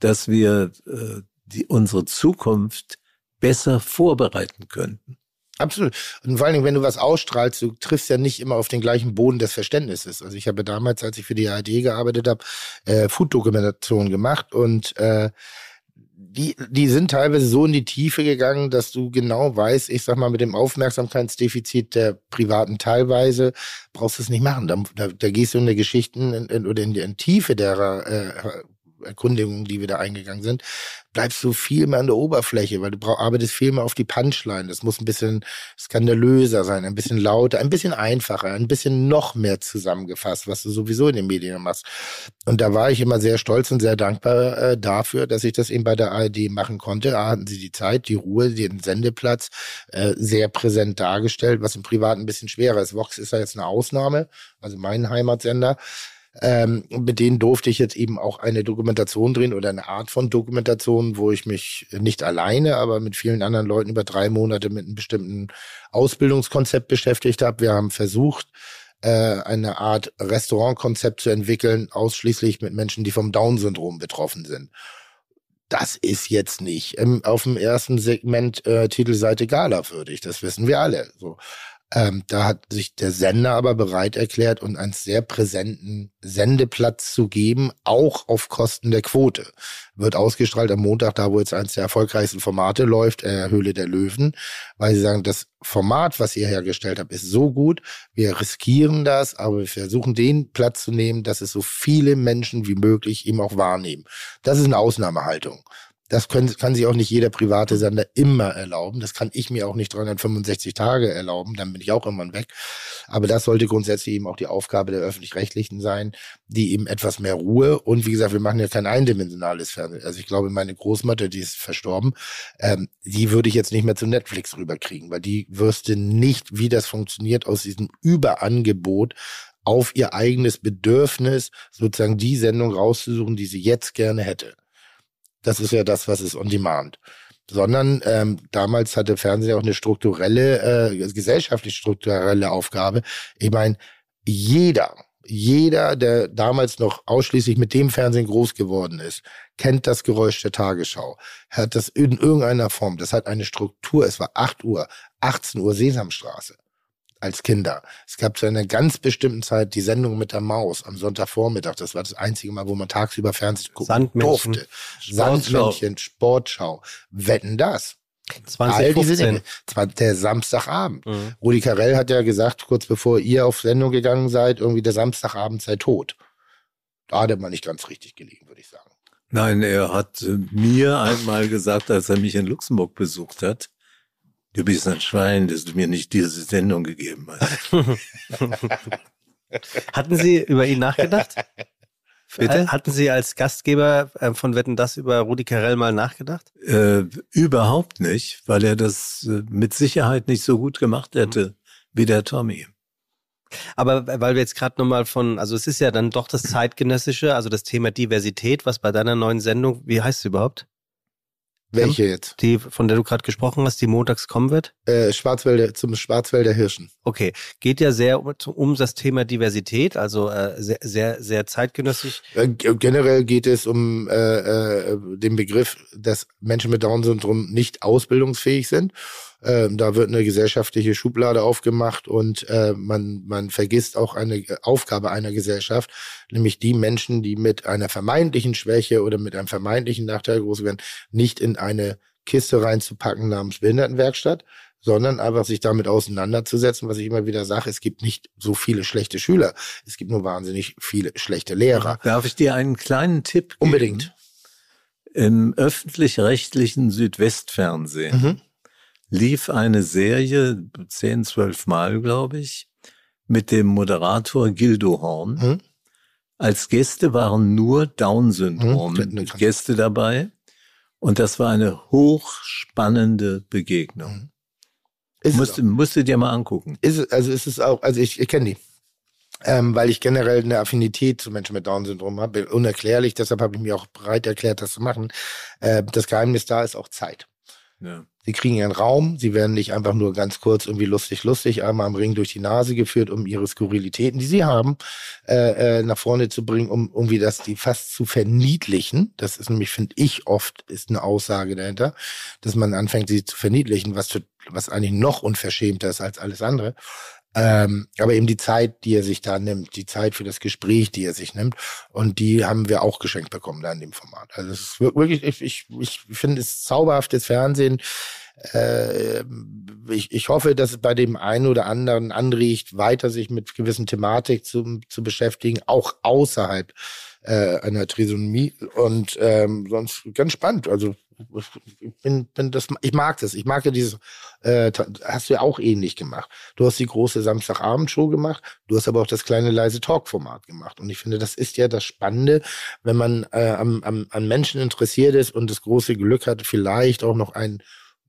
dass wir äh, die, unsere Zukunft besser vorbereiten könnten. Absolut. Und vor allen Dingen, wenn du was ausstrahlst, du triffst ja nicht immer auf den gleichen Boden des Verständnisses. Also ich habe damals, als ich für die ARD gearbeitet habe, äh, Food-Dokumentation gemacht und äh, die, die sind teilweise so in die Tiefe gegangen, dass du genau weißt, ich sag mal, mit dem Aufmerksamkeitsdefizit der Privaten teilweise brauchst du es nicht machen. Da, da, da gehst du in der Geschichten in, in, oder in die in Tiefe der äh, Erkundigungen, die wir da eingegangen sind, bleibst du viel mehr an der Oberfläche, weil du brauch, arbeitest viel mehr auf die Punchline. Das muss ein bisschen skandalöser sein, ein bisschen lauter, ein bisschen einfacher, ein bisschen noch mehr zusammengefasst, was du sowieso in den Medien machst. Und da war ich immer sehr stolz und sehr dankbar äh, dafür, dass ich das eben bei der ARD machen konnte. Da hatten sie die Zeit, die Ruhe, den Sendeplatz äh, sehr präsent dargestellt, was im Privaten ein bisschen schwerer ist. Vox ist ja jetzt eine Ausnahme, also mein Heimatsender. Ähm, mit denen durfte ich jetzt eben auch eine Dokumentation drehen oder eine Art von Dokumentation, wo ich mich nicht alleine, aber mit vielen anderen Leuten über drei Monate mit einem bestimmten Ausbildungskonzept beschäftigt habe. Wir haben versucht, äh, eine Art Restaurantkonzept zu entwickeln, ausschließlich mit Menschen, die vom Down-Syndrom betroffen sind. Das ist jetzt nicht im, auf dem ersten Segment äh, Titelseite galawürdig. Das wissen wir alle. So. Ähm, da hat sich der Sender aber bereit erklärt und einen sehr präsenten Sendeplatz zu geben, auch auf Kosten der Quote. Wird ausgestrahlt am Montag, da wo jetzt eines der erfolgreichsten Formate läuft, äh, Höhle der Löwen, weil sie sagen, das Format, was ihr hergestellt habt, ist so gut, wir riskieren das, aber wir versuchen den Platz zu nehmen, dass es so viele Menschen wie möglich eben auch wahrnehmen. Das ist eine Ausnahmehaltung. Das können, kann sich auch nicht jeder private Sender immer erlauben. Das kann ich mir auch nicht 365 Tage erlauben. Dann bin ich auch irgendwann weg. Aber das sollte grundsätzlich eben auch die Aufgabe der Öffentlich-Rechtlichen sein, die eben etwas mehr Ruhe und wie gesagt, wir machen ja kein eindimensionales Fernsehen. Also ich glaube, meine Großmutter, die ist verstorben, ähm, die würde ich jetzt nicht mehr zu Netflix rüberkriegen, weil die wüsste nicht, wie das funktioniert aus diesem Überangebot auf ihr eigenes Bedürfnis, sozusagen die Sendung rauszusuchen, die sie jetzt gerne hätte. Das ist ja das, was ist on demand. Sondern ähm, damals hatte Fernsehen auch eine strukturelle, äh, gesellschaftlich strukturelle Aufgabe. Ich meine, jeder, jeder, der damals noch ausschließlich mit dem Fernsehen groß geworden ist, kennt das Geräusch der Tagesschau, hat das in irgendeiner Form, das hat eine Struktur. Es war 8 Uhr, 18 Uhr Sesamstraße als Kinder. Es gab zu einer ganz bestimmten Zeit die Sendung mit der Maus am Sonntagvormittag. Das war das einzige Mal, wo man tagsüber Fernsehen gucken Sandmännchen. durfte. Sportschau. Sandmännchen, Sportschau. Wetten das. All diese 2015. Dinge. Es war der Samstagabend. Mhm. Rudi Carell hat ja gesagt, kurz bevor ihr auf Sendung gegangen seid, irgendwie der Samstagabend sei tot. Da hat er mal nicht ganz richtig gelegen, würde ich sagen. Nein, er hat äh, mir einmal gesagt, als er mich in Luxemburg besucht hat, du bist ein Schwein, dass du mir nicht diese Sendung gegeben hast. *laughs* Hatten Sie über ihn nachgedacht? Bitte? Äh, Hatten Sie als Gastgeber äh, von Wetten das über Rudi Carell mal nachgedacht? Äh, überhaupt nicht, weil er das äh, mit Sicherheit nicht so gut gemacht hätte wie der Tommy. Aber weil wir jetzt gerade nochmal von, also es ist ja dann doch das zeitgenössische, also das Thema Diversität, was bei deiner neuen Sendung, wie heißt es überhaupt? Welche jetzt? Die, von der du gerade gesprochen hast, die montags kommen wird? Äh, Schwarzwälder, zum Schwarzwälder Hirschen. Okay. Geht ja sehr um, um das Thema Diversität, also äh, sehr, sehr, sehr zeitgenössisch. Äh, generell geht es um äh, äh, den Begriff, dass Menschen mit Down-Syndrom nicht ausbildungsfähig sind. Ähm, da wird eine gesellschaftliche Schublade aufgemacht und äh, man, man vergisst auch eine Aufgabe einer Gesellschaft, nämlich die Menschen, die mit einer vermeintlichen Schwäche oder mit einem vermeintlichen Nachteil groß werden, nicht in eine Kiste reinzupacken namens Behindertenwerkstatt, sondern einfach sich damit auseinanderzusetzen, was ich immer wieder sage, es gibt nicht so viele schlechte Schüler, es gibt nur wahnsinnig viele schlechte Lehrer. Darf ich dir einen kleinen Tipp geben? Unbedingt. Im öffentlich-rechtlichen Südwestfernsehen Mhm. Lief eine Serie, 10, 12 Mal, glaube ich, mit dem Moderator Gildo Horn. Mhm. Als Gäste waren nur Down-Syndrom Mhm, ne, kann- Gäste dabei. Und das war eine hochspannende Begegnung. Ist es Musst, du dir mal angucken. ist es, also ist es auch, also ich, ich kenne die. Ähm, weil ich generell eine Affinität zu Menschen mit Down-Syndrom habe. Unerklärlich, deshalb habe ich mir auch bereit erklärt, das zu machen. Äh, das Geheimnis da ist auch Zeit. Ja. Sie kriegen ihren Raum, sie werden nicht einfach nur ganz kurz irgendwie lustig, lustig einmal am Ring durch die Nase geführt, um ihre Skurrilitäten, die sie haben, äh, äh, nach vorne zu bringen, um irgendwie das die fast zu verniedlichen. Das ist nämlich, finde ich, oft ist eine Aussage dahinter, dass man anfängt, sie zu verniedlichen, was für, was eigentlich noch unverschämter ist als alles andere. Ähm, aber eben die Zeit, die er sich da nimmt, die Zeit für das Gespräch, die er sich nimmt, und die haben wir auch geschenkt bekommen da in dem Format. Also es ist wir- wirklich, ich, ich, ich finde es zauberhaftes Fernsehen. Äh, ich, ich hoffe, dass es bei dem einen oder anderen anregt, weiter sich mit gewissen Thematik zu, zu beschäftigen, auch außerhalb äh, einer Trisomie. Und ähm, sonst ganz spannend. Also ich bin, bin das, ich mag das. Ich mag ja dieses, äh, hast du ja auch ähnlich gemacht. Du hast die große Samstagabendshow gemacht, du hast aber auch das kleine leise Talk-Format gemacht. Und ich finde, das ist ja das Spannende, wenn man äh, am, am, an Menschen interessiert ist und das große Glück hat, vielleicht auch noch ein,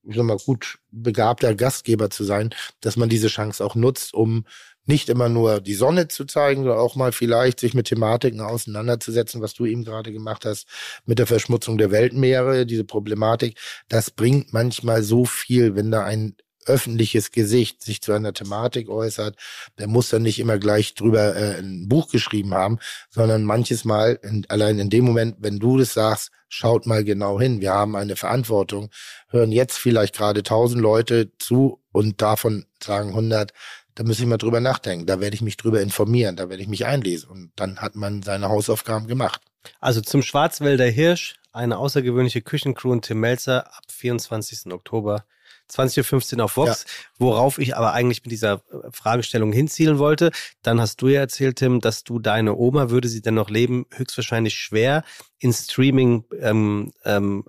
ich sag mal, gut begabter Gastgeber zu sein, dass man diese Chance auch nutzt, um nicht immer nur die Sonne zu zeigen, sondern auch mal vielleicht sich mit Thematiken auseinanderzusetzen, was du eben gerade gemacht hast, mit der Verschmutzung der Weltmeere, diese Problematik. Das bringt manchmal so viel, wenn da ein öffentliches Gesicht sich zu einer Thematik äußert, der muss dann nicht immer gleich drüber äh, ein Buch geschrieben haben, sondern manches Mal, in, allein in dem Moment, wenn du das sagst, schaut mal genau hin. Wir haben eine Verantwortung, hören jetzt vielleicht gerade tausend Leute zu und davon sagen 100, da muss ich mal drüber nachdenken, da werde ich mich drüber informieren, da werde ich mich einlesen und dann hat man seine Hausaufgaben gemacht. Also zum Schwarzwälder Hirsch, eine außergewöhnliche Küchencrew und Tim Melzer ab 24. Oktober 20.15 Uhr auf Vox, worauf ich aber eigentlich mit dieser äh, Fragestellung hinzielen wollte. Dann hast du ja erzählt, Tim, dass du deine Oma, würde sie denn noch leben, höchstwahrscheinlich schwer in Streaming ähm, ähm,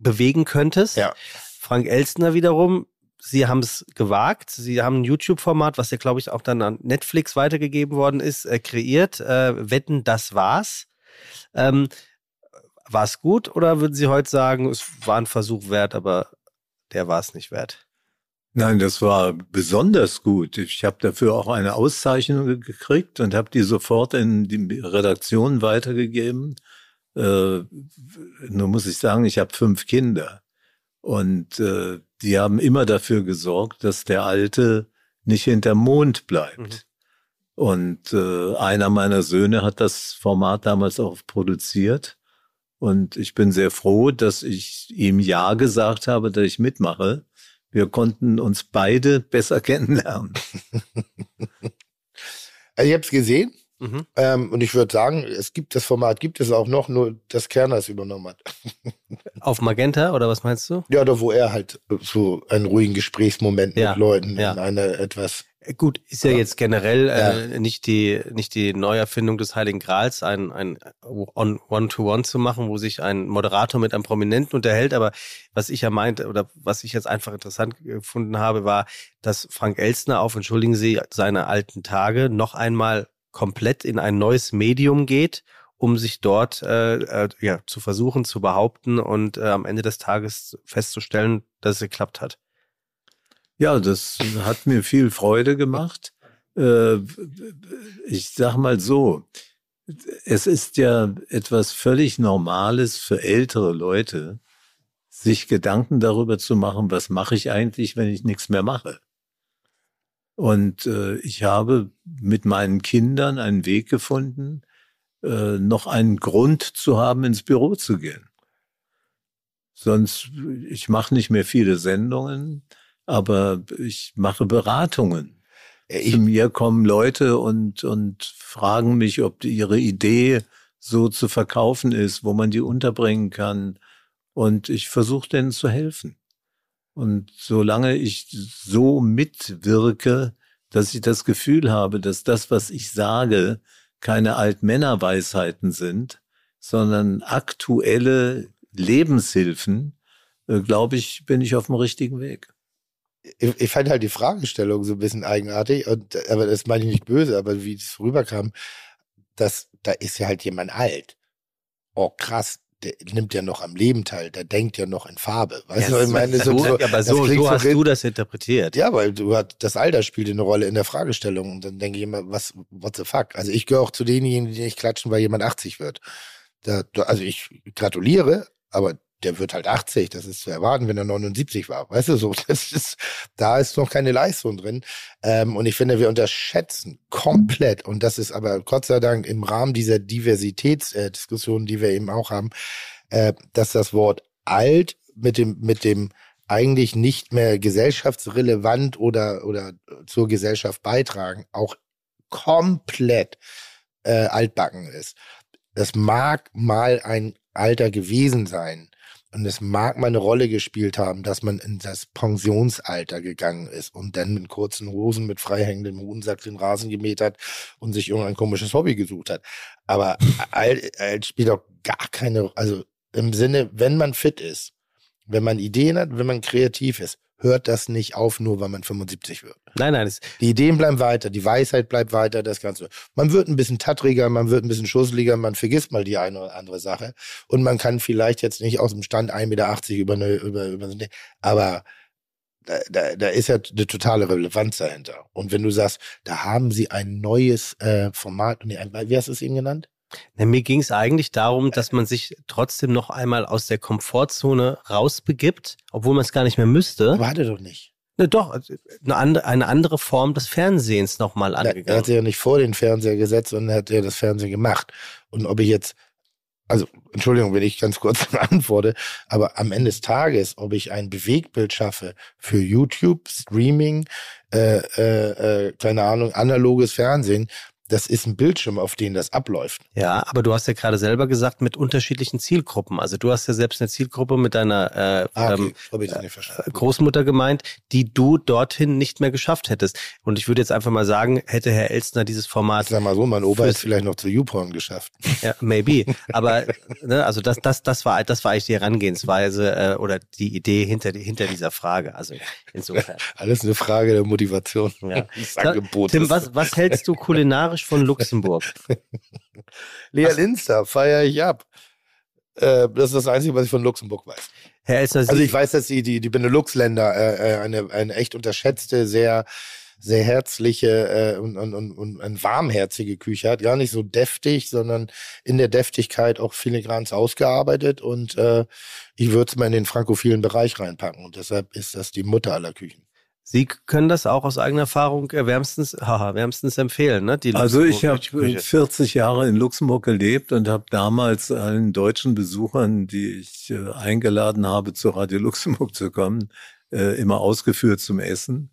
bewegen könntest. Ja. Frank Elstner wiederum, sie haben es gewagt. Sie haben ein YouTube-Format, was ja, glaube ich, auch dann an Netflix weitergegeben worden ist, äh, kreiert. Äh, Wetten, das war's. Ähm, war es gut oder würden Sie heute sagen, es war ein Versuch wert, aber der war es nicht wert? Nein, das war besonders gut. Ich habe dafür auch eine Auszeichnung gekriegt und habe die sofort in die Redaktion weitergegeben. Äh, nur muss ich sagen, ich habe fünf Kinder und äh, die haben immer dafür gesorgt, dass der Alte nicht hinterm Mond bleibt. Mhm. Und äh, einer meiner Söhne hat das Format damals auch produziert. Und ich bin sehr froh, dass ich ihm Ja gesagt habe, dass ich mitmache. Wir konnten uns beide besser *laughs* kennenlernen. *laughs* Also ich habe es gesehen Mhm. ähm, und ich würde sagen, es gibt das Format, gibt es auch noch, nur dass Kerner es übernommen hat. *laughs* Auf Magenta oder was meinst du? Ja, da wo er halt so einen ruhigen Gesprächsmoment Ja, mit Leuten ja. in einer etwas Äh, Gut, ist ja, Ja. jetzt generell äh, nicht die nicht die Neuerfindung des Heiligen Grals, ein, ein On- One-to-One zu machen, wo sich ein Moderator mit einem Prominenten unterhält. Aber was ich ja meinte oder was ich jetzt einfach interessant gefunden habe, war, dass Frank Elstner auf, entschuldigen Sie, seine alten Tage noch einmal komplett in ein neues Medium geht, um sich dort äh, äh, ja, zu versuchen, zu behaupten und äh, am Ende des Tages festzustellen, dass es geklappt hat. Ja, das hat mir viel Freude gemacht. Äh, Ich sag mal so, es ist ja etwas völlig Normales für ältere Leute, sich Gedanken darüber zu machen, was mache ich eigentlich, wenn ich nichts mehr mache. Und äh, ich habe mit meinen Kindern einen Weg gefunden, äh, noch einen Grund zu haben, ins Büro zu gehen. Sonst, ich mache nicht mehr viele Sendungen, aber ich mache Beratungen. Ich, Zu mir kommen Leute und, und fragen mich, ob ihre Idee so zu verkaufen ist, wo man die unterbringen kann. Und ich versuche denen zu helfen. Und solange ich so mitwirke, dass ich das Gefühl habe, dass das, was ich sage, keine Altmännerweisheiten sind, sondern aktuelle Lebenshilfen, äh, glaube ich, bin ich auf dem richtigen Weg. Ich, ich, fand halt die Fragestellung so ein bisschen eigenartig, und, aber das meine ich nicht böse, aber wie es rüberkam, dass da ist ja halt jemand alt. Oh krass, der nimmt ja noch am Leben teil, der denkt ja noch in Farbe. Weißt ja, du, ich meine, so, so, ja, aber so, so hast du das interpretiert. Ja, weil du hat, das Alter spielt eine Rolle in der Fragestellung. Und dann denke ich immer, was, what the fuck? Also ich gehöre auch zu denjenigen, die nicht klatschen, weil jemand 80 wird. Da, also ich gratuliere, aber der wird halt 80, das ist zu erwarten, wenn er 79 war. Weißt du, so, *laughs* das ist, da ist noch keine Leistung drin. Ähm, und ich finde, wir unterschätzen komplett, und das ist aber Gott sei Dank im Rahmen dieser Diversitätsdiskussion, äh, die wir eben auch haben, äh, dass das Wort alt mit dem, mit dem eigentlich nicht mehr gesellschaftsrelevant oder, oder zur Gesellschaft beitragen, auch komplett äh, altbacken ist. Das mag mal ein Alter gewesen sein, und es mag mal eine Rolle gespielt haben, dass man in das Pensionsalter gegangen ist und dann mit kurzen Hosen, mit freihängendem Hodensack den Rasen gemäht hat und sich irgendein komisches Hobby gesucht hat. Aber alt, alt spielt auch gar keine, also im Sinne, wenn man fit ist, wenn man Ideen hat, wenn man kreativ ist, hört das nicht auf, nur weil man 75 wird. Nein, nein. Die Ideen bleiben weiter, die Weisheit bleibt weiter, das Ganze. Man wird ein bisschen tattriger, man wird ein bisschen schusseliger, man vergisst mal die eine oder andere Sache. Und man kann vielleicht jetzt nicht aus dem Stand 1,80 Meter über eine, über, über, aber da, da, da ist ja eine totale Relevanz dahinter. Und wenn du sagst, da haben sie ein neues äh, Format, nee, wie hast du es eben genannt? Na, mir ging es eigentlich darum, dass man sich trotzdem noch einmal aus der Komfortzone rausbegibt, obwohl man es gar nicht mehr müsste. Warte doch nicht. Ne, doch, also, eine andere, eine andere Form des Fernsehens nochmal angegangen. Er hat sich ja nicht vor den Fernseher gesetzt, sondern er hat ja das Fernsehen gemacht. Und ob ich jetzt, also Entschuldigung, wenn ich ganz kurz *laughs* antworte, aber am Ende des Tages, ob ich ein Bewegtbild schaffe für YouTube, Streaming, äh, äh, äh, keine Ahnung, analoges Fernsehen, das ist ein Bildschirm, auf dem das abläuft. Ja, aber du hast ja gerade selber gesagt, mit unterschiedlichen Zielgruppen. Also du hast ja selbst eine Zielgruppe mit deiner äh, ah, okay. ähm, äh, Großmutter gemeint, die du dorthin nicht mehr geschafft hättest. Und ich würde jetzt einfach mal sagen, hätte Herr Elstner dieses Format. Sag mal so, mein Opa ist vielleicht noch zu YouPorn geschafft. Ja, maybe. *laughs* Aber ne, also das, das, das war, das war eigentlich die Herangehensweise äh, oder die Idee hinter, hinter dieser Frage. Also insofern. *laughs* Alles eine Frage der Motivation. Ja. *laughs* Tim, was, was hältst du kulinarisch Fleisch von Luxemburg. *laughs* Lea Linster feiere ich ab. Äh, das ist das Einzige, was ich von Luxemburg weiß. Herr Elsner, also ich weiß, dass die, die, die Benelux-Länder äh, äh, eine, eine echt unterschätzte, sehr, sehr herzliche äh, und, und, und, und eine warmherzige Küche hat. Gar nicht so deftig, sondern in der Deftigkeit auch filigrans ausgearbeitet. Und äh, ich würde es mal in den frankophilen Bereich reinpacken. Und deshalb ist das die Mutter aller Küchen. Sie können das auch aus eigener Erfahrung wärmstens, haha, wärmstens empfehlen, ne? also ich habe 40 Jahre in Luxemburg gelebt und habe damals allen deutschen Besuchern, die ich äh, eingeladen habe, zur Radio Luxemburg zu kommen, äh, immer ausgeführt zum Essen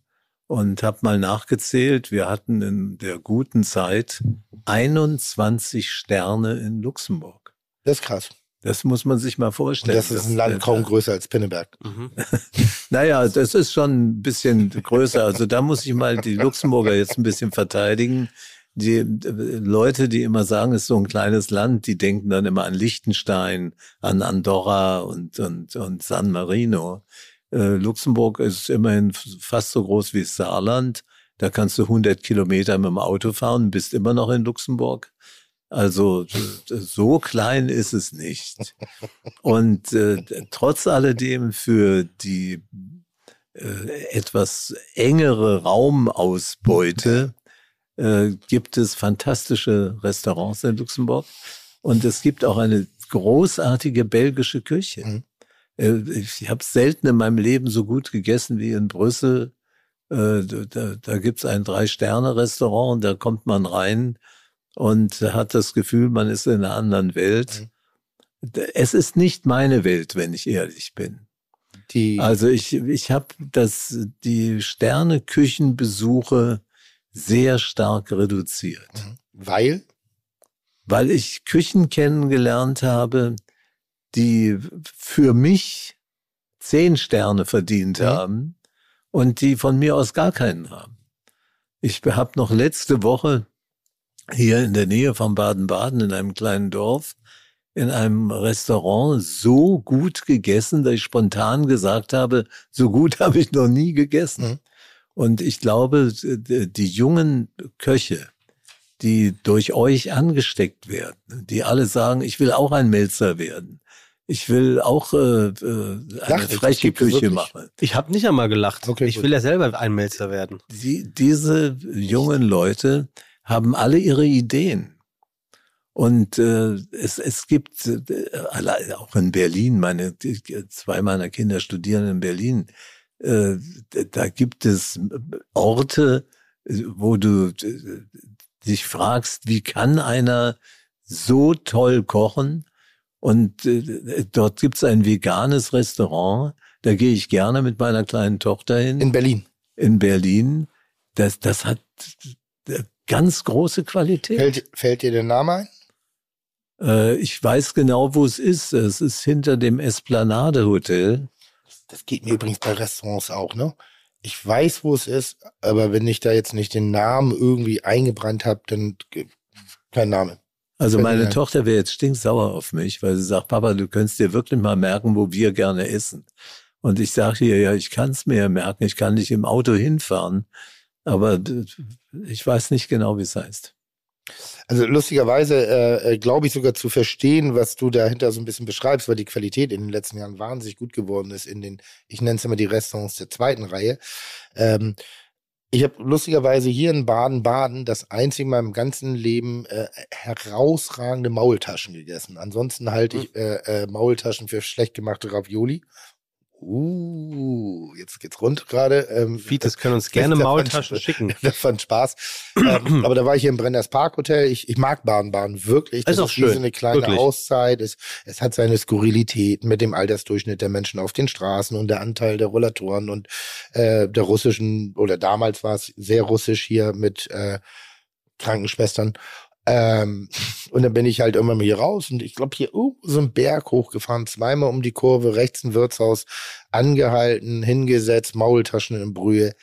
und habe mal nachgezählt. Wir hatten in der guten Zeit 21 Sterne in Luxemburg. Das ist krass. Das muss man sich mal vorstellen. Und das ist ein Land kaum größer als Pinneberg. Mhm. *laughs* naja, das ist schon ein bisschen größer. Also da muss ich mal die Luxemburger jetzt ein bisschen verteidigen. Die Leute, die immer sagen, es ist so ein kleines Land, die denken dann immer an Liechtenstein, an Andorra und, und, und San Marino. Äh, Luxemburg ist immerhin fast so groß wie Saarland. Da kannst du 100 Kilometer mit dem Auto fahren, bist immer noch in Luxemburg. Also so klein ist es nicht. Und äh, trotz alledem für die äh, etwas engere Raumausbeute äh, gibt es fantastische Restaurants in Luxemburg. Und es gibt auch eine großartige belgische Küche. Mhm. Äh, Ich habe selten in meinem Leben so gut gegessen wie in Brüssel. Äh, Da, da gibt's ein Drei-Sterne-Restaurant und da kommt man rein und hat das Gefühl, man ist in einer anderen Welt. Es ist nicht meine Welt, wenn ich ehrlich bin. Die, Also ich, ich habe das, die Sterne-Küchenbesuche sehr stark reduziert, weil? weil ich Küchen kennengelernt habe, die für mich zehn Sterne verdient Mhm. haben und die von mir aus gar keinen haben. Ich habe noch letzte Woche hier in der Nähe von Baden-Baden in einem kleinen Dorf in einem Restaurant so gut gegessen, dass ich spontan gesagt habe, so gut *laughs* habe ich noch nie gegessen. Mhm. Und ich glaube, die jungen Köche, die durch euch angesteckt werden, die alle sagen, ich will auch ein Melzer werden. Ich will auch äh, äh, eine Lacht, freche Küche wirklich? machen. Ich habe nicht einmal gelacht. Okay, ich gut. will ja selber ein Melzer werden. Die, diese jungen Leute haben alle ihre Ideen. Und äh, es, es gibt, äh, auch in Berlin, meine zwei meiner Kinder studieren in Berlin, äh, da gibt es Orte, äh, wo du dich fragst, wie kann einer so toll kochen? Und äh, dort gibt es ein veganes Restaurant, da gehe ich gerne mit meiner kleinen Tochter hin In Berlin. in Berlin, das, das hat ganz große Qualität. Fällt, fällt dir der Name ein? Äh, ich weiß genau, wo es ist. Es ist hinter dem Esplanade Hotel. Das geht mir übrigens bei Restaurants auch, ne? Ich weiß, wo es ist, aber wenn ich da jetzt nicht den Namen irgendwie eingebrannt habe, dann kein Name. Also meine ein. Tochter wäre jetzt stinksauer auf mich, weil sie sagt, Papa, du könntest dir wirklich mal merken, wo wir gerne essen. Und ich sage ihr, ja, ich kann es mir ja merken, ich kann nicht im Auto hinfahren, aber d- ich weiß nicht genau, wie es heißt. Also lustigerweise äh, äh, glaube ich sogar zu verstehen, was du dahinter so ein bisschen beschreibst, weil die Qualität in den letzten Jahren wahnsinnig gut geworden ist in den, ich nenne es immer die Restaurants der zweiten Reihe. Ähm, ich habe lustigerweise hier in Baden-Baden das einzige Mal im ganzen Leben äh, herausragende Maultaschen gegessen. Ansonsten halte ich äh, äh, Maultaschen für schlecht gemachte Ravioli. Uh, jetzt geht's rund gerade. Ähm, Fites können uns *laughs* gerne Das fand- Maultaschen schicken. *laughs* das fand Spaß. ähm, *clears throat* aber da war ich hier im Brenners Park Hotel. Ich, ich mag Baden-Baden wirklich. Das Ist auch so schön, eine kleine wirklich. Auszeit. Es, es hat seine Skurrilitäten mit dem Altersdurchschnitt der Menschen auf den Straßen und der Anteil der Rollatoren und äh, der russischen, oder damals war es sehr russisch hier mit äh, Krankenschwestern. Ähm, und dann bin ich halt immer mal hier raus und ich glaube hier uh, so einen Berg hochgefahren, zweimal um die Kurve, rechts ein Wirtshaus, angehalten, hingesetzt, Maultaschen in Brühe.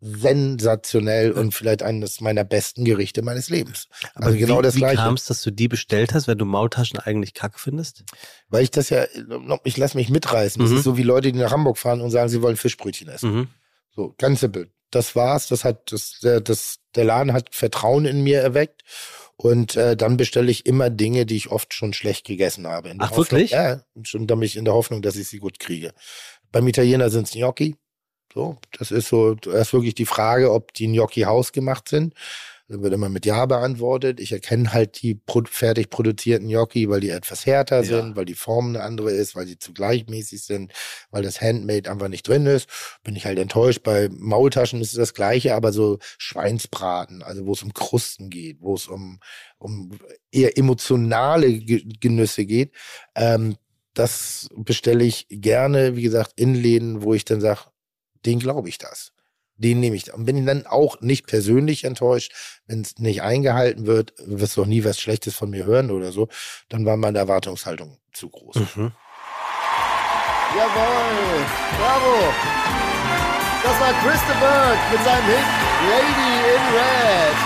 Sensationell und vielleicht eines meiner besten Gerichte meines Lebens. Aber Also genau wie, das wie Gleiche. kam es, dass du die bestellt hast, wenn du Maultaschen eigentlich kacke findest? Weil ich das ja, ich lasse mich mitreißen. Das Mhm. ist so wie Leute, die nach Hamburg fahren und sagen, sie wollen Fischbrötchen essen. Mhm. So, ganz simpel. Das war's. Das hat, das, der, das, der Laden hat Vertrauen in mir erweckt. Und äh, dann bestelle ich immer Dinge, die ich oft schon schlecht gegessen habe. Ach, Hoffnung, wirklich? Ja, schon damit in der Hoffnung, dass ich sie gut kriege. Beim Italiener sind es Gnocchi. So, das ist so, da ist wirklich die Frage, ob die Gnocchi hausgemacht sind. Da wird immer mit Ja beantwortet. Ich erkenne halt die fertig produzierten Gnocchi, weil die etwas härter Ja. sind, weil die Form eine andere ist, weil die zu gleichmäßig sind, weil das Handmade einfach nicht drin ist. Bin ich halt enttäuscht. Bei Maultaschen ist es das Gleiche, aber so Schweinsbraten, also wo es um Krusten geht, wo es um, um eher emotionale Ge Genüsse geht, ähm, das bestelle ich gerne, wie gesagt, in Läden, wo ich dann sage, den glaube ich das. Den nehme ich. Und bin dann auch nicht persönlich enttäuscht, wenn es nicht eingehalten wird, wirst du auch nie was Schlechtes von mir hören oder so, dann war meine Erwartungshaltung zu groß. Mhm. Jawohl, bravo. Das war Chris de Burgh mit seinem Hit Lady in Red.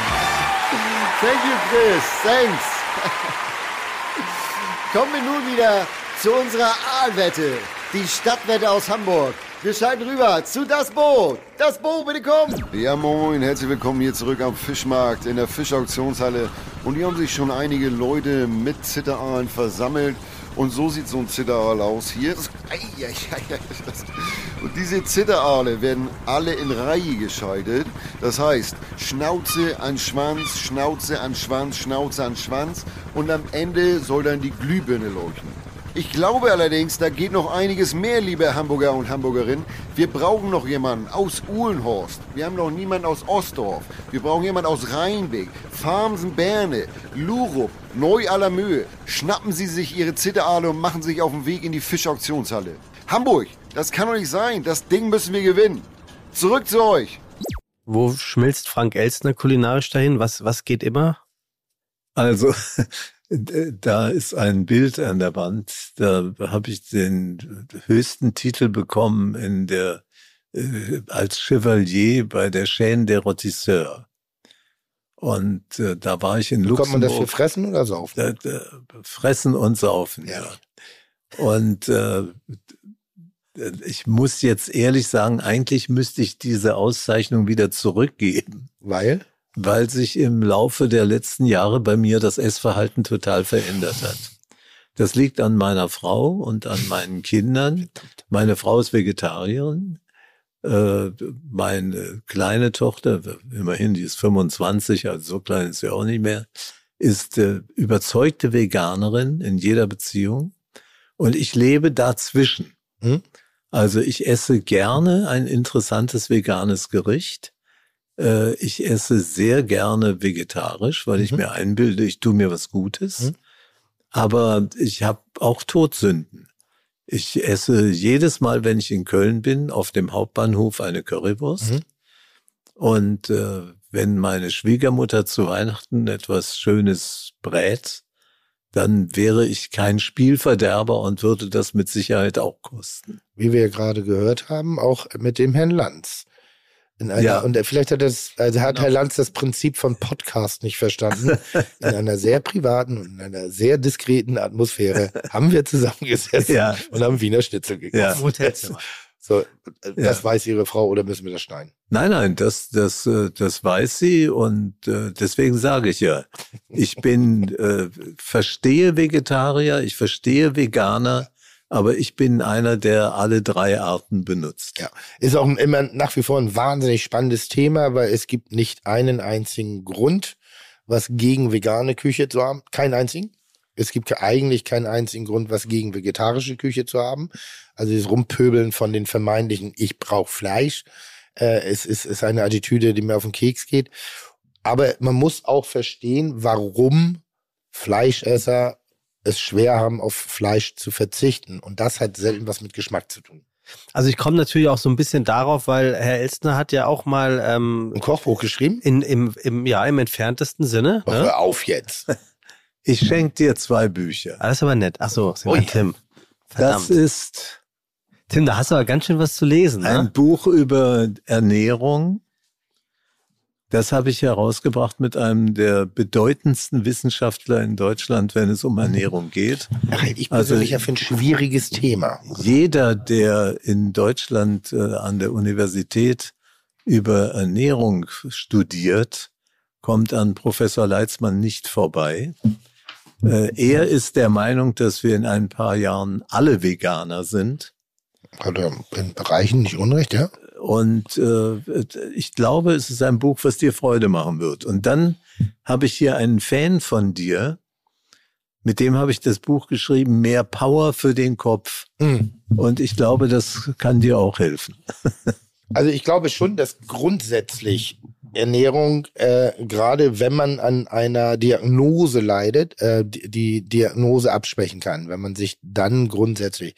Thank you, Chris. Thanks. *laughs* Kommen wir nun wieder zu unserer Aalwette. Die Stadtwette aus Hamburg. Wir schalten rüber zu Das Bo. Das Bo, bitte komm. Ja moin, herzlich willkommen hier zurück am Fischmarkt in der Fischauktionshalle. Und hier haben sich schon einige Leute mit Zitteraalen versammelt. Und so sieht so ein Zitteraal aus hier. Und diese Zitteraale werden alle in Reihe geschaltet. Das heißt, Schnauze an Schwanz, Schnauze an Schwanz, Schnauze an Schwanz. Und am Ende soll dann die Glühbirne leuchten. Ich glaube allerdings, da geht noch einiges mehr, liebe Hamburger und Hamburgerinnen. Wir brauchen noch jemanden aus Uhlenhorst. Wir haben noch niemanden aus Ostdorf. Wir brauchen jemanden aus Rheinweg, Farmsen, Berne, Lurup, Neu aller Mühe. Schnappen Sie sich Ihre Zitterale und machen sich auf den Weg in die Fischauktionshalle. Hamburg, das kann doch nicht sein. Das Ding müssen wir gewinnen. Zurück zu euch. Wo schmilzt Frank Elstner kulinarisch dahin? Was, was geht immer? Also, *laughs* da ist ein Bild an der Wand. Da habe ich den höchsten Titel bekommen in der äh, als Chevalier bei der Chaîne des Rotisseurs. Und äh, da war ich in Luxemburg. Kommt man das für fressen oder saufen? Da, da, fressen und saufen, ja. ja. Und äh, ich muss jetzt ehrlich sagen, eigentlich müsste ich diese Auszeichnung wieder zurückgeben. Weil? Weil sich im Laufe der letzten Jahre bei mir das Essverhalten total verändert hat. Das liegt an meiner Frau und an meinen Kindern. Meine Frau ist Vegetarierin. Äh, meine kleine Tochter, immerhin, die ist 25, also so klein ist sie auch nicht mehr, ist äh, überzeugte Veganerin in jeder Beziehung. Und ich lebe dazwischen. Hm? Also ich esse gerne ein interessantes veganes Gericht. Äh, ich esse sehr gerne vegetarisch, weil ich mhm. mir einbilde, ich tue mir was Gutes. Mhm. Aber ich habe auch Todsünden. Ich esse jedes Mal, wenn ich in Köln bin, auf dem Hauptbahnhof eine Currywurst. Mhm. Und äh, wenn meine Schwiegermutter zu Weihnachten etwas Schönes brät, dann wäre ich kein Spielverderber und würde das mit Sicherheit auch kosten. Wie wir gerade gehört haben, auch mit dem Herrn Lanz. Einer, ja. Und vielleicht hat, das, also hat Herr Lanz das Prinzip von Podcast nicht verstanden. *laughs* In einer sehr privaten und in einer sehr diskreten Atmosphäre haben wir zusammengesessen ja. und haben Wiener Schnitzel gegessen. Ja. So, das ja. weiß Ihre Frau oder müssen wir das schneiden? Nein, nein, das, das, äh, das weiß sie und äh, deswegen sage ich ja, ich bin, äh, verstehe Vegetarier, ich verstehe Veganer, aber ich bin einer, der alle drei Arten benutzt. Ja, ist auch immer nach wie vor ein wahnsinnig spannendes Thema, weil es gibt nicht einen einzigen Grund, was gegen vegane Küche zu haben. Keinen einzigen. Es gibt eigentlich keinen einzigen Grund, was gegen vegetarische Küche zu haben. Also das Rumpöbeln von den vermeintlichen, ich brauche Fleisch, äh, es ist, ist eine Attitüde, die mir auf den Keks geht. Aber man muss auch verstehen, warum Fleischesser es schwer haben, auf Fleisch zu verzichten. Und das hat selten was mit Geschmack zu tun. Also ich komme natürlich auch so ein bisschen darauf, weil Herr Elstner hat ja auch mal ähm, ein Kochbuch geschrieben. In, im, im, ja, im entferntesten Sinne. Ne? Hör auf jetzt. *laughs* Ich schenke dir zwei Bücher. Alles ah, aber nett. Ach so, oh, Tim. Verdammt. Das ist Tim, da hast du aber ganz schön was zu lesen. Ne? Ein Buch über Ernährung das habe ich herausgebracht mit einem der bedeutendsten Wissenschaftler in Deutschland, wenn es um Ernährung geht. Ach, ich persönlich also, ja für ein schwieriges Thema. Jeder, der in Deutschland äh, an der Universität über Ernährung studiert, kommt an Professor Leitzmann nicht vorbei. Äh, er ist der Meinung, dass wir in ein paar Jahren alle Veganer sind. Hat er in Bereichen nicht Unrecht, ja? Und äh, ich glaube, es ist ein Buch, was dir Freude machen wird. Und dann habe ich hier einen Fan von dir, mit dem habe ich das Buch geschrieben, Mehr Power für den Kopf. Mhm. Und ich glaube, das kann dir auch helfen. *laughs* Also ich glaube schon, dass grundsätzlich Ernährung, äh, gerade wenn man an einer Diagnose leidet, äh, die, die Diagnose absprechen kann, wenn man sich dann grundsätzlich.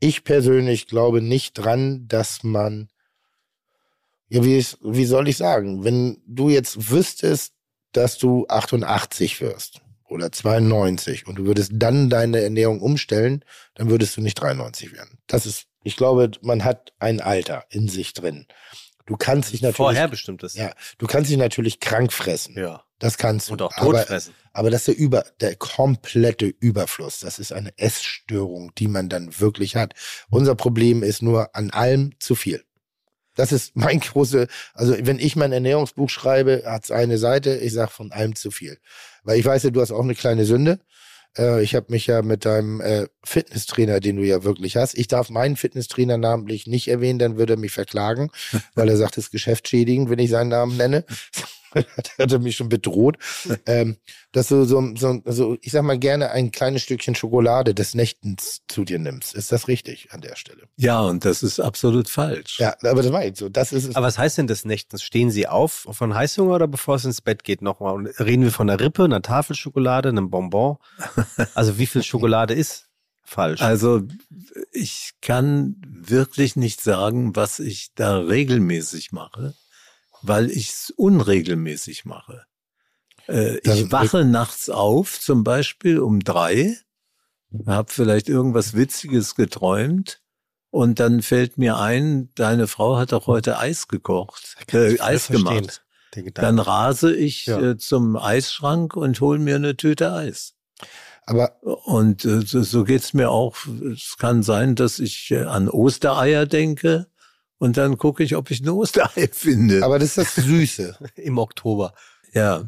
Ich persönlich glaube nicht dran, dass man ja, wie, wie soll ich sagen, wenn du jetzt wüsstest, dass du 88 wirst oder 92 und du würdest dann deine Ernährung umstellen, dann würdest du nicht 93 werden. Das ist, ich glaube, man hat ein Alter in sich drin. Du kannst dich natürlich. Vorher bestimmt ist. Ja, du kannst dich natürlich krank fressen. Ja. Das kannst du. Und auch tot aber, fressen. Aber das ist der Über, der komplette Überfluss. Das ist eine Essstörung, die man dann wirklich hat. Unser Problem ist nur an allem zu viel. Das ist mein *laughs* große, also wenn ich mein Ernährungsbuch schreibe, hat es eine Seite, ich sage von allem zu viel. Weil ich weiß ja, du hast auch eine kleine Sünde. Äh, ich habe mich ja mit deinem äh, Fitnesstrainer, den du ja wirklich hast, ich darf meinen Fitnesstrainer namentlich nicht erwähnen, dann würde er mich verklagen, *laughs* weil er sagt, es ist geschäftsschädigend, wenn ich seinen Namen nenne. *laughs* *laughs* hat er mich schon bedroht, *laughs* ähm, dass du so, so, so, ich sag mal gerne ein kleines Stückchen Schokolade des Nächtens zu dir nimmst. Ist das richtig an der Stelle? Ja, und das ist absolut falsch. Ja, aber das war jetzt so. Das ist es. Aber was heißt denn des Nächtens? Stehen Sie auf von Heißhunger oder bevor es ins Bett geht nochmal? Und reden wir von einer Rippe, einer Tafel Schokolade, einem Bonbon? *laughs* Also wie viel Schokolade ist falsch? Also ich kann wirklich nicht sagen, was ich da regelmäßig mache, weil ich es unregelmäßig mache. Äh, ich wache nachts auf, zum Beispiel um drei, habe vielleicht irgendwas Witziges geträumt und dann fällt mir ein, deine Frau hat doch heute Eis gekocht, äh, Eis gemacht. Dann rase ich Ja. äh, zum Eisschrank und hole mir eine Tüte Eis. aber Und äh, so, so geht's mir auch. Es kann sein, dass ich äh, an Ostereier denke und dann gucke ich, ob ich ein Osterei *laughs* finde. aber das ist das Süße. *laughs* Im Oktober. ja,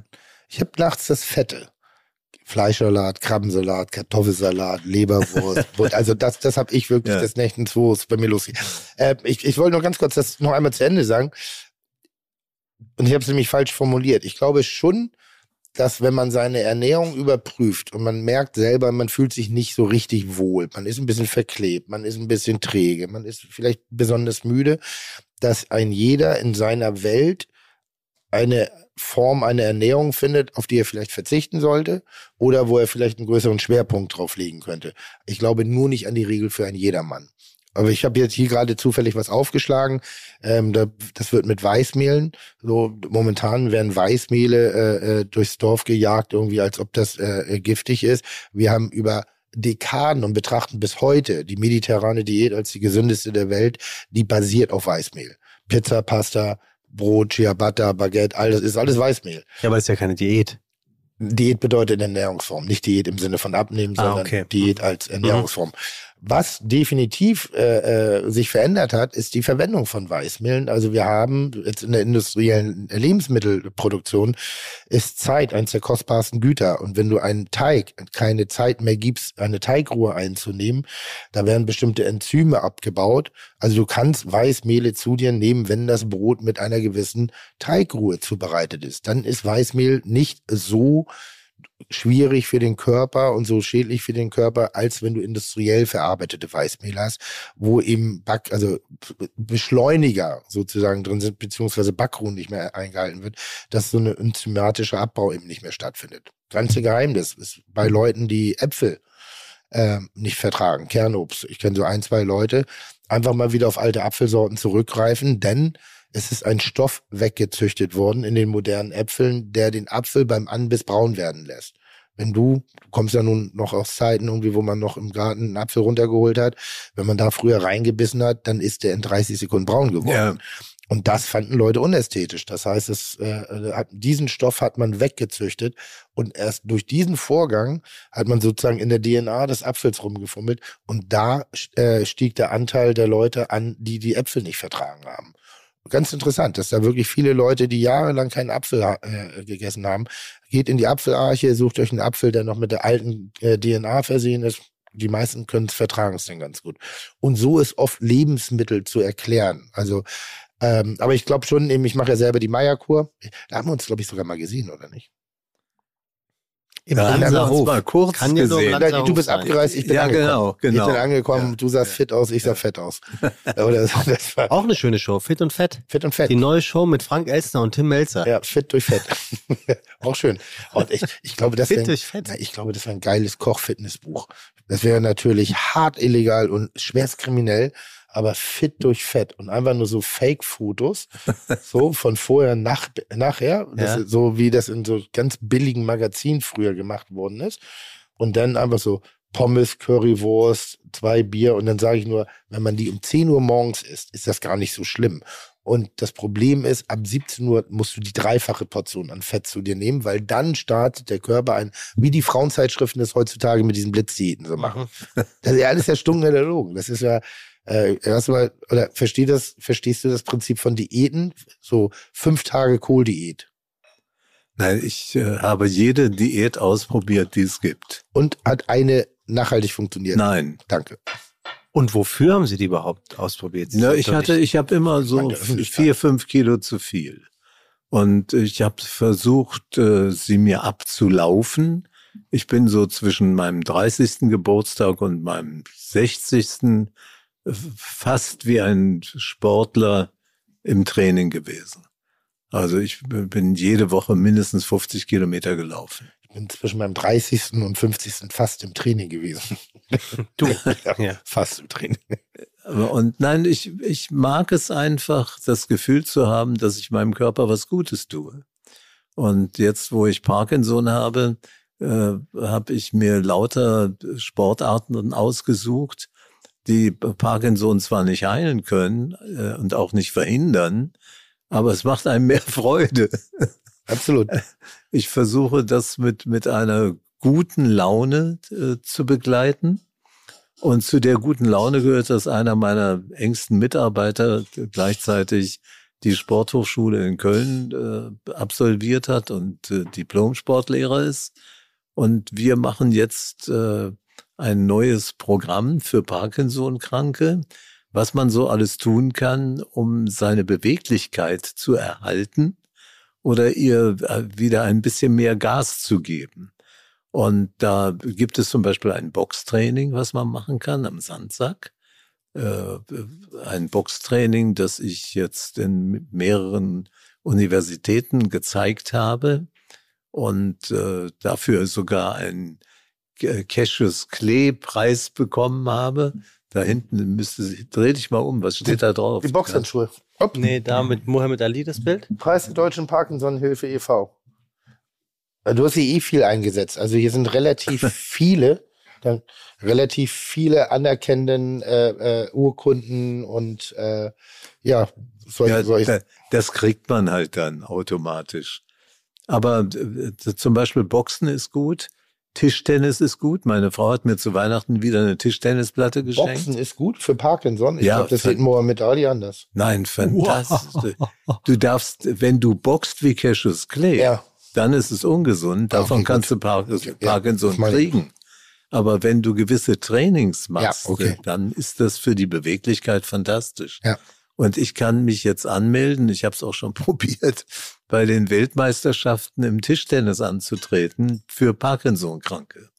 Ich habe nachts das Fette. Fleischsalat, Krabbensalat, Kartoffelsalat, Leberwurst. *laughs* Also das, das habe ich wirklich Ja. des Nächtens, wo es bei mir losgeht. Äh, ich, ich wollte noch ganz kurz das noch einmal zu Ende sagen. Und ich habe es nämlich falsch formuliert. Ich glaube schon, dass wenn man seine Ernährung überprüft und man merkt selber, man fühlt sich nicht so richtig wohl, man ist ein bisschen verklebt, man ist ein bisschen träge, man ist vielleicht besonders müde, dass ein jeder in seiner Welt eine Form, eine Ernährung findet, auf die er vielleicht verzichten sollte oder wo er vielleicht einen größeren Schwerpunkt drauf legen könnte. Ich glaube nur nicht an die Regel für einen Jedermann. Aber ich habe jetzt hier gerade zufällig was aufgeschlagen. Ähm, da, das wird mit Weißmehlen. So momentan werden Weißmehle äh, äh, durchs Dorf gejagt, irgendwie als ob das äh, äh, giftig ist. Wir haben über Dekaden und betrachten bis heute die mediterrane Diät als die gesündeste der Welt, die basiert auf Weißmehl. Pizza, Pasta, Brot, Ciabatta, Baguette, all das ist alles Weißmehl. Ja, aber ist ja keine Diät. Diät bedeutet Ernährungsform, nicht Diät im Sinne von Abnehmen, Ah, sondern okay. Diät als Ernährungsform. Was definitiv äh, äh, sich verändert hat, ist die Verwendung von Weißmehlen. Also wir haben jetzt in der industriellen Lebensmittelproduktion ist Zeit eines der kostbarsten Güter. Und wenn du einen Teig keine Zeit mehr gibst, eine Teigruhe einzunehmen, da werden bestimmte Enzyme abgebaut. Also du kannst Weißmehle zu dir nehmen, wenn das Brot mit einer gewissen Teigruhe zubereitet ist. Dann ist Weißmehl nicht so schwierig für den Körper und so schädlich für den Körper, als wenn du industriell verarbeitete Weißmehl hast, wo eben Back, also Beschleuniger sozusagen drin sind, beziehungsweise Backruhen nicht mehr eingehalten wird, dass so eine enzymatische Abbau eben nicht mehr stattfindet. Ganze Geheimnis ist bei Leuten, die Äpfel äh, nicht vertragen, Kernobst. Ich kenne so ein, zwei Leute, einfach mal wieder auf alte Apfelsorten zurückgreifen, denn es ist ein Stoff weggezüchtet worden in den modernen Äpfeln, der den Apfel beim Anbiss braun werden lässt. Wenn du, du kommst ja nun noch aus Zeiten irgendwie, wo man noch im Garten einen Apfel runtergeholt hat, wenn man da früher reingebissen hat, dann ist der in 30 Sekunden braun geworden. ja. Und das fanden Leute unästhetisch. Das heißt, es, äh, hat, diesen Stoff hat man weggezüchtet und erst durch diesen Vorgang hat man sozusagen in der DNA des Apfels rumgefummelt und da äh, stieg der Anteil der Leute an, die die Äpfel nicht vertragen haben. Ganz interessant, dass da wirklich viele Leute, die jahrelang keinen Apfel äh, gegessen haben, geht in die Apfelarche, sucht euch einen Apfel, der noch mit der alten äh, DNA versehen ist. Die meisten können es vertragen, es dann ganz gut. Und so ist oft Lebensmittel zu erklären. Also ähm, aber ich glaube schon, eben, ich mache ja selber die Meierkur. Da haben wir uns, glaube ich, sogar mal gesehen, oder nicht? Im uns Lanzerhof. mal kurz Kann ja gesehen. Lanzerhof du bist abgereist, ich bin Ja, angekommen. genau, genau. Ich bin angekommen, Ja. du sahst fit aus, ich sah fett aus. *laughs* Oder so, das war Auch eine schöne Show, Fit und Fett. fit und fett. Die neue Show mit Frank Elstner und Tim Melzer. Ja, fit durch Fett. *laughs* Auch schön. Und ich, ich glaube, das Fit wäre durch Fett. Ja, ich glaube, das wäre ein geiles Koch-Fitnessbuch. Das wäre natürlich hart illegal und schwerst kriminell, aber fit durch Fett und einfach nur so Fake-Fotos, *laughs* so von vorher nach, nachher, Ja. ist so wie das in so ganz billigen Magazinen früher gemacht worden ist. Und dann einfach so Pommes, Currywurst, zwei Bier und dann sage ich nur, wenn man die um 10 Uhr morgens isst, ist das gar nicht so schlimm. Und das Problem ist, ab 17 Uhr musst du die dreifache Portion an Fett zu dir nehmen, weil dann startet der Körper ein, wie die Frauenzeitschriften das heutzutage mit diesen Blitzdiäten so machen. Das ist ja alles ja stundenheller Logen. Das ist ja, äh, erstmal, oder versteh das, verstehst du das Prinzip von Diäten? So fünf Tage Kohldiät. Nein, ich äh, habe jede Diät ausprobiert, die es gibt. Und hat eine nachhaltig funktioniert. Nein. Danke. Und wofür haben Sie die überhaupt ausprobiert? Sie Na, ich hatte, ich habe immer so vier, fünf Kilo zu viel. Und ich habe versucht, äh, sie mir abzulaufen. Ich bin so zwischen meinem 30. Geburtstag und meinem 60. fast wie ein Sportler im Training gewesen. Also ich bin jede Woche mindestens 50 Kilometer gelaufen. Ich bin zwischen meinem 30. und 50. fast im Training gewesen. *laughs* Du. *laughs* ja, Ja. Fast im Training. Und nein, ich, ich mag es einfach, das Gefühl zu haben, dass ich meinem Körper was Gutes tue. Und jetzt, wo ich Parkinson habe, äh, habe ich mir lauter Sportarten ausgesucht, die Parkinson zwar nicht heilen können äh, und auch nicht verhindern, aber es macht einem mehr *laughs* Freude. Absolut. Ich versuche das mit, mit einer guten Laune äh, zu begleiten. Und zu der guten Laune gehört, dass einer meiner engsten Mitarbeiter gleichzeitig die Sporthochschule in Köln äh, absolviert hat und äh, Diplom-Sportlehrer ist. Und wir machen jetzt äh, ein neues Programm für Parkinson-Kranke, was man so alles tun kann, um seine Beweglichkeit zu erhalten oder ihr äh, wieder ein bisschen mehr Gas zu geben. Und da gibt es zum Beispiel ein Boxtraining, was man machen kann am Sandsack. Äh, ein Boxtraining, das ich jetzt in mehreren Universitäten gezeigt habe und äh, dafür sogar einen Cassius Clay Preis bekommen habe. Da hinten müsste sie, dreh dich mal um, was steht da drauf? Die Boxhandschuhe. Hopp. Nee, da mit Muhammad Ali das Bild. Preis der Deutschen Parkinson-Hilfe e.V. Äh, Du hast hier eh viel eingesetzt. Also hier sind relativ *laughs* viele, dann relativ viele anerkennenden äh, äh, Urkunden und äh, ja, solche, Ja, solche. da- das kriegt man halt dann automatisch. Aber äh, zum Beispiel Boxen ist gut, Tischtennis ist gut. Meine Frau hat mir zu Weihnachten wieder eine Tischtennisplatte geschenkt. Boxen ist gut für Parkinson. Ich Ja, glaube, das für- sieht Mohammed Ali anders. Nein, fantastisch. Du darfst, wenn du boxt wie Cassius Clay, Ja. dann ist es ungesund. Ah, Davon okay, kannst du Par Ja, Parkinson kriegen. Aber wenn du gewisse Trainings machst, Ja, okay. dann ist das für die Beweglichkeit fantastisch. Ja. Und ich kann mich jetzt anmelden, ich habe es auch schon *laughs* probiert, bei den Weltmeisterschaften im Tischtennis anzutreten für Parkinson-Kranke.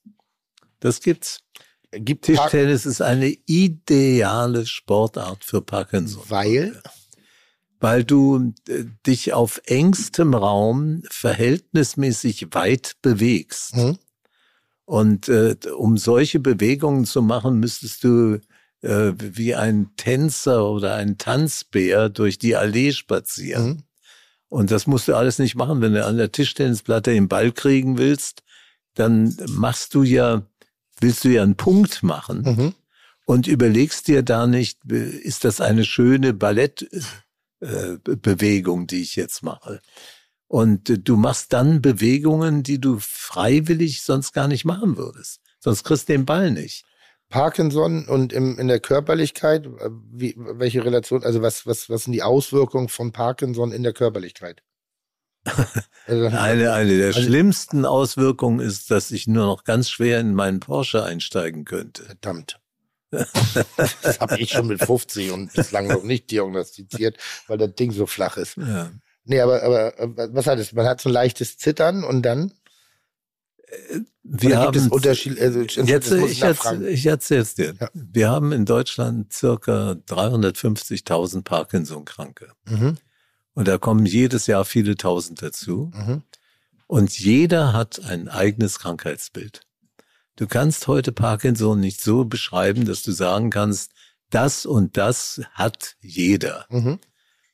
Das gibt's. Gibt Park Tischtennis ist eine ideale Sportart für Parkinson. weil Weil du äh, dich auf engstem Raum verhältnismäßig weit bewegst. Mhm. Und äh, um solche Bewegungen zu machen, müsstest du äh, wie ein Tänzer oder ein Tanzbär durch die Allee spazieren. Mhm. Und das musst du alles nicht machen. Wenn du an der Tischtennisplatte den Ball kriegen willst, dann machst du ja, willst du ja einen Punkt machen Mhm. und überlegst dir da nicht, äh, ist das eine schöne Ballettbewegung, die ich jetzt mache? Und äh, du machst dann Bewegungen, die du freiwillig sonst gar nicht machen würdest. Sonst kriegst du den Ball nicht. Parkinson und im, in der Körperlichkeit, äh, wie, welche Relation, also was, was, was sind die Auswirkungen von Parkinson in der Körperlichkeit? *laughs* Also, Eine, eine der Also- schlimmsten Auswirkungen ist, dass ich nur noch ganz schwer in meinen Porsche einsteigen könnte. Verdammt. *laughs* Das habe ich schon mit 50 und bislang noch nicht diagnostiziert, weil das Ding so flach ist. Ja. Nee, aber, aber äh, was hat es? Man hat so ein leichtes Zittern und dann? Wir Oder haben es Unterschied? Also, Jetzt, ich, ich erzähl's dir. Ja. Wir haben in Deutschland circa 350.000 Parkinson-Kranke. Mhm, Und da kommen jedes Jahr viele Tausend dazu. mhm. Und jeder hat ein eigenes Krankheitsbild. Du kannst heute Parkinson nicht so beschreiben, dass du sagen kannst, das und das hat jeder. Mhm.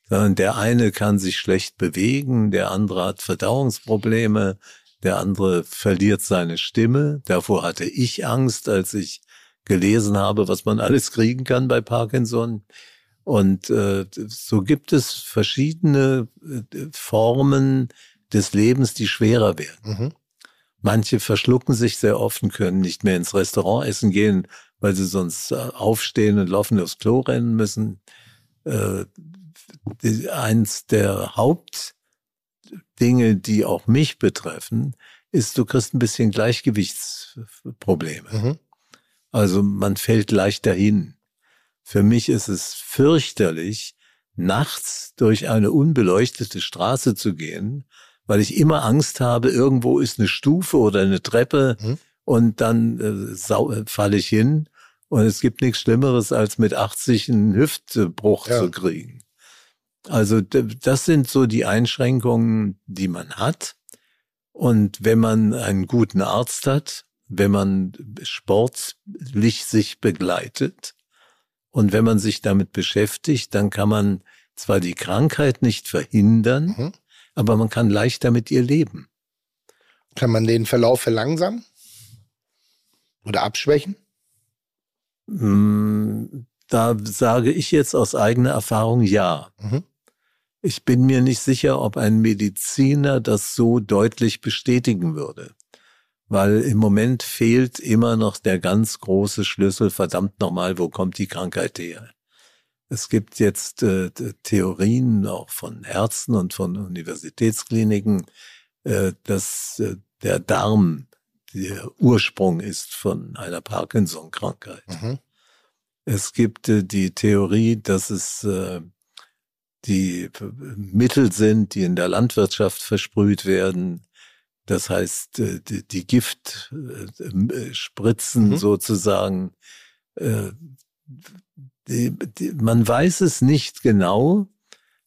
Sondern der eine kann sich schlecht bewegen, der andere hat Verdauungsprobleme, der andere verliert seine Stimme. Davor hatte ich Angst, als ich gelesen habe, was man alles kriegen kann bei Parkinson. Und äh, so gibt es verschiedene äh, Formen des Lebens, die schwerer werden. Mhm. Manche verschlucken sich sehr oft und können nicht mehr ins Restaurant essen gehen, weil sie sonst äh, aufstehen und laufen aufs Klo rennen müssen. Äh, die, eins der Hauptdinge, die auch mich betreffen, ist, du kriegst ein bisschen Gleichgewichtsprobleme. Mhm. Also man fällt leicht dahin. Für mich ist es fürchterlich, nachts durch eine unbeleuchtete Straße zu gehen, weil ich immer Angst habe, irgendwo ist eine Stufe oder eine Treppe Mhm. und dann äh, falle ich hin. Und es gibt nichts Schlimmeres, als mit 80 einen Hüftbruch Ja. zu kriegen. Also das sind so die Einschränkungen, die man hat. Und wenn man einen guten Arzt hat, wenn man sportlich sich begleitet und wenn man sich damit beschäftigt, dann kann man zwar die Krankheit nicht verhindern, Mhm. aber man kann leichter mit ihr leben. Kann man den Verlauf verlangsamen? Oder abschwächen? Mm, Da sage ich jetzt aus eigener Erfahrung ja. Mhm. Ich bin mir nicht sicher, ob ein Mediziner das so deutlich bestätigen würde. Weil im Moment fehlt immer noch der ganz große Schlüssel, verdammt nochmal, wo kommt die Krankheit her? Es gibt jetzt äh, Theorien auch von Ärzten und von Universitätskliniken, äh, dass äh, der Darm der Ursprung ist von einer Parkinson-Krankheit. Mhm. Es gibt äh, die Theorie, dass es äh, die äh, Mittel sind, die in der Landwirtschaft versprüht werden. Das heißt, äh, die, die Giftspritzen äh, Spritzen Mhm. sozusagen. Äh, die, die, man weiß es nicht genau,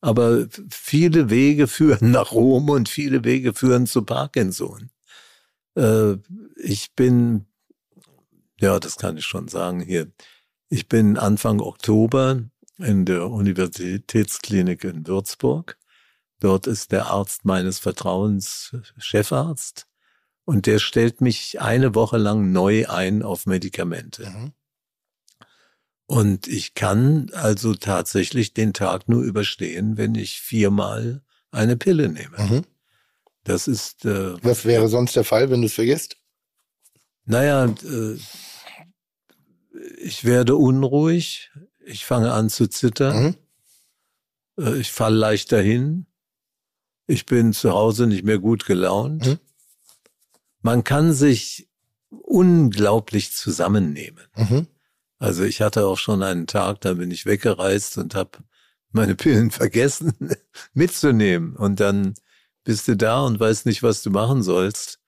aber viele Wege *laughs* führen nach Rom und viele Wege führen zu Parkinson. Äh, ich bin, ja, das kann ich schon sagen hier. Ich bin Anfang Oktober in der Universitätsklinik in Würzburg. Dort ist der Arzt meines Vertrauens Chefarzt und der stellt mich eine Woche lang neu ein auf Medikamente. Mhm. Und ich kann also tatsächlich den Tag nur überstehen, wenn ich viermal eine Pille nehme. Mhm. Das ist, äh, Was wäre sonst der Fall, wenn du es vergisst? naja, äh, ich werde unruhig, ich fange an zu zittern, Mhm. äh, ich falle leicht dahin, ich bin zu Hause nicht mehr gut gelaunt. Mhm. Man kann sich unglaublich zusammennehmen. Mhm. Also ich hatte auch schon einen Tag, da bin ich weggereist und habe meine Pillen *laughs* vergessen *laughs* mitzunehmen. Und dann bist du da und weißt nicht, was du machen sollst.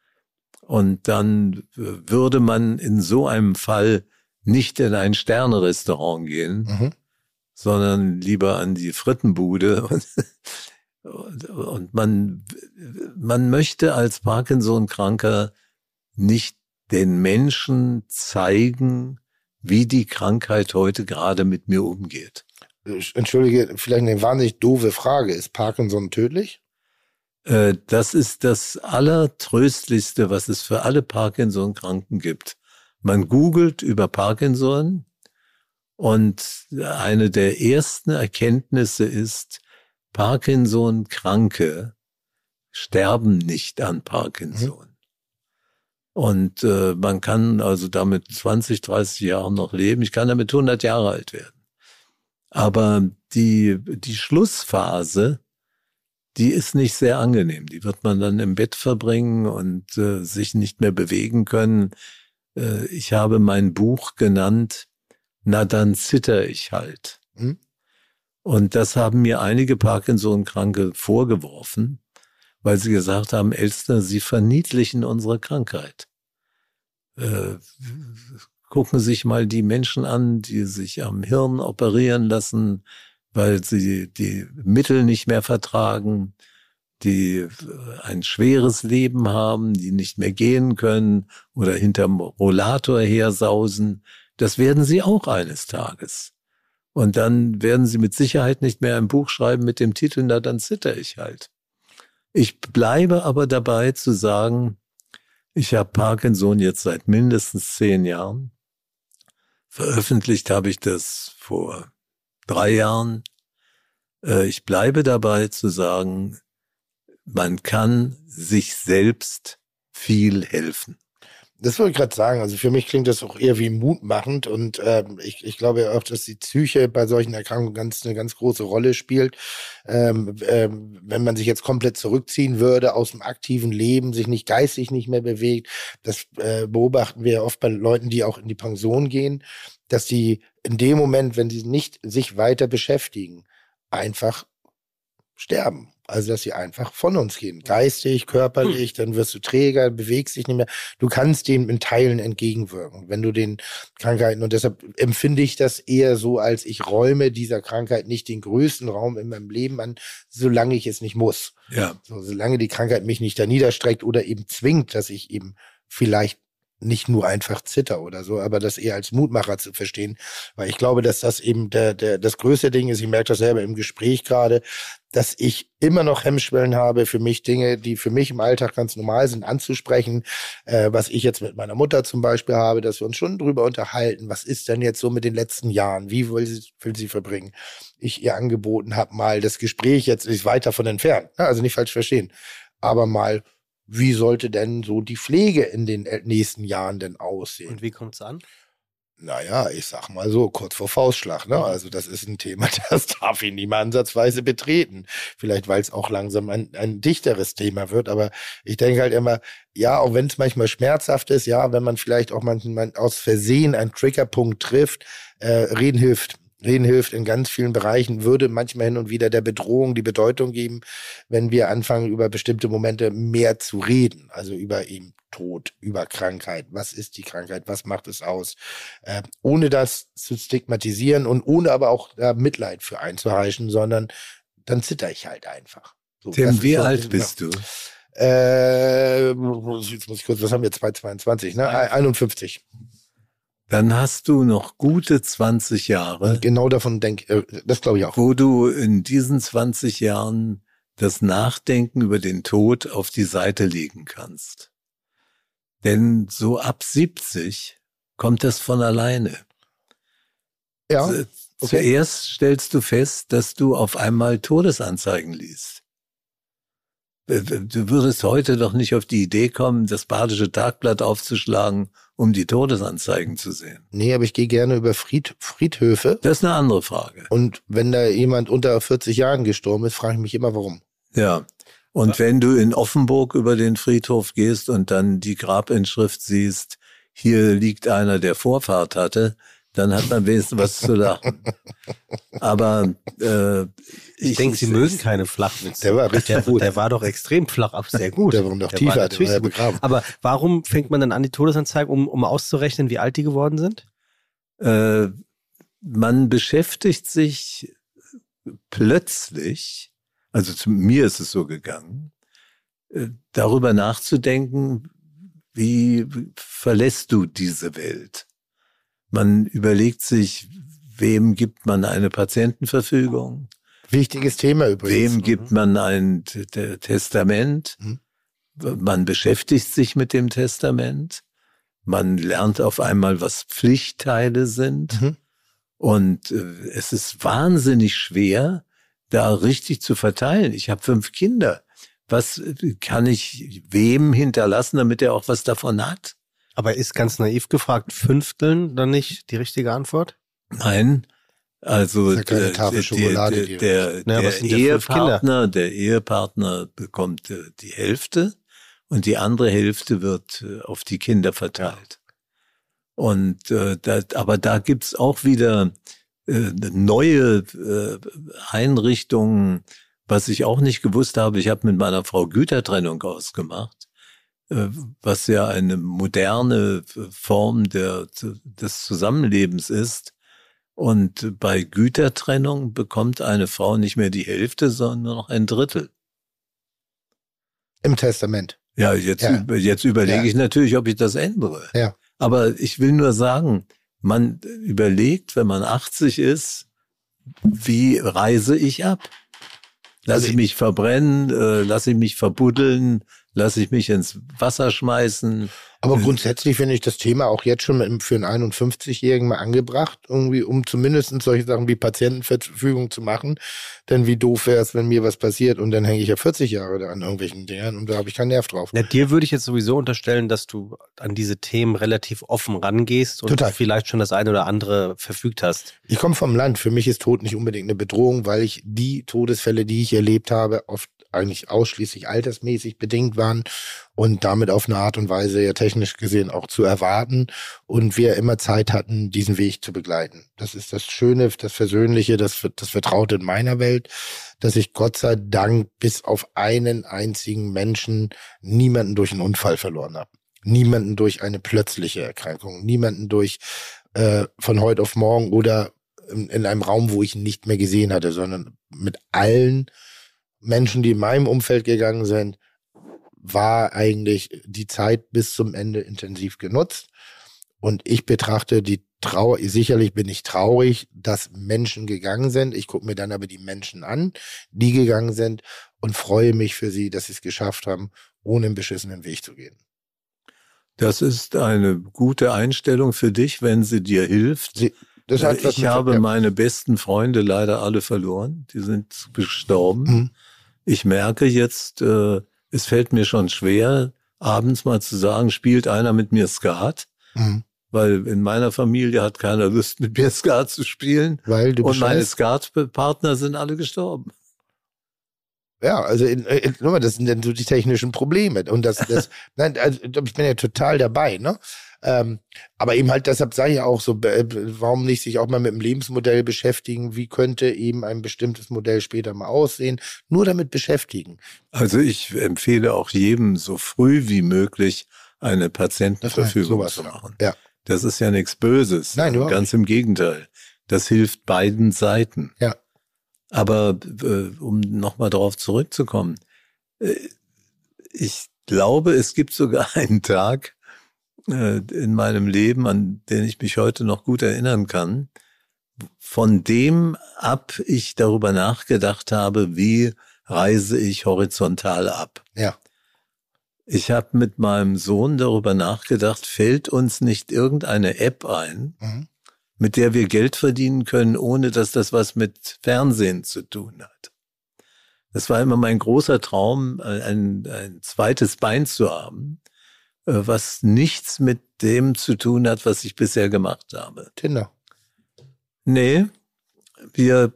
Und dann würde man in so einem Fall nicht in ein Sterne-Restaurant gehen, Mhm. sondern lieber an die Frittenbude. *laughs* Und, und, und man, man möchte als Parkinson-Kranker nicht den Menschen zeigen, wie die Krankheit heute gerade mit mir umgeht. Entschuldige, vielleicht eine wahnsinnig doofe Frage. Ist Parkinson tödlich? Äh, Das ist das Allertröstlichste, was es für alle Parkinson-Kranken gibt. Man googelt über Parkinson und eine der ersten Erkenntnisse ist, Parkinson-Kranke sterben nicht an Parkinson. Und äh, man kann also damit 20, 30 Jahren noch leben. Ich kann damit 100 Jahre alt werden. Aber die, die Schlussphase, die ist nicht sehr angenehm. Die wird man dann im Bett verbringen und äh, sich nicht mehr bewegen können. Äh, ich habe mein Buch genannt, Na dann zitter ich halt. Hm? Und das haben mir einige Parkinson-Kranke vorgeworfen, weil sie gesagt haben, Elster, Sie verniedlichen unsere Krankheit. Äh, gucken sich mal die Menschen an, die sich am Hirn operieren lassen, weil sie die Mittel nicht mehr vertragen, die ein schweres Leben haben, die nicht mehr gehen können oder hinterm Rollator hersausen. Das werden sie auch eines Tages. Und dann werden sie mit Sicherheit nicht mehr ein Buch schreiben mit dem Titel, na dann zitter ich halt. Ich bleibe aber dabei zu sagen, ich habe Parkinson jetzt seit mindestens zehn Jahren. Veröffentlicht habe ich das vor drei Jahren. Äh, Ich bleibe dabei zu sagen, man kann sich selbst viel helfen. Das wollte ich gerade sagen. Also für mich klingt das auch eher wie mutmachend und ähm, ich, ich glaube auch, dass die Psyche bei solchen Erkrankungen ganz eine ganz große Rolle spielt. Ähm, ähm, wenn man sich jetzt komplett zurückziehen würde aus dem aktiven Leben, sich nicht geistig nicht mehr bewegt, das äh, beobachten wir oft bei Leuten, die auch in die Pension gehen, dass die in dem Moment, wenn sie nicht sich weiter beschäftigen, einfach sterben. Also, dass sie einfach von uns gehen. Geistig, körperlich, *laughs* dann wirst du träger, bewegst dich nicht mehr. Du kannst dem in Teilen entgegenwirken, wenn du den Krankheiten, und deshalb empfinde ich das eher so, als ich räume dieser Krankheit nicht den größten Raum in meinem Leben an, solange ich es nicht muss. Ja. So, solange die Krankheit mich nicht da niederstreckt oder eben zwingt, dass ich eben vielleicht nicht nur einfach zitter oder so, aber das eher als Mutmacher zu verstehen, weil ich glaube, dass das eben der, der, das größte Ding ist, ich merke das selber im Gespräch gerade, dass ich immer noch Hemmschwellen habe, für mich Dinge, die für mich im Alltag ganz normal sind, anzusprechen, äh, was ich jetzt mit meiner Mutter zum Beispiel habe, dass wir uns schon drüber unterhalten, was ist denn jetzt so mit den letzten Jahren, wie will sie, will sie verbringen. Ich ihr angeboten habe, mal das Gespräch jetzt ist weit davon entfernt, ne? also nicht falsch verstehen, aber mal wie sollte denn so die Pflege in den äh, nächsten Jahren denn aussehen? Und wie kommt's an? Naja, ich sag mal so, kurz vor Faustschlag, ne? Also das ist ein Thema, *laughs* das darf ihn nicht mal ansatzweise betreten. Vielleicht, weil es auch langsam ein, ein dichteres Thema wird, aber ich denke halt immer, ja, auch wenn es manchmal schmerzhaft ist, ja, wenn man vielleicht auch manchmal aus Versehen einen Triggerpunkt trifft, äh, reden hilft. Reden hilft in ganz vielen Bereichen, würde manchmal hin und wieder der Bedrohung die Bedeutung geben, wenn wir anfangen, über bestimmte Momente mehr zu reden. Also über eben Tod, über Krankheit. Was ist die Krankheit? Was macht es aus? Äh, ohne das zu stigmatisieren und ohne aber auch äh, Mitleid für einzuheischen, sondern dann zitter ich halt einfach. So, Tim, wie so- alt bist du? Äh, jetzt muss ich kurz, was haben wir? 222, ne? 51. Dann hast du noch gute 20 Jahre, Genau davon denke äh, das glaube ich auch. wo du in diesen 20 Jahren das Nachdenken über den Tod auf die Seite legen kannst. Denn so ab 70 kommt das von alleine. Ja, okay. Zuerst stellst du fest, dass du auf einmal Todesanzeigen liest. Du würdest heute doch nicht auf die Idee kommen, das Badische Tagblatt aufzuschlagen, um die Todesanzeigen zu sehen. Nee, aber ich gehe gerne über Fried, Friedhöfe. Das ist eine andere Frage. Und wenn da jemand unter 40 Jahren gestorben ist, frage ich mich immer, warum. Ja. Und wenn du in Offenburg über den Friedhof gehst und dann die Grabinschrift siehst, hier liegt einer, der Vorfahrt hatte, dann hat man wenigstens was zu lachen. Aber äh, Ich, denke, sie mögen keine Flachwitze. Der war richtig der, gut. Der war doch extrem flach, aber sehr gut. Der war noch Der tiefer, der natürlich war ja gut. begraben. Aber warum fängt man dann an die Todesanzeige, um, um auszurechnen, wie alt die geworden sind? äh, man beschäftigt sich plötzlich, also zu mir ist es so gegangen, äh, darüber nachzudenken, wie verlässt du diese Welt? Man überlegt sich, wem gibt man eine Patientenverfügung? Wichtiges Thema übrigens. Wem gibt man ein Testament? Mhm. Man beschäftigt sich mit dem Testament. Man lernt auf einmal, was Pflichtteile sind. Mhm. Und äh, es ist wahnsinnig schwer, da richtig zu verteilen. Ich habe fünf Kinder. Was äh, kann ich wem hinterlassen, damit er auch was davon hat? Aber ist ganz naiv gefragt, Fünfteln dann nicht die richtige Antwort? Nein. Also ja äh, der, Naja? Ehepartner, der Ehepartner bekommt äh, die Hälfte und die andere Hälfte wird äh, auf die Kinder verteilt. Und äh, da, aber da gibt's auch wieder äh, neue äh, Einrichtungen, was ich auch nicht gewusst habe. Ich habe mit meiner Frau Gütertrennung ausgemacht, was ja eine moderne äh, Form der, des Zusammenlebens ist. Und bei Gütertrennung bekommt eine Frau nicht mehr die Hälfte, sondern nur noch ein Drittel. Im Testament. Ja, jetzt, Ja. jetzt überlege Ja. ich natürlich, ob ich das ändere. Ja. Aber ich will nur sagen, man überlegt, wenn man 80 ist, wie reise ich ab? Lass Also ich mich verbrennen, äh, lass ich mich verbuddeln, lass ich mich ins Wasser schmeißen. Aber grundsätzlich finde ich das Thema auch jetzt schon mit- für einen 51-Jährigen mal angebracht, irgendwie, um zumindest solche Sachen wie Patientenverfügung zu machen. Denn wie doof wäre es, wenn mir was passiert und dann hänge ich ja 40 Jahre da an irgendwelchen Dingern und da habe ich keinen Nerv drauf. Na, dir würde ich jetzt sowieso unterstellen, dass du an diese Themen relativ offen rangehst und Total. vielleicht schon das eine oder andere verfügt hast. Ich komme vom Land. Für mich ist Tod nicht unbedingt eine Bedrohung, weil ich die Todesfälle, die ich erlebt habe, oft eigentlich ausschließlich altersmäßig bedingt waren und damit auf eine Art und Weise ja technisch gesehen auch zu erwarten und wir immer Zeit hatten, diesen Weg zu begleiten. Das ist das Schöne, das Versöhnliche, das, das Vertraute in meiner Welt, dass ich Gott sei Dank bis auf einen einzigen Menschen niemanden durch einen Unfall verloren habe. Niemanden durch eine plötzliche Erkrankung, niemanden durch äh, von heute auf morgen oder in, in einem Raum, wo ich ihn nicht mehr gesehen hatte, sondern mit allen Menschen, die in meinem Umfeld gegangen sind, war eigentlich die Zeit bis zum Ende intensiv genutzt. Und ich betrachte die Trauer, sicherlich bin ich traurig, dass Menschen gegangen sind. Ich gucke mir dann aber die Menschen an, die gegangen sind und freue mich für sie, dass sie es geschafft haben, ohne einen beschissenen Weg zu gehen. Das ist eine gute Einstellung für dich, wenn sie dir hilft. Sie, ich habe meine besten Freunde leider alle verloren. Die sind gestorben. Mhm. Ich merke jetzt, äh, es fällt mir schon schwer, abends mal zu sagen, spielt einer mit mir Skat. Mhm. Weil in meiner Familie hat keiner Lust, mit mir Skat zu spielen. Weil du Und meine Skatpartner sind alle gestorben. Ja, also in, in, das sind dann so die technischen Probleme. Und das, das, *laughs* nein, also ich bin ja total dabei, ne? Ähm, aber eben halt, deshalb sage ich auch so, äh, warum nicht sich auch mal mit dem Lebensmodell beschäftigen? Wie könnte eben ein bestimmtes Modell später mal aussehen? Nur damit beschäftigen. Also ich empfehle auch jedem so früh wie möglich eine Patientenverfügung zu machen. Ja. Das ist ja nichts Böses. Nein, überhaupt Ganz im Gegenteil. Das hilft beiden Seiten. Ja. Aber äh, um nochmal darauf zurückzukommen, äh, ich glaube, es gibt sogar *laughs* einen Tag, äh, in meinem Leben, an den ich mich heute noch gut erinnern kann, von dem ab ich darüber nachgedacht habe, wie reise ich horizontal ab. Ja. Ich habe mit meinem Sohn darüber nachgedacht, fällt uns nicht irgendeine App ein, mhm. mit der wir Geld verdienen können, ohne dass das was mit Fernsehen zu tun hat. Das war immer mein großer Traum, ein, ein zweites Bein zu haben, was nichts mit dem zu tun hat, was ich bisher gemacht habe. Tinder. Nee, wir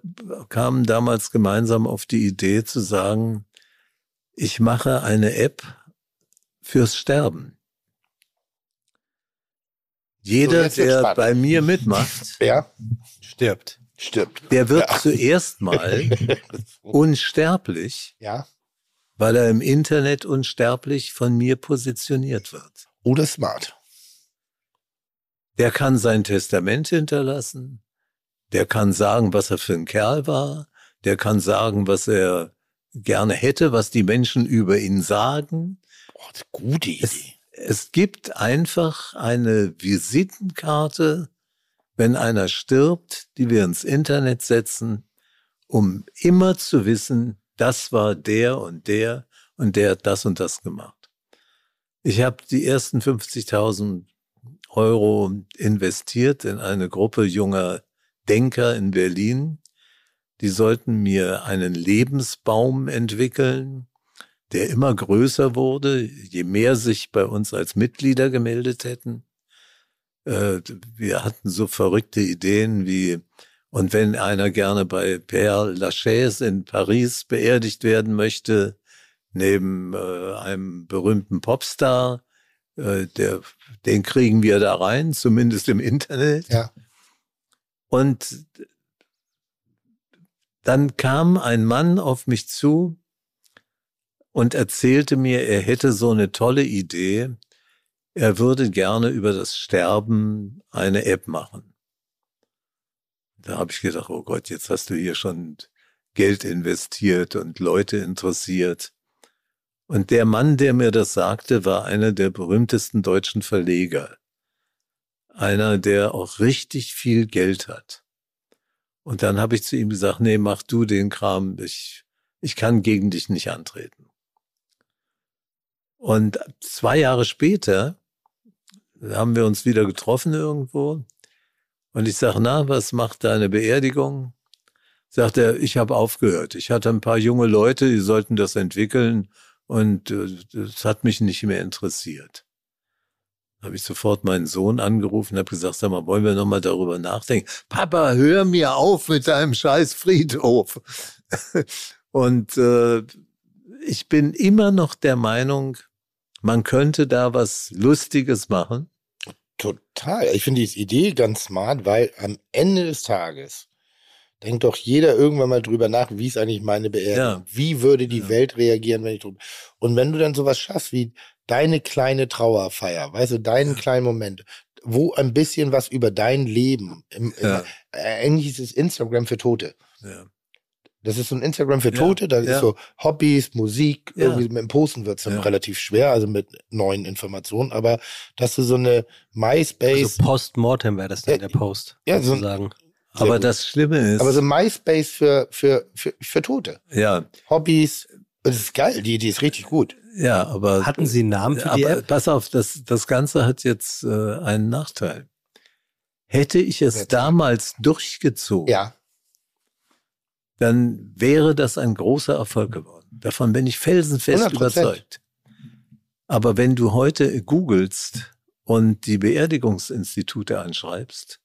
kamen damals gemeinsam auf die Idee zu sagen, ich mache eine App fürs Sterben. Jeder, so, der spannend. bei mir mitmacht, ja. stirbt. Stirbt. Der wird ja. zuerst mal *laughs* unsterblich. Ja weil er im Internet unsterblich von mir positioniert wird. Oder smart. Der kann sein Testament hinterlassen. Der kann sagen, was er für ein Kerl war. Der kann sagen, was er gerne hätte, was die Menschen über ihn sagen. Oh, gute Idee. Es, es gibt einfach eine Visitenkarte, wenn einer stirbt, die wir ins Internet setzen, um immer zu wissen, das war der und der und der hat das und das gemacht. Ich habe die ersten 50.000 Euro investiert in eine Gruppe junger Denker in Berlin. Die sollten mir einen Lebensbaum entwickeln, der immer größer wurde, je mehr sich bei uns als Mitglieder gemeldet hätten. Äh, wir hatten so verrückte Ideen wie und wenn einer gerne bei Père Lachaise in Paris beerdigt werden möchte, neben äh, einem berühmten Popstar, äh, der, den kriegen wir da rein, zumindest im Internet. Ja. Und dann kam ein Mann auf mich zu und erzählte mir, er hätte so eine tolle Idee. Er würde gerne über das Sterben eine App machen. Da habe ich gedacht, oh Gott, jetzt hast du hier schon Geld investiert und Leute interessiert. Und der Mann, der mir das sagte, war einer der berühmtesten deutschen Verleger. Einer, der auch richtig viel Geld hat. Und dann habe ich zu ihm gesagt, nee, mach du den Kram, ich, ich kann gegen dich nicht antreten. Und zwei Jahre später haben wir uns wieder getroffen irgendwo und ich sage, na, was macht deine Beerdigung? Sagt er, ich habe aufgehört. Ich hatte ein paar junge Leute, die sollten das entwickeln und äh, das hat mich nicht mehr interessiert. Habe ich sofort meinen Sohn angerufen und habe gesagt, sag mal, wollen wir nochmal darüber nachdenken? Papa, hör mir auf mit deinem scheiß Friedhof. *laughs* und äh, ich bin immer noch der Meinung, man könnte da was Lustiges machen. Total. Ich finde die Idee ganz smart, weil am Ende des Tages denkt doch jeder irgendwann mal drüber nach, wie ist eigentlich meine Beerdigung? Ja. Wie würde die Ja. Welt reagieren, wenn ich drüber. Und wenn du dann sowas schaffst wie deine kleine Trauerfeier, weißt du, deinen kleinen Moment, wo ein bisschen was über dein Leben, im, im, Ja. eigentlich ist es Instagram für Tote. Ja. Das ist so ein Instagram für Ja, Tote, da ja. ist so Hobbys, Musik, Ja. irgendwie mit dem Posten wird's dann Ja. relativ schwer, also mit neuen Informationen, aber dass du so eine MySpace, Also Postmortem wäre das dann Ja, der Post, ja, so sozusagen. Sehr Aber gut. das Schlimme ist, aber so MySpace für, für, für, für Tote. ja, Hobbys, das ist geil, die Idee ist richtig gut. ja, aber Hatten Sie einen Namen für die aber App? pass auf, das, das Ganze hat jetzt äh, einen Nachteil. Hätte ich es Jetzt. damals durchgezogen, Ja, dann wäre das ein großer Erfolg geworden. Davon bin ich felsenfest 100%. überzeugt. Aber wenn du heute googelst und die Beerdigungsinstitute anschreibst,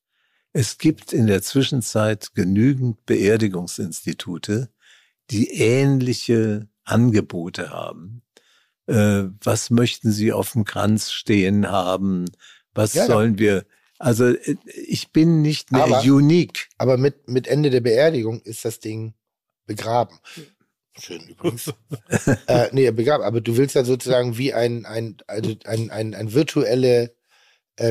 es gibt in der Zwischenzeit genügend Beerdigungsinstitute, die ähnliche Angebote haben. Äh, was möchten Sie auf dem Kranz stehen haben? Was Ja, sollen wir? Also äh, ich bin nicht mehr Aber- unique. aber mit, mit Ende der Beerdigung ist das Ding begraben. Schön übrigens. *laughs* äh, nee, begraben. Aber du willst ja sozusagen wie ein, ein, also ein, ein, ein virtuelle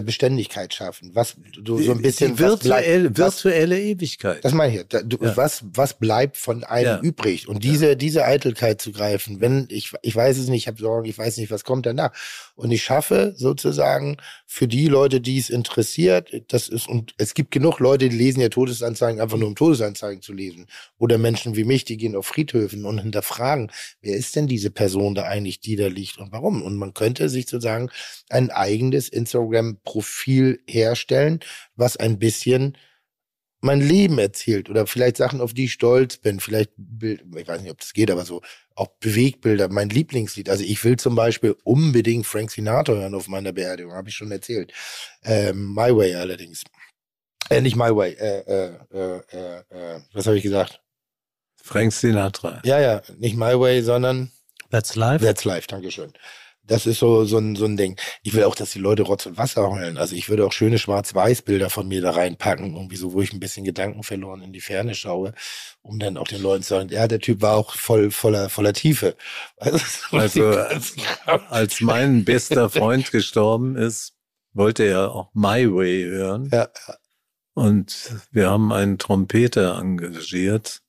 Beständigkeit schaffen. Was du so ein bisschen die was bleibt- virtuelle, was, virtuelle Ewigkeit. Das meine ich. ja. Da, du, Ja. was, was bleibt von einem Ja. übrig? Und diese, diese Eitelkeit zu greifen, wenn ich, ich weiß es nicht, ich habe Sorgen, ich weiß nicht, was kommt danach. Und ich schaffe sozusagen für die Leute, die es interessiert, das ist, und es gibt genug Leute, die lesen ja Todesanzeigen einfach nur um Todesanzeigen zu lesen. Oder Menschen wie mich, die gehen auf Friedhöfen und hinterfragen, wer ist denn diese Person da eigentlich, die da liegt und warum? Und man könnte sich sozusagen ein eigenes Instagram-Profil herstellen, was ein bisschen mein Leben erzählt oder vielleicht Sachen, auf die ich stolz bin, vielleicht Bild, ich weiß nicht, ob das geht, aber so auch Bewegbilder, mein Lieblingslied. Also ich will zum Beispiel unbedingt Frank Sinatra hören auf meiner Beerdigung, habe ich schon erzählt. Ähm, My Way allerdings. Äh, nicht My Way, äh, äh, äh, äh, was habe ich gesagt? Frank Sinatra. Ja, ja, nicht My Way, sondern That's live. That's Life, Dankeschön. Das ist so, so, ein, so ein Ding. Ich will auch, dass die Leute Rotz und Wasser heulen. Also ich würde auch schöne Schwarz-Weiß-Bilder von mir da reinpacken, irgendwie so, wo ich ein bisschen Gedanken verloren in die Ferne schaue, um dann auch den Leuten zu sagen, ja, der Typ war auch voll, voller, voller Tiefe. *laughs* Also, als mein bester Freund gestorben ist, wollte er auch My Way hören. ja, Und wir haben einen Trompeter engagiert,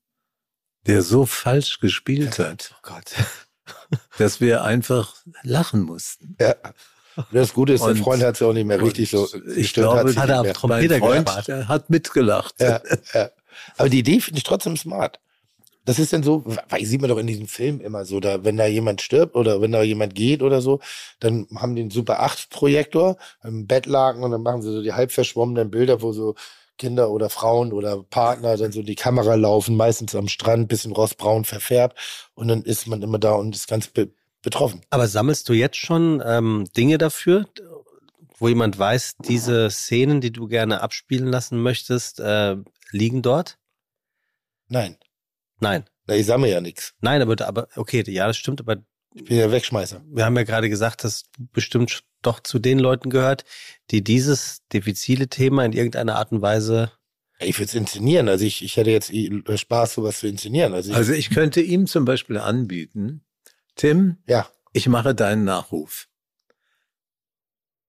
der so falsch gespielt hat, Oh Gott. *laughs* dass wir einfach lachen mussten. ja. Das Gute ist, der Und- Freund hat es ja auch nicht mehr richtig so ich glaube, hat Hat er auf. Mein Freund der hat mitgelacht. Ja, *laughs* ja. Aber die Idee finde ich trotzdem smart. Das ist dann so, weil sieht man doch in diesem Film immer so, da, wenn da jemand stirbt oder wenn da jemand geht oder so, dann haben die einen Super 8 Projektor im Bettlaken und dann machen sie so die halb verschwommenen Bilder, wo so Kinder oder Frauen oder Partner dann so die Kamera laufen, meistens am Strand, bisschen rostbraun verfärbt und dann ist man immer da und ist ganz be betroffen. Aber sammelst du jetzt schon ähm, Dinge dafür, wo jemand weiß, diese Szenen, die du gerne abspielen lassen möchtest, äh, liegen dort? Nein, Nein. Na, ich sammle ja nichts. Nein, aber, aber okay, ja, das stimmt, aber Ich bin ja Wegschmeißer. wir haben ja gerade gesagt, dass du bestimmt doch zu den Leuten gehört, die dieses diffizile Thema in irgendeiner Art und Weise. Ich würde es inszenieren. Also ich, ich hätte jetzt äh, Spaß, sowas zu inszenieren. Also, ich, Also ich könnte ihm zum Beispiel anbieten, Tim, ja, ich mache deinen Nachruf.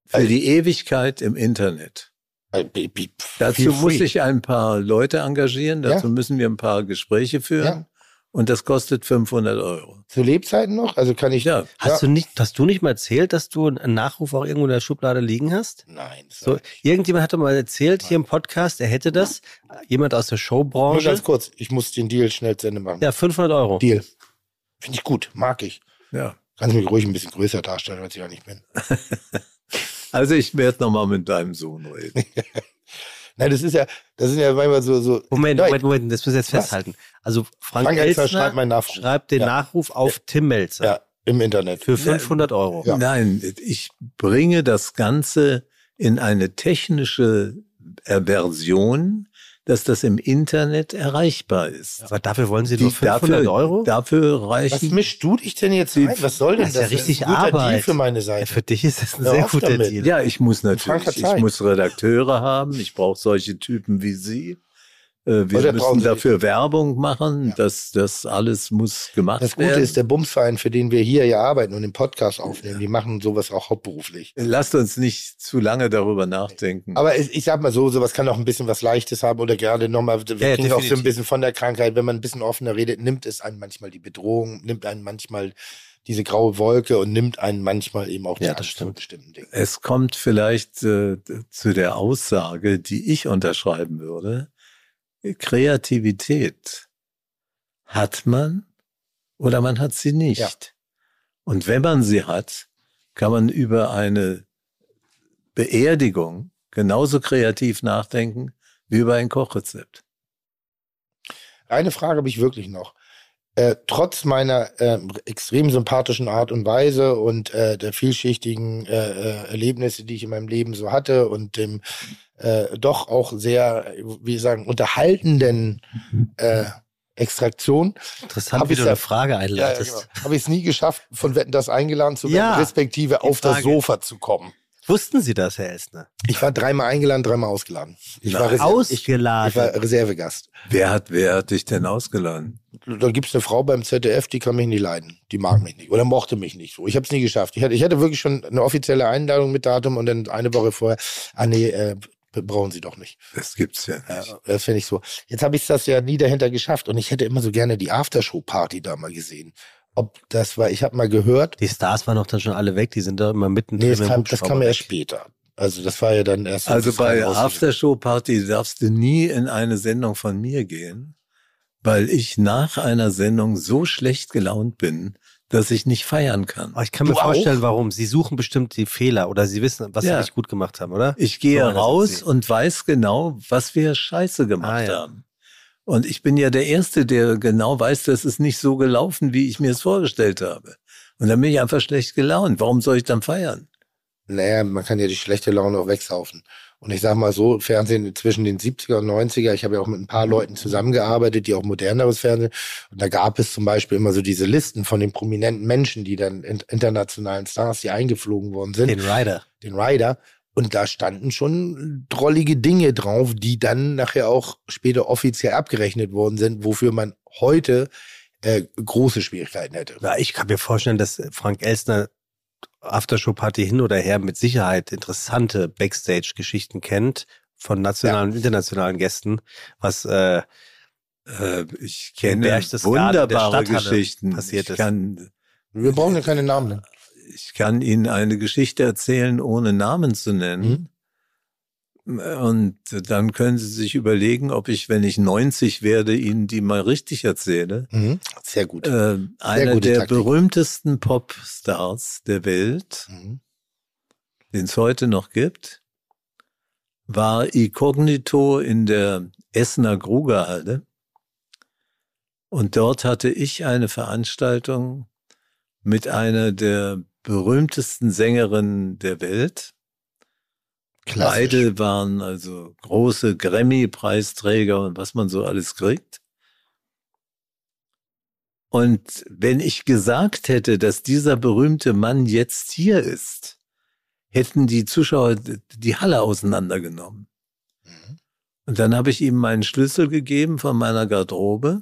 Für Also- die Ewigkeit im Internet. äh, Dazu muss free. ich ein paar Leute engagieren, dazu Ja. müssen wir ein paar Gespräche führen Ja. Und das kostet 500 Euro. Zu Lebzeiten noch? Also kann ich. Ja. Hast du nicht, hast du nicht mal erzählt, dass du einen Nachruf auch irgendwo in der Schublade liegen hast? Nein. So, irgendjemand hatte mal erzählt hier im Podcast, er hätte das. Jemand aus der Nur Showbranche. ganz kurz. Ich muss den Deal schnell zu Ende machen. Ja, 500 Euro. Deal. Finde ich gut. Mag ich. Ja. Kannst mich ruhig ein bisschen größer darstellen, als ich ja nicht bin. *laughs* Also ich werde nochmal mit deinem Sohn reden. *laughs* Nein, das ist ja, das sind ja manchmal so, so. Moment, Moment, Moment, das müssen wir jetzt Was? festhalten. Also Frank, Frank Elstner schreibt meinen Nachruf. schreibt den Ja. Nachruf auf Tim Melzer Ja, im Internet. für 500 Euro. Ja. Nein, ich bringe das Ganze in eine technische äh, Version, dass das im Internet erreichbar ist. Aber dafür wollen Sie Die nur 500 dafür, Euro? Dafür Was reichen mischst du dich denn jetzt ein? Was soll denn Das das? ist ja richtig ein guter Arbeit. Deal für meine Ja, Seite. für dich ist das ein Hör sehr guter damit. Deal. Ja, ich muss natürlich, ich muss Redakteure haben, ich brauche solche Typen wie Sie. Äh, Wir müssen dafür Werbung machen, dass das alles muss gemacht Das Gute werden. ist, der Bumsverein, für den wir hier ja arbeiten und den Podcast aufnehmen, die machen sowas auch hauptberuflich. Lasst uns nicht zu lange darüber nachdenken. Aber ich, ich sag mal so, sowas kann auch ein bisschen was Leichtes haben oder gerade nochmal, wir Ja, ja, kriegen auch so ein bisschen von der Krankheit, wenn man ein bisschen offener redet, nimmt es einen manchmal die Bedrohung, nimmt einen manchmal diese graue Wolke und nimmt einen manchmal eben auch die Ja, das Angst bestimmten Dingen. es kommt vielleicht äh, zu der Aussage, die ich unterschreiben würde. Kreativität hat man oder man hat sie nicht. Ja. Und wenn man sie hat, kann man über eine Beerdigung genauso kreativ nachdenken wie über ein Kochrezept. Eine Frage habe ich wirklich noch. Äh, trotz meiner äh, extrem sympathischen Art und Weise und äh, der vielschichtigen äh, äh, Erlebnisse, die ich in meinem Leben so hatte und dem äh, doch auch sehr, wie sagen, unterhaltenden äh, Extraktion, Interessant, wie du ja- eine Frage ja, ja, einleitest. genau. habe ich es nie geschafft, von Wetten das eingeladen zu werden, Ja, respektive auf das Frage. Sofa zu kommen. Wussten Sie das, Herr Elstner? Ich war dreimal eingeladen, dreimal ausgeladen. Ich war, Reser- ich, Ausgeladen. ich war Reservegast. Wer hat, wer hat dich denn ausgeladen? da gibt's eine Frau beim ZDF, die kann mich nicht leiden. Die mag mich nicht oder mochte mich nicht so. Ich habe es nie geschafft. Ich hatte, ich hatte wirklich schon eine offizielle Einladung mit Datum und dann eine Woche vorher, ah nee, äh, brauchen Sie doch nicht. Das gibt's ja Ja, nicht. das finde ich so. Jetzt habe ich das ja nie dahinter geschafft und ich hätte immer so gerne die Aftershow-Party da mal gesehen. Ob das war, ich habe mal gehört, Die Stars waren doch dann schon alle weg, die sind da immer mitten nee, das kam, das kam weg. später. Also das war ja dann erst. Also bei Aftershow-Party darfst du nie in eine Sendung von mir gehen, weil ich nach einer Sendung so schlecht gelaunt bin, dass ich nicht feiern kann. Aber ich kann mir Du auch? vorstellen, warum. Sie suchen bestimmt die Fehler oder Sie wissen, was Ja. Sie nicht gut gemacht haben, oder? Ich gehe So raus und weiß genau, was wir scheiße gemacht Ah, ja. haben. Und ich bin ja der Erste, der genau weiß, das ist nicht so gelaufen, wie ich mir es vorgestellt habe. Und dann bin ich einfach schlecht gelaunt. Warum soll ich dann feiern? Naja, man kann ja die schlechte Laune auch wegsaufen. Und ich sag mal so, Fernsehen zwischen den 70er und 90er, ich habe ja auch mit ein paar Leuten zusammengearbeitet, die auch moderneres Fernsehen. Und da gab es zum Beispiel immer so diese Listen von den prominenten Menschen, die dann in, internationalen Stars, die eingeflogen worden sind, Den Rider. den Rider. Und da standen schon drollige Dinge drauf, die dann nachher auch später offiziell abgerechnet worden sind, wofür man heute äh, große Schwierigkeiten hätte. Ja, ich kann mir vorstellen, dass Frank Elstner Aftershow-Party hin oder her mit Sicherheit interessante Backstage-Geschichten kennt von nationalen und internationalen Gästen, was äh, Äh, ich kenne wunderbare Geschichten. passiert ich ist. kann Wir brauchen ja keine Namen nennen. Ich kann Ihnen eine Geschichte erzählen, ohne Namen zu nennen. Und dann können Sie sich überlegen, ob ich, wenn ich 90 werde, Ihnen die mal richtig erzähle. Mhm. Sehr gut. Äh, einer gute der Taktik. berühmtesten Popstars der Welt, Mhm. den es heute noch gibt, war Inkognito in der Essener Grugerhalle. Und dort hatte ich eine Veranstaltung mit einer der berühmtesten Sängerinnen der Welt. Klassisch. Beide waren also große Grammy-Preisträger und was man so alles kriegt. Und wenn ich gesagt hätte, dass dieser berühmte Mann jetzt hier ist, hätten die Zuschauer die Halle auseinandergenommen. Mhm. Und dann habe ich ihm meinen Schlüssel gegeben von meiner Garderobe.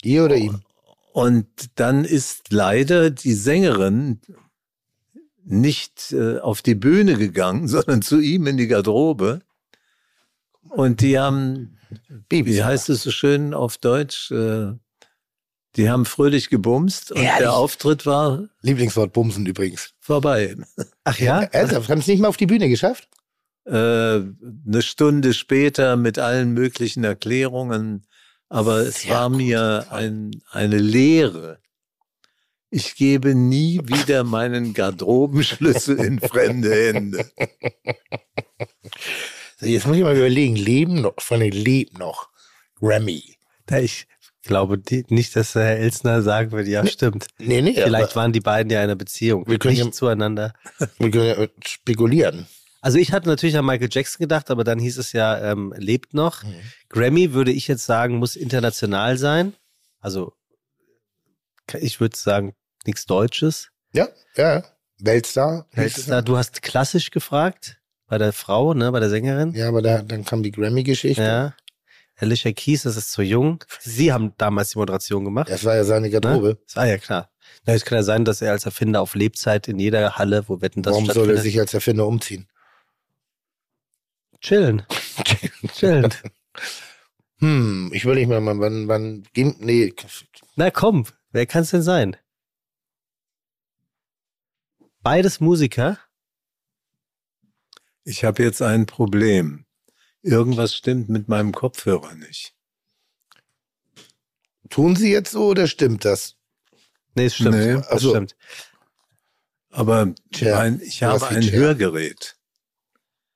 Ihr oder ihm? Und dann ist leider die Sängerin nicht äh, auf die Bühne gegangen, *laughs* sondern zu ihm in die Garderobe. Und die haben, Babys. wie heißt es so schön auf Deutsch, äh, die haben fröhlich gebumst und Ehrlich? der Auftritt war Lieblingswort Bumsen übrigens. vorbei. Ach ja? *laughs* Ernsthaft, haben es nicht mal auf die Bühne geschafft? Äh, eine Stunde später mit allen möglichen Erklärungen. Aber es Sehr war gut. mir ein, eine Lehre. Ich gebe nie wieder meinen Garderobenschlüssel in fremde Hände. So, jetzt muss ich mal überlegen, leben noch, von den Leben noch. Grammy. Ja, Ich glaube die, nicht, dass Herr Elsner sagen würde, ja, stimmt. Nee, nee, Vielleicht waren die beiden ja in einer Beziehung. Wir können nicht ja- zueinander. wir können ja spekulieren. Also ich hatte natürlich an Michael Jackson gedacht, aber dann hieß es ja, ähm, lebt noch. Mhm. Grammy würde ich jetzt sagen, muss international sein. Also ich würde sagen, nichts Deutsches. Ja, ja. Weltstar. Weltstar, du hast klassisch gefragt bei der Frau, ne, bei der Sängerin. Ja, aber da, dann kam die Grammy-Geschichte. Ja. Alicia Keys, das ist zu jung. Sie haben damals die Moderation gemacht. Das war ja seine Garderobe. Ne? Das war ja klar. Na, es kann ja sein, dass er als Erfinder auf Lebzeit in jeder Halle, wo Wetten das Warum soll er sich als Erfinder umziehen? Chillen. *laughs* chillen. Hm, ich will nicht mal, wann, wann, nee, Na komm, wer kann es denn sein? Beides Musiker. Ich habe jetzt ein Problem. Irgendwas stimmt mit meinem Kopfhörer nicht. tun sie jetzt so oder stimmt das? Nee, es stimmt. Nee, das also- stimmt. Aber Tja, mein, ich habe ein. Hörgerät.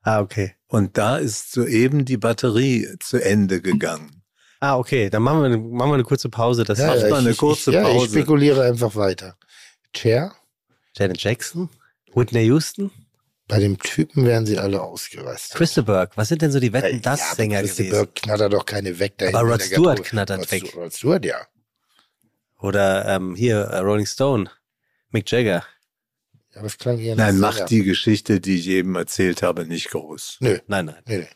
Ah, okay. Und da ist soeben die Batterie zu Ende gegangen. Ah, okay. Dann machen wir, eine- machen wir eine kurze Pause. Das Ja, ja. mal eine kurze ja, Ich Pause. spekuliere einfach weiter. Cher, Janet Jackson, Whitney Houston, bei dem Typen wären sie alle ausgerastet. Christopher. Was sind denn so die Wetten, das ja, Sänger Christopher gewesen? knattert doch keine weg dahin. Aber Rod Stewart knattert Rod weg. Rod Stewart, ja. Oder ähm, hier äh, Rolling Stone, Mick Jagger. Ja, das klang eher Nein, macht die Geschichte, die ich eben erzählt habe, nicht groß. Nö, Nein, nein. nee.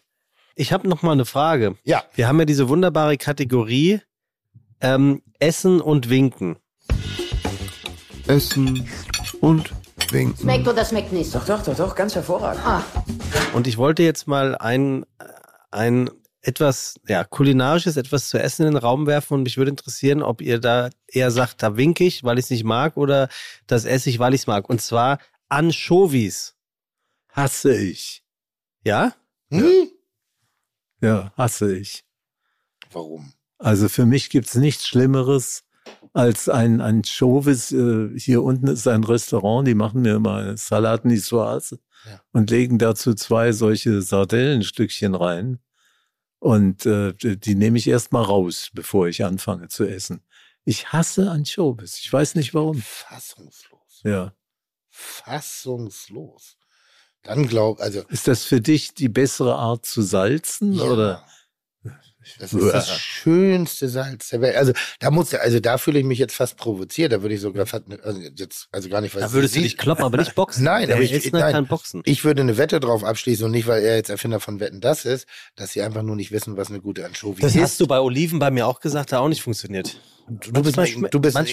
Ich habe noch mal eine Frage. Ja, Wir haben ja diese wunderbare Kategorie ähm, Essen und Winken. Essen und winken. Schmeckt oder schmeckt nicht? Doch, doch, doch, doch, ganz hervorragend. Ah, Und ich wollte jetzt mal ein, ein etwas ja, kulinarisches, etwas zu essen in den Raum werfen und mich würde interessieren, ob ihr da eher sagt, da winke ich, weil ich es nicht mag oder das esse ich, weil ich es mag. Und zwar Anchovies. Hasse ich. Ja? hm? Ja, hasse ich. warum? Also für mich gibt's nichts Schlimmeres als ein Anchovis. Äh, hier unten ist ein Restaurant, die machen mir mal Salat Niçoise Ja. und legen dazu zwei solche Sardellenstückchen rein. Und äh, die nehme ich erst mal raus, bevor ich anfange zu essen. Ich hasse Anchovies. Ich weiß nicht warum. Fassungslos. Ja. Fassungslos. Dann glaub, also. Ist das für dich die bessere Art zu salzen ja. oder? Das ist das schönste Salz der Welt. Also da muss also da fühle ich mich jetzt fast provoziert. Da würde ich sogar fast, also jetzt also gar nicht weil Da es würdest du sie- dich kloppen, aber nicht boxen. *laughs* Nein, Der aber ich- nein. kann boxen. Ich würde eine Wette drauf abschließen und nicht, weil er jetzt Erfinder von Wetten das ist, dass sie einfach nur nicht wissen, was eine gute Anchovy Das ist. hast du bei Oliven bei mir auch gesagt, hat auch nicht funktioniert. Du bist, du bist, du bist ein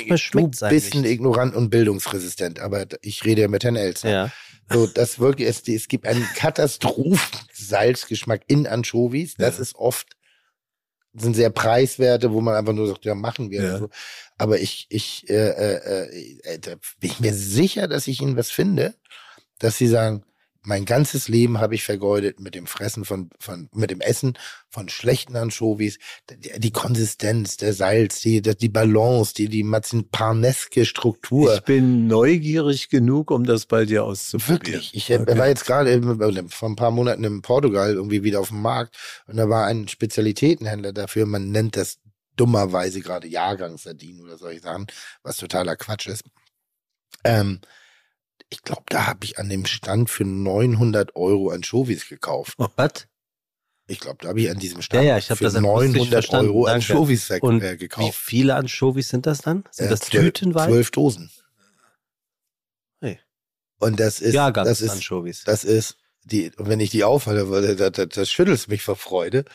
eigentlich. ignorant und bildungsresistent, aber ich rede ja mit Herrn Elster. Ja. So, das wirklich, es, es gibt einen Katastrophen-Salzgeschmack in Anchovies. Das Ja. ist oft, sind sehr preiswerte, wo man einfach nur sagt, ja, machen wir. Ja. So. Aber ich, ich, äh, äh, äh, da bin ich mir sicher, dass ich ihnen was finde, dass sie sagen, mein ganzes Leben habe ich vergeudet mit dem Fressen von, von, mit dem Essen von schlechten Anchovies. Die, die Konsistenz, der Salz, die, die Balance, die, die marzipaneske Struktur. Ich bin neugierig genug, um das bei dir auszuprobieren. Wirklich. Ich Okay. war jetzt gerade äh, vor ein paar Monaten in Portugal irgendwie wieder auf dem Markt und da war ein Spezialitätenhändler dafür. Man nennt das dummerweise gerade Jahrgangssardinen oder solche Sachen, was totaler Quatsch ist. Ähm, ich glaube, da habe ich an dem Stand für 900 Euro Anchovies gekauft. Was? Ich glaube, da habe ich an diesem Stand Ja, ja, ich für das akustisch 900 verstanden. Euro Danke. Anchovies ver- Und äh, wie gekauft. viele Anchovies sind das dann? Sind Äh, das Tütenweise? Zwölf Dosen. Hey. Und das ist, das ist, Jahrgangsanchovies. Das ist, die, und wenn ich die aufhalte, weil das, das, das schüttelt mich vor Freude,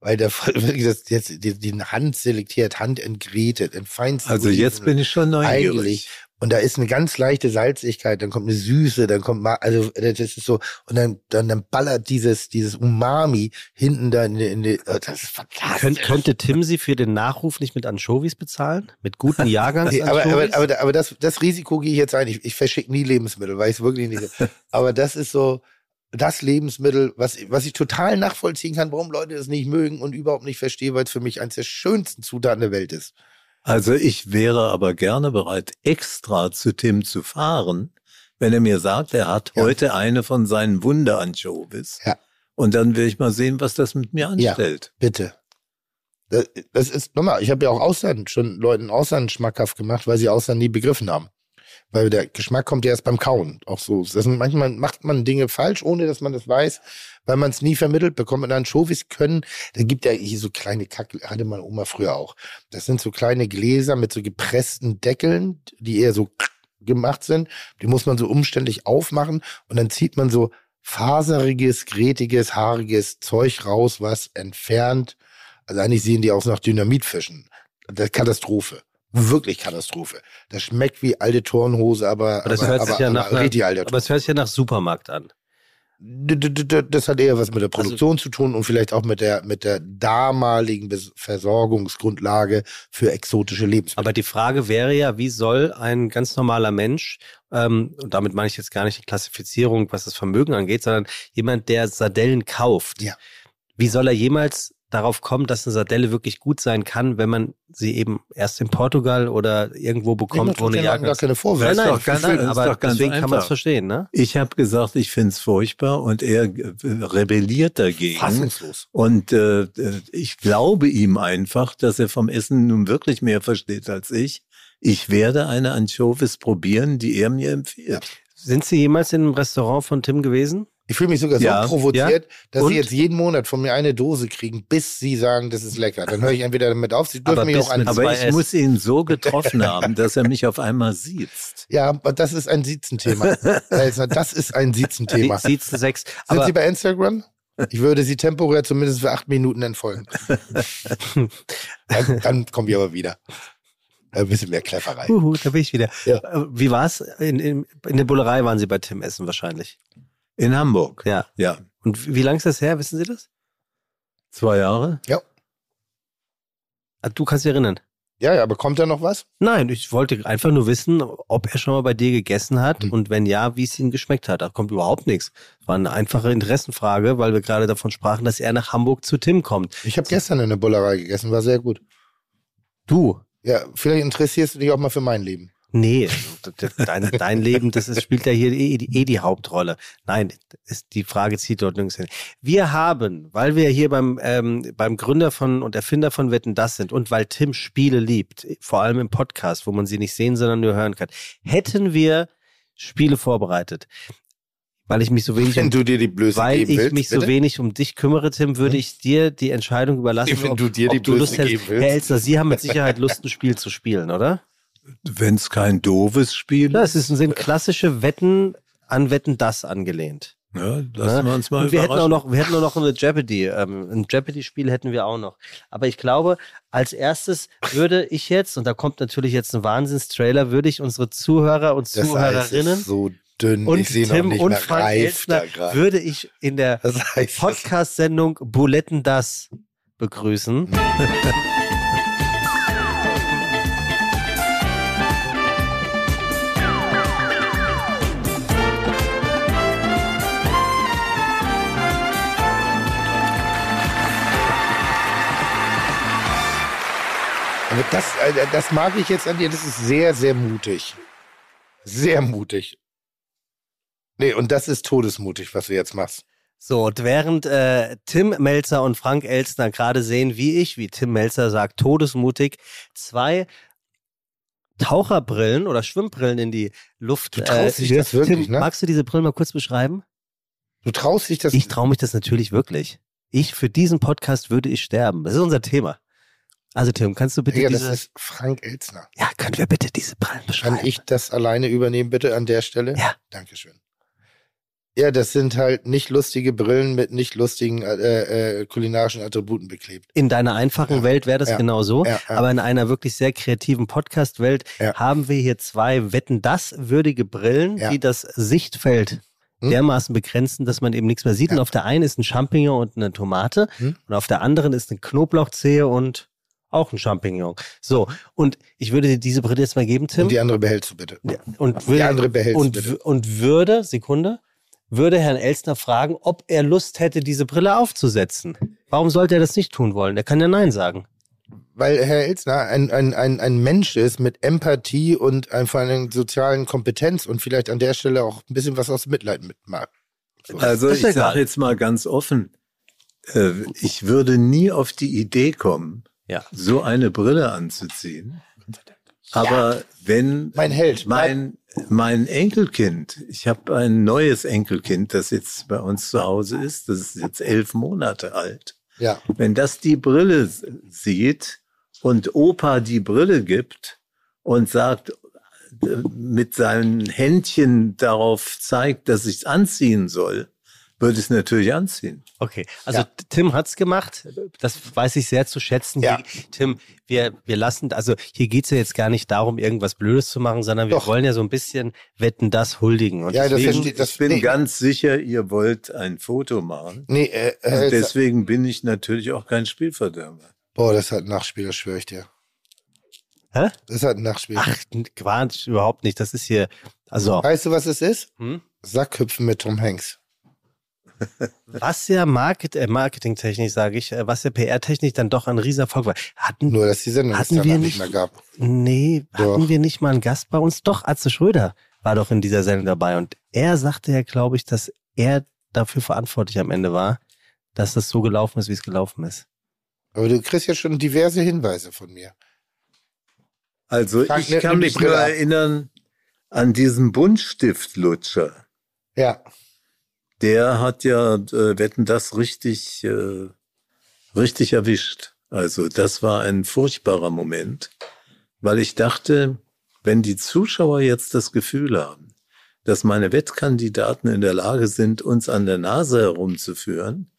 weil der *laughs* wirklich das jetzt die, die Hand selektiert, Hand entgrätet, in feinsten Also jetzt bin ich schon neugierig. eigentlich. Und da ist eine ganz leichte Salzigkeit, dann kommt eine Süße, dann kommt also das ist so, und dann, dann, dann ballert dieses, dieses Umami hinten da in die, in die oh, das ist fantastisch. Könnt, könnte Tim sie für den Nachruf nicht mit Anchovies bezahlen? Mit guten Nee, Jahrgangsanchovies? *laughs* aber, aber, aber, aber das, das Risiko gehe ich jetzt ein. Ich, ich verschicke nie Lebensmittel, weil ich es wirklich nicht. aber das ist so das Lebensmittel, was, was ich total nachvollziehen kann, warum Leute das nicht mögen und überhaupt nicht verstehe, weil es für mich eines der schönsten Zutaten der Welt ist. Also ich wäre aber gerne bereit, extra zu Tim zu fahren, wenn er mir sagt, er hat Ja. heute eine von seinen Wunder-Anchovies. Ja. Und dann will ich mal sehen, was das mit mir Ja. anstellt. Bitte. Das, das ist normal. Ich habe ja auch Ausland schon Leuten Ausland schmackhaft gemacht, weil sie Ausland nie begriffen haben. weil der Geschmack kommt ja erst beim Kauen. Auch so. Das sind, manchmal macht man Dinge falsch, ohne dass man das weiß, weil man es nie vermittelt bekommt. Und Anchovies können, da gibt ja hier so kleine Kack, hatte meine Oma früher auch. Das sind so kleine Gläser mit so gepressten Deckeln, die eher so gemacht sind. Die muss man so umständlich aufmachen und dann zieht man so faseriges, gretiges, haariges Zeug raus, was entfernt. Also eigentlich sehen die aus nach Dynamitfischen. Das ist Katastrophe. Wirklich Katastrophe. Das schmeckt wie alte Turnhose, aber, Aber das aber, hört sich aber, ja nach aber alte aber es hört sich ja nach Supermarkt an. Das hat eher was mit der Also Produktion zu tun und vielleicht auch mit der, mit der damaligen Versorgungsgrundlage für exotische Lebensmittel. Aber die Frage wäre ja, wie soll ein ganz normaler Mensch, ähm, und damit meine ich jetzt gar nicht die Klassifizierung, was das Vermögen angeht, sondern jemand, der Sardellen kauft, Ja. wie soll er jemals darauf kommen, dass eine Sardelle wirklich gut sein kann, wenn man sie eben erst in Portugal oder irgendwo bekommt, wo eine gar, Jagd gar keine Vorwürfe. Nein, nein, doch ganz- nein, aber doch ganz deswegen kann man es verstehen, ne? Ich habe gesagt, ich finde es furchtbar und er äh, rebelliert dagegen. Fassungslos. Und äh, äh, ich glaube ihm einfach, dass er vom Essen nun wirklich mehr versteht als ich. Ich werde eine Anchovis probieren, die er mir empfiehlt. Sind Sie jemals in einem Restaurant von Tim gewesen? Ich fühle mich sogar Ja, so provoziert, dass Und? sie jetzt jeden Monat von mir eine Dose kriegen, bis sie sagen, das ist lecker. Dann höre ich entweder damit auf, sie dürfen Aber mich auch an. Aber ich S. muss ihn so getroffen haben, dass er mich auf einmal sieht. Ja, aber das ist ein Siezenthema. *laughs* Das ist ein Siezenthema. Sie- Siezen sechs. Sind Aber Sie bei Instagram? Ich würde Sie temporär zumindest für acht Minuten entfolgen. *laughs* dann, dann kommen wir aber wieder. Ein bisschen mehr Klefferei. Huhu, da bin ich wieder. Ja. Äh, Wie war's? In, in, in der Bullerei waren Sie bei Tim essen wahrscheinlich. In Hamburg. Ja. Ja. Und wie lange ist das her? Wissen Sie das? Zwei Jahre? Ah, Du kannst dich erinnern. Ja, ja, aber kommt da noch was? Nein, ich wollte einfach nur wissen, ob er schon mal bei dir gegessen hat Hm. und wenn ja, wie es ihm geschmeckt hat. Da kommt überhaupt nichts. War eine einfache Interessenfrage, weil wir gerade davon sprachen, dass er nach Hamburg zu Tim kommt. Ich habe gestern in der Bullerei gegessen, war sehr gut. Du? Ja, vielleicht interessierst du dich auch mal für mein Leben. Nee, *laughs* dein, dein Leben, das ist, spielt ja hier eh, die- eh die Hauptrolle. Nein, ist, die Frage zieht dort nirgends hin. Wir haben, weil wir hier beim, ähm, beim Gründer von und Erfinder von Wetten das sind und weil Tim Spiele liebt, vor allem im Podcast, wo man sie nicht sehen, sondern nur hören kann, hätten wir Spiele vorbereitet. Weil ich mich so wenig Wenn um, du dir die Blöße weil ich willst, mich so bitte? wenig um dich kümmere, Tim, würde ich dir die Entscheidung überlassen, Wenn ob, du dir die ob du Blöße Lust hättest. geben willst. Herr Elster, Sie haben mit Sicherheit Lust, ein Spiel zu spielen, oder? Wenn es kein doofes Spiel Ja, ist, es ist, sind klassische Wetten an Wetten das angelehnt. ja, lassen wir uns mal Und wir hätten auch noch, wir hätten auch noch eine Jeopardy, ähm, ein Jeopardy-Spiel hätten wir auch noch. Aber ich glaube, als erstes würde ich jetzt, und da kommt natürlich jetzt ein Wahnsinnstrailer, würde ich unsere Zuhörer und Das Eis Zuhörerinnen ist so dünn. und ich sehe noch Tim nicht und mehr Frank reif Elstner würde ich in der Das ist- Podcast-Sendung Buletten das begrüßen. *laughs* Aber das, äh, das mag ich jetzt an dir. Das ist sehr, sehr mutig. Sehr mutig. Nee, und das ist todesmutig, was du jetzt machst. So, und während äh, Tim Melzer und Frank Elstner gerade sehen, wie ich, wie Tim Melzer sagt, todesmutig, zwei Taucherbrillen oder Schwimmbrillen in die Luft. Du traust dich das wirklich, Tim, ne? Magst du diese Brillen mal kurz beschreiben? Du traust dich das. Ich traue mich das natürlich wirklich. Ich, für diesen Podcast würde ich sterben. Das ist unser Thema. Also Tim, kannst du bitte ja, das diese... ist Frank Elzner. ja, können wir bitte diese Brillen beschreiben? Kann ich das alleine übernehmen, bitte, an der Stelle? Ja. Dankeschön. Ja, das sind halt nicht lustige Brillen mit nicht lustigen äh, äh, kulinarischen Attributen beklebt. In deiner einfachen Ja. Welt wäre das Ja. genau so. Ja. Aber in einer wirklich sehr kreativen Podcast-Welt haben wir hier zwei Wetten das würdige Brillen, die das Sichtfeld Hm? dermaßen begrenzen, dass man eben nichts mehr sieht. Und auf der einen ist ein Champignon und eine Tomate Hm? und auf der anderen ist eine Knoblauchzehe und auch ein Champignon. So, und ich würde dir diese Brille jetzt mal geben, Tim. Und die andere behältst du bitte. Ja, und würde, Die andere behältst und, du bitte. und würde, Sekunde, würde Herrn Elstner fragen, ob er Lust hätte, diese Brille aufzusetzen. Warum sollte er das nicht tun wollen? Er kann ja Nein sagen. Weil Herr Elzner ein, ein, ein, ein Mensch ist mit Empathie und einfach einer sozialen Kompetenz und vielleicht an der Stelle auch ein bisschen was aus Mitleid mit mag. So. Also ich sage jetzt mal ganz offen, äh, ich würde nie auf die Idee kommen, Ja. so eine Brille anzuziehen, Aber wenn Mein Held. mein, mein Enkelkind, ich habe ein neues Enkelkind, das jetzt bei uns zu Hause ist, das ist jetzt elf Monate alt. Ja. Wenn das die Brille sieht und Opa die Brille gibt und sagt, äh, mit seinen Händchen darauf zeigt, dass ich es anziehen soll, würde ich es natürlich anziehen. Okay, also Ja. Tim hat's gemacht. Das weiß ich sehr zu schätzen. Ja. Hier, Tim, wir, wir lassen, also hier geht's ja jetzt gar nicht darum, irgendwas Blödes zu machen, sondern wir Doch. wollen ja so ein bisschen Wetten das huldigen. Und Ja, das deswegen, verstehe das. ich bin nee, ganz sicher, ihr wollt ein Foto machen. Nee, äh, Und äh, deswegen bin ich natürlich auch kein Spielverderber. boah, das hat ein Nachspiel, das schwöre ich dir. Hä? Das hat ein Nachspiel. Ach, Quatsch, überhaupt nicht. Das ist hier, also, Weißt du, was es ist? hm? Sackhüpfen mit Tom Hanks. Was ja Market, äh, marketingtechnisch, sage ich, äh, was ja PR-technisch dann doch ein Riesenerfolg war. Hatten, Nur, dass die Sendung Hatten es wir nicht- nicht mehr gab. nee, Doch. hatten wir nicht mal einen Gast bei uns? Doch, Atze Schröder war doch in dieser Sendung dabei. Und er sagte ja, glaube ich, dass er dafür verantwortlich am Ende war, dass das so gelaufen ist, wie es gelaufen ist. Aber du kriegst ja schon diverse Hinweise von mir. Also Frank, ich nimm- kann mich nur erinnern an diesen Buntstiftlutscher. Ja. Der hat ja äh, Wetten das richtig, äh, richtig erwischt. Also das war ein furchtbarer Moment, weil ich dachte, wenn die Zuschauer jetzt das Gefühl haben, dass meine Wettkandidaten in der Lage sind, uns an der Nase herumzuführen,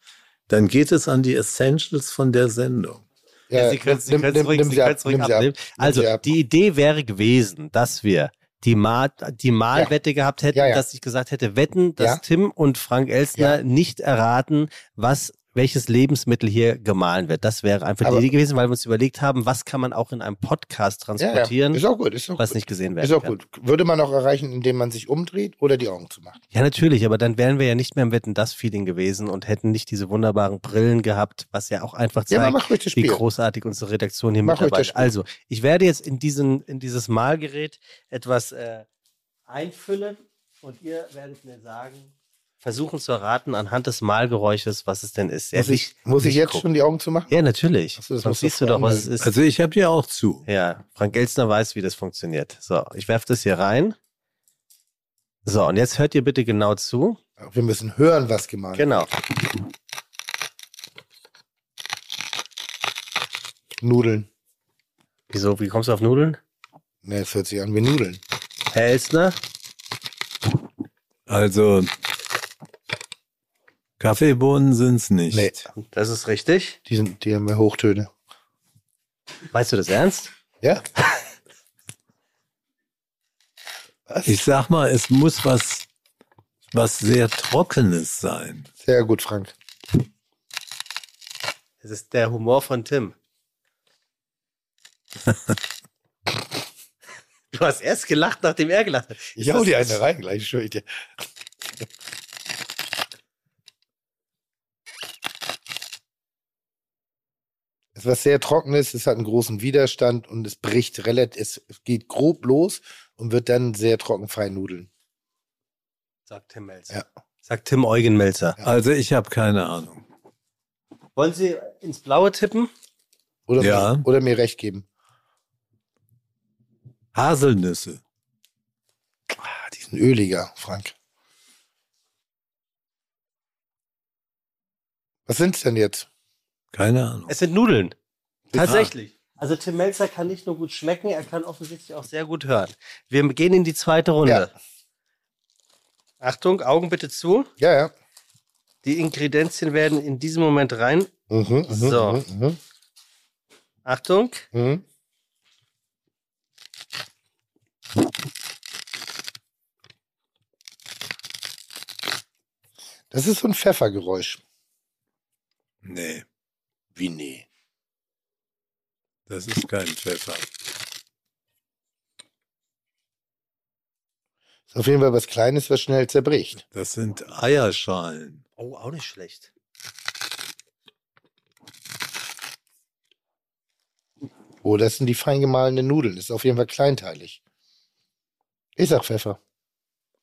dann geht es an die Essentials von der Sendung. ja Sie können es ruhig, ab, ab. abnehmen. Also, die Idee wäre gewesen, dass wir die, Mal, die Malwette gehabt hätten, Ja, ja. dass ich gesagt hätte, wetten, dass Ja. Tim und Frank Elstner Ja. nicht erraten, was welches Lebensmittel hier gemahlen wird. Das wäre einfach die Idee gewesen, weil wir uns überlegt haben, was kann man auch in einem Podcast Ja, transportieren, ja. Ist auch gut, ist auch was gut. nicht gesehen werden Ist auch kann. gut. Würde man auch erreichen, indem man sich umdreht oder die Augen zumacht. Ja, natürlich, aber dann wären wir ja nicht mehr im Wetten das Feeling gewesen und hätten nicht diese wunderbaren Brillen gehabt, was ja auch einfach Ja, zeigt, das wie großartig unsere Redaktion hier Mach mitarbeitet. Also, ich werde jetzt in, diesen, in dieses Malgerät etwas äh, einfüllen und ihr werdet mir sagen, versuchen zu erraten anhand des Malgeräusches, was es denn ist. Ja, Muss ich, nicht- muss ich jetzt gucken. schon die Augen zumachen? Ja, natürlich. Ach so, das Sonst siehst du doch, was es ist. Also ich habe ja auch zu. ja, Frank Elstner weiß, wie das funktioniert. So, ich werfe das hier rein. So, und jetzt hört ihr bitte genau zu. Wir müssen hören, was gemalt wird. Genau. Nudeln. Wieso, wie kommst du auf Nudeln? Ne, es hört sich an wie Nudeln. Herr Elstner? Also Kaffeebohnen sind's nicht. Nee, Das ist richtig. die, sind, die haben mehr Hochtöne. Weißt du das ernst? Ja? *laughs* Ich sag mal, es muss was, was sehr Trockenes sein. Sehr gut, Frank. Das ist der Humor von Tim. *laughs* du hast erst gelacht, nachdem er gelacht hat. Ich hau dir eine rein gleich, ich dir. Ist was sehr Trockenes, es hat einen großen Widerstand und es bricht relativ, es geht grob los und wird dann sehr trocken fein nudeln. Sagt Tim Melzer. Ja. Sagt Tim Eugen Melzer. Also ich habe keine Ahnung. Wollen Sie ins Blaue tippen? Oder, Ja. mir, oder mir recht geben. Haselnüsse. Ah, die sind öliger, Frank. Was sind's denn jetzt? Keine Ahnung. Es sind Nudeln. Tatsächlich. Also Tim Melzer kann nicht nur gut schmecken, er kann offensichtlich auch sehr gut hören. Wir gehen in die zweite Runde. Achtung, Augen bitte zu. Ja, ja. Die Ingredienzien werden in diesem Moment rein. Mhm, mhm, So. mhm, mhm, Achtung. mhm. Das ist so ein Pfeffergeräusch. Nee, Wie nee? das ist kein Pfeffer. Ist auf jeden Fall was Kleines, was schnell zerbricht. Das sind Eierschalen. Oh, auch nicht schlecht. Oh, das sind die fein gemahlenen Nudeln. Ist auf jeden Fall kleinteilig. Ich sag Pfeffer.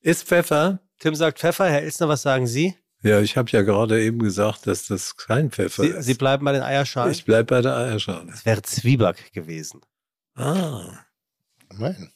Ist Pfeffer? Tim sagt Pfeffer. Herr Ilsner, was sagen Sie? Ja, ich habe ja gerade eben gesagt, dass das kein Pfeffer Sie, ist. Sie bleiben bei den Eierschalen? ich bleib bei der Eierschale. Das wäre Zwieback gewesen. Ah, Nein.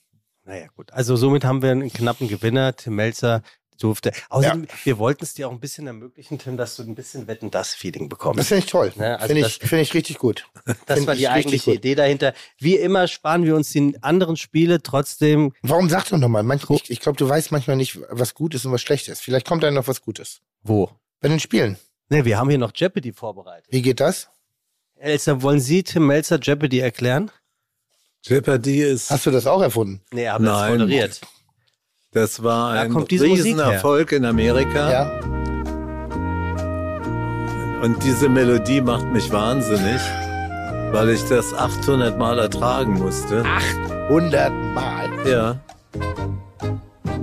Naja, gut. Also somit haben wir einen knappen Gewinner. Tim Melzer durfte. Außerdem, wir wollten es dir auch ein bisschen ermöglichen, Tim, dass du ein bisschen Wetten das Feeling bekommst. Das finde ich toll. Ne, also finde ich, find ich richtig gut. *laughs* Das Find war die eigentliche. Idee dahinter. Wie immer sparen wir uns die anderen Spiele trotzdem. Warum sagst du nochmal? Ich, ich glaube, du weißt manchmal nicht, was gut ist und was schlecht ist. Vielleicht kommt da noch was Gutes. Wo? Bei den Spielen. Ne, wir haben hier noch Jeopardy vorbereitet. Wie geht das? Elsa, wollen Sie Tim Melzer Jeopardy erklären? Jeopardy ist. Hast du das auch erfunden? Nee, haben das Nein. moderiert. Das war Da ein. Riesenerfolg in Amerika. Ja. Und diese Melodie macht mich wahnsinnig, weil ich das 800 Mal ertragen musste. 100 Mal. Ja.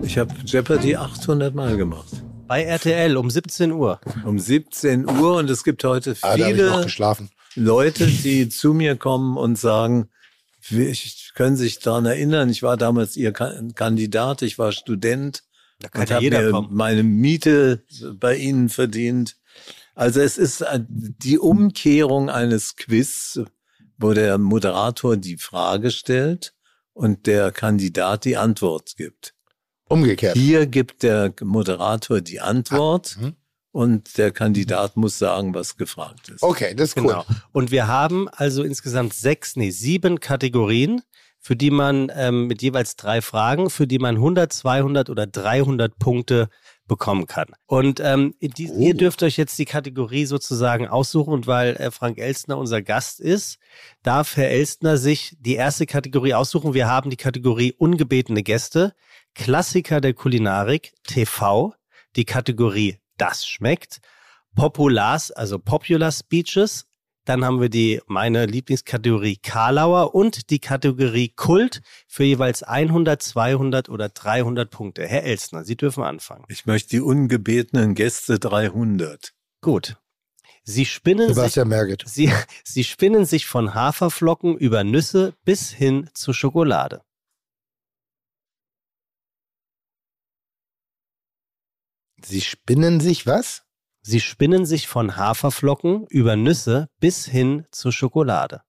Ich habe Jeopardy 800 Mal gemacht. Bei RTL um 17 Uhr. Um 17 Uhr und es gibt heute Ah, viele geschlafen. Leute, die zu mir kommen und sagen, ich können sich daran erinnern, ich war damals ihr Ka- Kandidat, ich war Student Da kann und ja habe jeder mir kommen. meine Miete bei ihnen verdient. Also es ist äh, die Umkehrung eines Quiz, wo der Moderator die Frage stellt und der Kandidat die Antwort gibt. Umgekehrt. Hier gibt der Moderator die Antwort mhm. Und der Kandidat muss sagen, was gefragt ist. Okay, das ist cool. Genau. Und wir haben also insgesamt sechs, nee, sieben Kategorien, für die man ähm, mit jeweils drei Fragen, für die man 100, 200 oder 300 Punkte bekommen kann. Und ähm, die, Oh. ihr dürft euch jetzt die Kategorie sozusagen aussuchen und weil äh, Frank Elstner unser Gast ist, darf Herr Elstner sich die erste Kategorie aussuchen. Wir haben die Kategorie ungebetene Gäste, Klassiker der Kulinarik, TV, die Kategorie Das schmeckt, Populars, also Popular Speeches, dann haben wir die meine Lieblingskategorie Karlauer und die Kategorie Kult für jeweils 100, 200 oder 300 Punkte. Herr Elstner, Sie dürfen anfangen. Ich möchte die ungebetenen Gäste 300. Gut. Sie spinnen sich, Sebastian Merget. Sie, Sie spinnen sich von Haferflocken über Nüsse bis hin zu Schokolade. Sie spinnen sich was? Sie spinnen sich von Haferflocken über Nüsse bis hin zu Schokolade.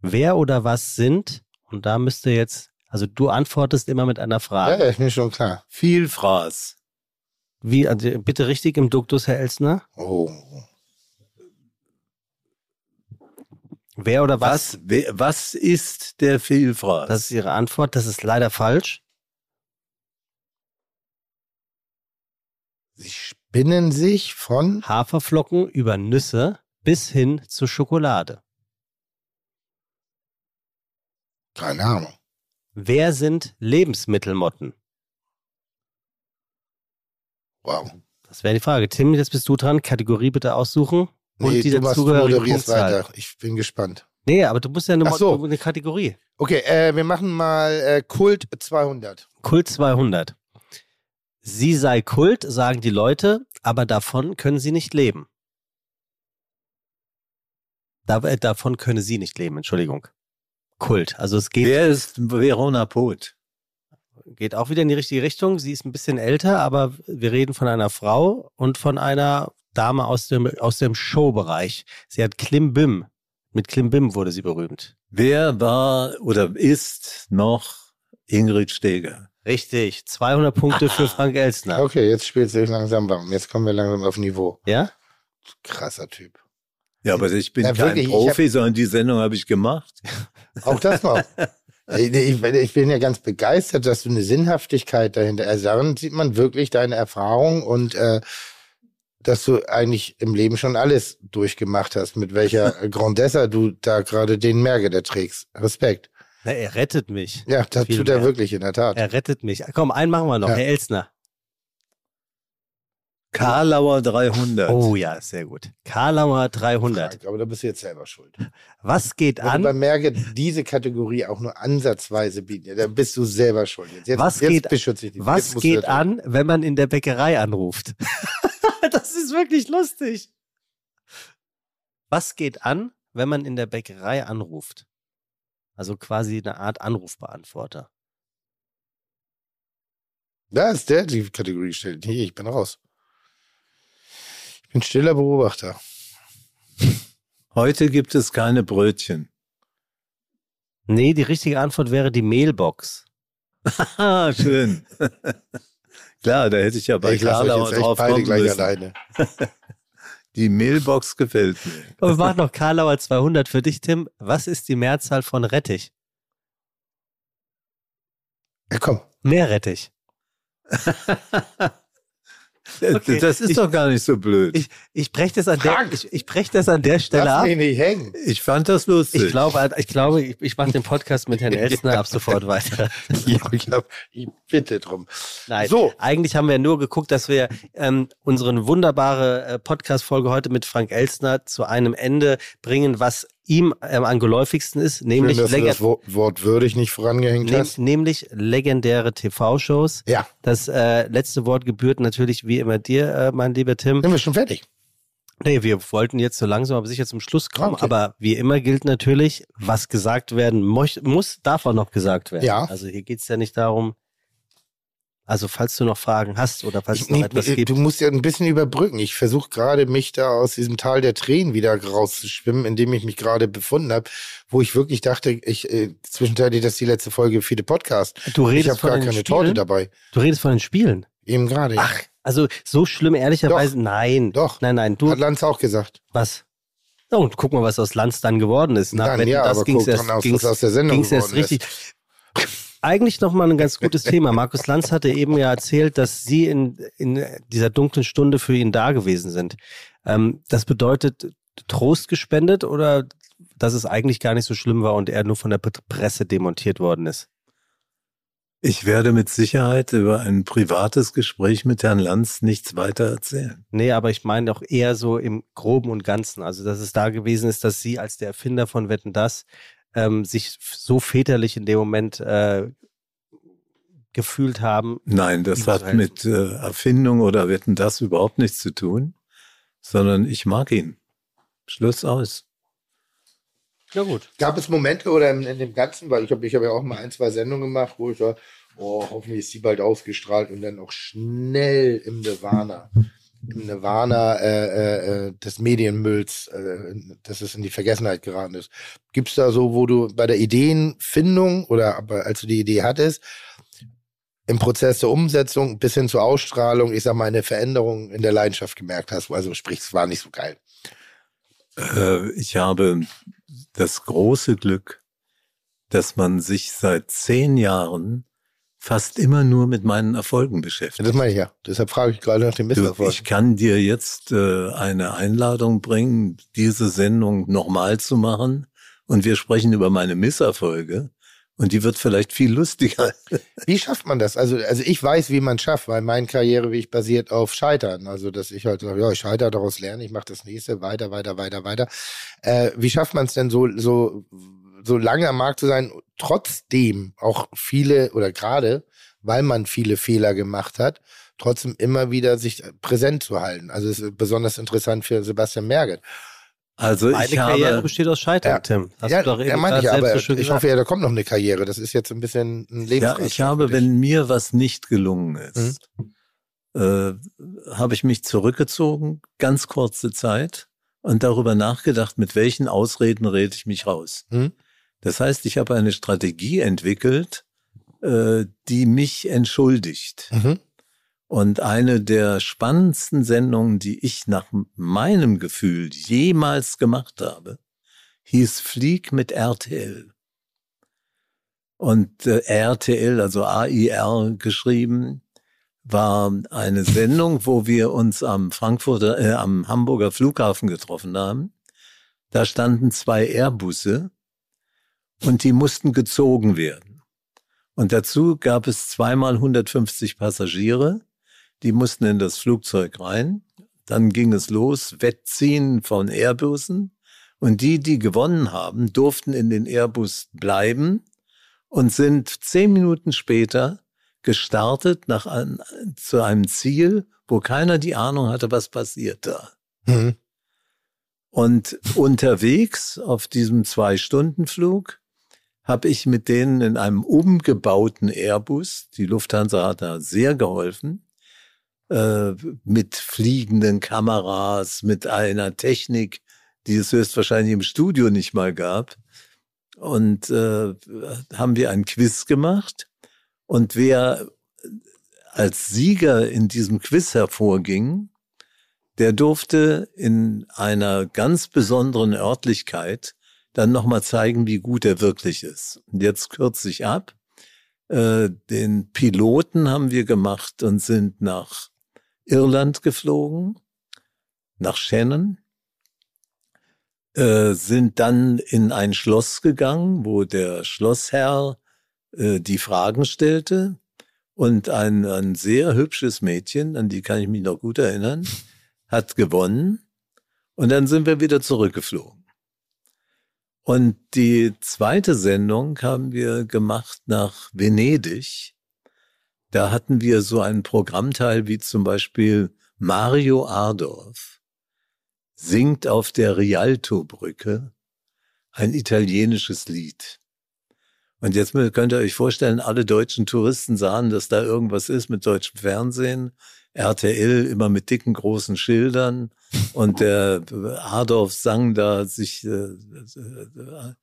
Wer oder was sind, und da müsste jetzt, also du antwortest immer mit einer Frage. ja, ist mir schon klar. Vielfraß. Wie, also bitte richtig im Duktus, Herr Elsner? Oh. Wer oder was? Was, was ist der Vielfraß? Das ist Ihre Antwort. Das ist leider falsch. Sie spinnen sich von. Haferflocken über Nüsse bis hin zu Schokolade. Keine Ahnung. Wer sind Lebensmittelmotten? Wow. Das wäre die Frage. Tim, jetzt bist du dran. Kategorie bitte aussuchen. Und Nee, die machst, du moderierst weiter. Ich bin gespannt. Nee, aber du musst ja eine, Ach so. Eine Kategorie. Okay, äh, wir machen mal äh, Kult 200. Kult 200. Sie sei Kult, sagen die Leute, aber davon können sie nicht leben. Da, äh, davon könne sie nicht leben, Entschuldigung. Kult. Also es geht, Wer ist Verona Poth? geht auch wieder in die richtige Richtung. Sie ist ein bisschen älter, aber wir reden von einer Frau und von einer Dame aus dem, aus dem Showbereich. Sie hat Klimbim. Mit Klimbim wurde sie berühmt. Wer war oder ist noch Ingrid Steger? Richtig. 200 Punkte für *laughs* Frank Elsner. Okay, jetzt spielt es sich langsam warm. Jetzt kommen wir langsam auf Niveau. Ja? Krasser Typ. Ja, aber ich bin Ja, kein wirklich, ich Profi, sondern die Sendung habe ich gemacht. *laughs* Auch das noch. *laughs* ich, ich, ich bin ja ganz begeistert, dass du eine Sinnhaftigkeit dahinter. Also darin sieht man wirklich deine Erfahrung und äh, dass du eigentlich im Leben schon alles durchgemacht hast, mit welcher Grandessa du da gerade den Merge trägst. Respekt. Na, er rettet mich. Ja, das tut er mehr. wirklich in der Tat. Er rettet mich. Komm, einen machen wir noch. Ja. Herr Elsner. Karlauer 300. Oh ja, sehr gut. Karlauer 300. Frank, aber da bist du jetzt selber schuld. Was geht Wenn an? Merge diese Kategorie auch nur ansatzweise bieten, ja, dann bist du selber schuld. Jetzt, jetzt, Was jetzt geht- beschütze ich dich. Was geht an, wenn man in der Bäckerei anruft? *laughs* das ist wirklich lustig. Was geht an, wenn man in der Bäckerei anruft? Also quasi eine Art Anrufbeantworter. Da ist der die Kategorie gestellt. Hier, ich bin raus. Ich bin stiller Beobachter. Heute gibt es keine Brötchen. Nee, die richtige Antwort wäre die Mailbox. Ah, *laughs* schön. *laughs* Klar, da hätte ich ja bei ich lasse Karlauer euch jetzt echt drauf beide kommen gleich müssen. alleine. *laughs* Die Mailbox gefällt mir. Und wir machen noch Karlauer 200 für dich, Tim. Was ist die Mehrzahl von Rettich? Ja, komm. Meerrettich. *laughs* Okay, das ist ich- doch gar nicht so blöd. Ich, ich breche das, an der- ich, ich brech das an der Stelle Lass ab. mich nicht hängen. Ich fand das lustig. Ich glaube, ich, glaube, ich, ich mache den Podcast mit Herrn *laughs* Elstner ab sofort weiter. *laughs* Ja, ich, hab, ich bitte drum. Nein, So. eigentlich haben wir nur geguckt, dass wir ähm, unsere wunderbare äh, Podcast-Folge heute mit Frank Elstner zu einem Ende bringen, was ihm ähm, am geläufigsten ist, nämlich, Schön, dass du das Wort, Wort würdig nicht vorangehängt nehm, hast. nämlich legendäre TV-Shows. Ja, Das äh, letzte Wort gebührt natürlich wie immer dir, äh, mein lieber Tim. sind wir schon fertig. Nee, wir wollten jetzt so langsam aber sicher zum Schluss kommen, Okay. aber wie immer gilt natürlich, was gesagt werden muss, darf auch noch gesagt werden. Ja. Also hier geht's ja nicht darum, also falls du noch Fragen hast oder falls Ich, es noch etwas äh, gibt. du musst ja ein bisschen überbrücken. Ich versuche gerade, mich da aus diesem Tal der Tränen wieder rauszuschwimmen, in dem ich mich gerade befunden habe, wo ich wirklich dachte, ich äh, zwischenzeitlich, das ist die letzte Folge für den Podcast. Du Ich redest habe von gar keine Spielen? Torte dabei. Du redest von den Spielen. Eben gerade. ja. Ach, also so schlimm ehrlicherweise, nein. Doch. Nein, nein, du, Hat Lanz auch gesagt. was? Oh, und guck mal, was aus Lanz dann geworden ist. Nach Wetten, ja, das ging's guck erst, ging's, was aus der Sendung ging's erst geworden ist. Eigentlich nochmal ein ganz gutes Thema. Markus Lanz hatte eben ja erzählt, dass Sie in, in dieser dunklen Stunde für ihn da gewesen sind. Ähm, das bedeutet Trost gespendet oder dass es eigentlich gar nicht so schlimm war und er nur von der Presse demontiert worden ist? Ich werde mit Sicherheit über ein privates Gespräch mit Herrn Lanz nichts weiter erzählen. Nee, aber ich meine doch eher so im Groben und Ganzen. Also, dass es da gewesen ist, dass Sie als der Erfinder von Wetten das ähm, sich so väterlich in dem Moment äh, gefühlt haben. Nein, das hat helfen. mit äh, Erfindung oder Wetten das überhaupt nichts zu tun, sondern ich mag ihn. Schluss aus. Ja, gut. Gab es Momente oder in, in dem Ganzen, weil ich habe ich hab ja auch mal ein, zwei Sendungen gemacht, wo ich war, oh, hoffentlich ist die bald ausgestrahlt und dann auch schnell im Nirvana, im Nirvana äh, äh, äh, des Medienmülls, äh, dass es in die Vergessenheit geraten ist. Gibt es da so, wo du bei der Ideenfindung oder als du die Idee hattest, im Prozess der Umsetzung bis hin zur Ausstrahlung, ich sag mal, eine Veränderung in der Leidenschaft gemerkt hast? Also sprich, es war nicht so geil. Äh, ich habe das große Glück, dass man sich seit zehn Jahren fast immer nur mit meinen Erfolgen beschäftigt. das meine ich ja. Deshalb frage ich gerade nach dem Misserfolg. ich kann dir jetzt äh, eine Einladung bringen, diese Sendung nochmal zu machen und wir sprechen über meine Misserfolge und die wird vielleicht viel lustiger. *laughs* Wie schafft man das? Also, also ich weiß, wie man es schafft, weil mein Karriereweg basiert auf Scheitern. Also, dass ich halt sage, ja, ich scheitere, daraus lerne, ich mache das nächste, weiter, weiter, weiter, weiter. Äh, wie schafft man es denn so, so, so lange am Markt zu sein, trotzdem auch viele oder gerade, weil man viele Fehler gemacht hat, trotzdem immer wieder sich präsent zu halten? Also, es ist besonders interessant für Sebastian Merget. Also Meine ich Karriere habe, besteht aus Scheitern, Ja. Tim. Hast ja, du doch eben ja, meine ich, aber so ich gesagt. hoffe ja, da kommt noch eine Karriere. Das ist jetzt ein bisschen ein Leben. ja, ich habe, wenn mir was nicht gelungen ist, Mhm. äh, habe ich mich zurückgezogen, ganz kurze Zeit und darüber nachgedacht, mit welchen Ausreden rede ich mich raus. Mhm. Das heißt, ich habe eine Strategie entwickelt, äh, die mich entschuldigt. Mhm. Und eine der spannendsten Sendungen, die ich nach meinem Gefühl jemals gemacht habe, hieß Flieg mit RTL. Und äh, RTL, also AIR geschrieben, war eine Sendung, wo wir uns am Frankfurter, äh, am Hamburger Flughafen getroffen haben. Da standen zwei Airbusse und die mussten gezogen werden. Und dazu gab es zweimal 150 Passagiere, die mussten in das Flugzeug rein. Dann ging es los, Wettziehen von Airbussen. Und die, die gewonnen haben, durften in den Airbus bleiben und sind zehn Minuten später gestartet nach ein, zu einem Ziel, wo keiner die Ahnung hatte, was passiert da. Mhm. Und unterwegs auf diesem Zwei-Stunden-Flug habe ich mit denen in einem umgebauten Airbus, die Lufthansa hat da sehr geholfen, äh, mit fliegenden Kameras, mit einer Technik, die es höchstwahrscheinlich im Studio nicht mal gab, und äh, haben wir ein Quiz gemacht. Und wer als Sieger in diesem Quiz hervorging, der durfte in einer ganz besonderen Örtlichkeit dann nochmal zeigen, wie gut er wirklich ist. Und jetzt kürze ich ab. Äh, den Piloten haben wir gemacht und sind nach Irland geflogen, nach Shannon, äh, sind dann in ein Schloss gegangen, wo der Schlossherr äh, die Fragen stellte und ein, ein sehr hübsches Mädchen, an die kann ich mich noch gut erinnern, hat gewonnen und dann sind wir wieder zurückgeflogen. Und die zweite Sendung haben wir gemacht nach Venedig. Da hatten wir so einen Programmteil wie zum Beispiel Mario Ardorf singt auf der Rialto-Brücke ein italienisches Lied. Und jetzt könnt ihr euch vorstellen, alle deutschen Touristen sahen, dass da irgendwas ist mit deutschem Fernsehen. RTL immer mit dicken großen Schildern und der Adolf sang da sich äh, äh,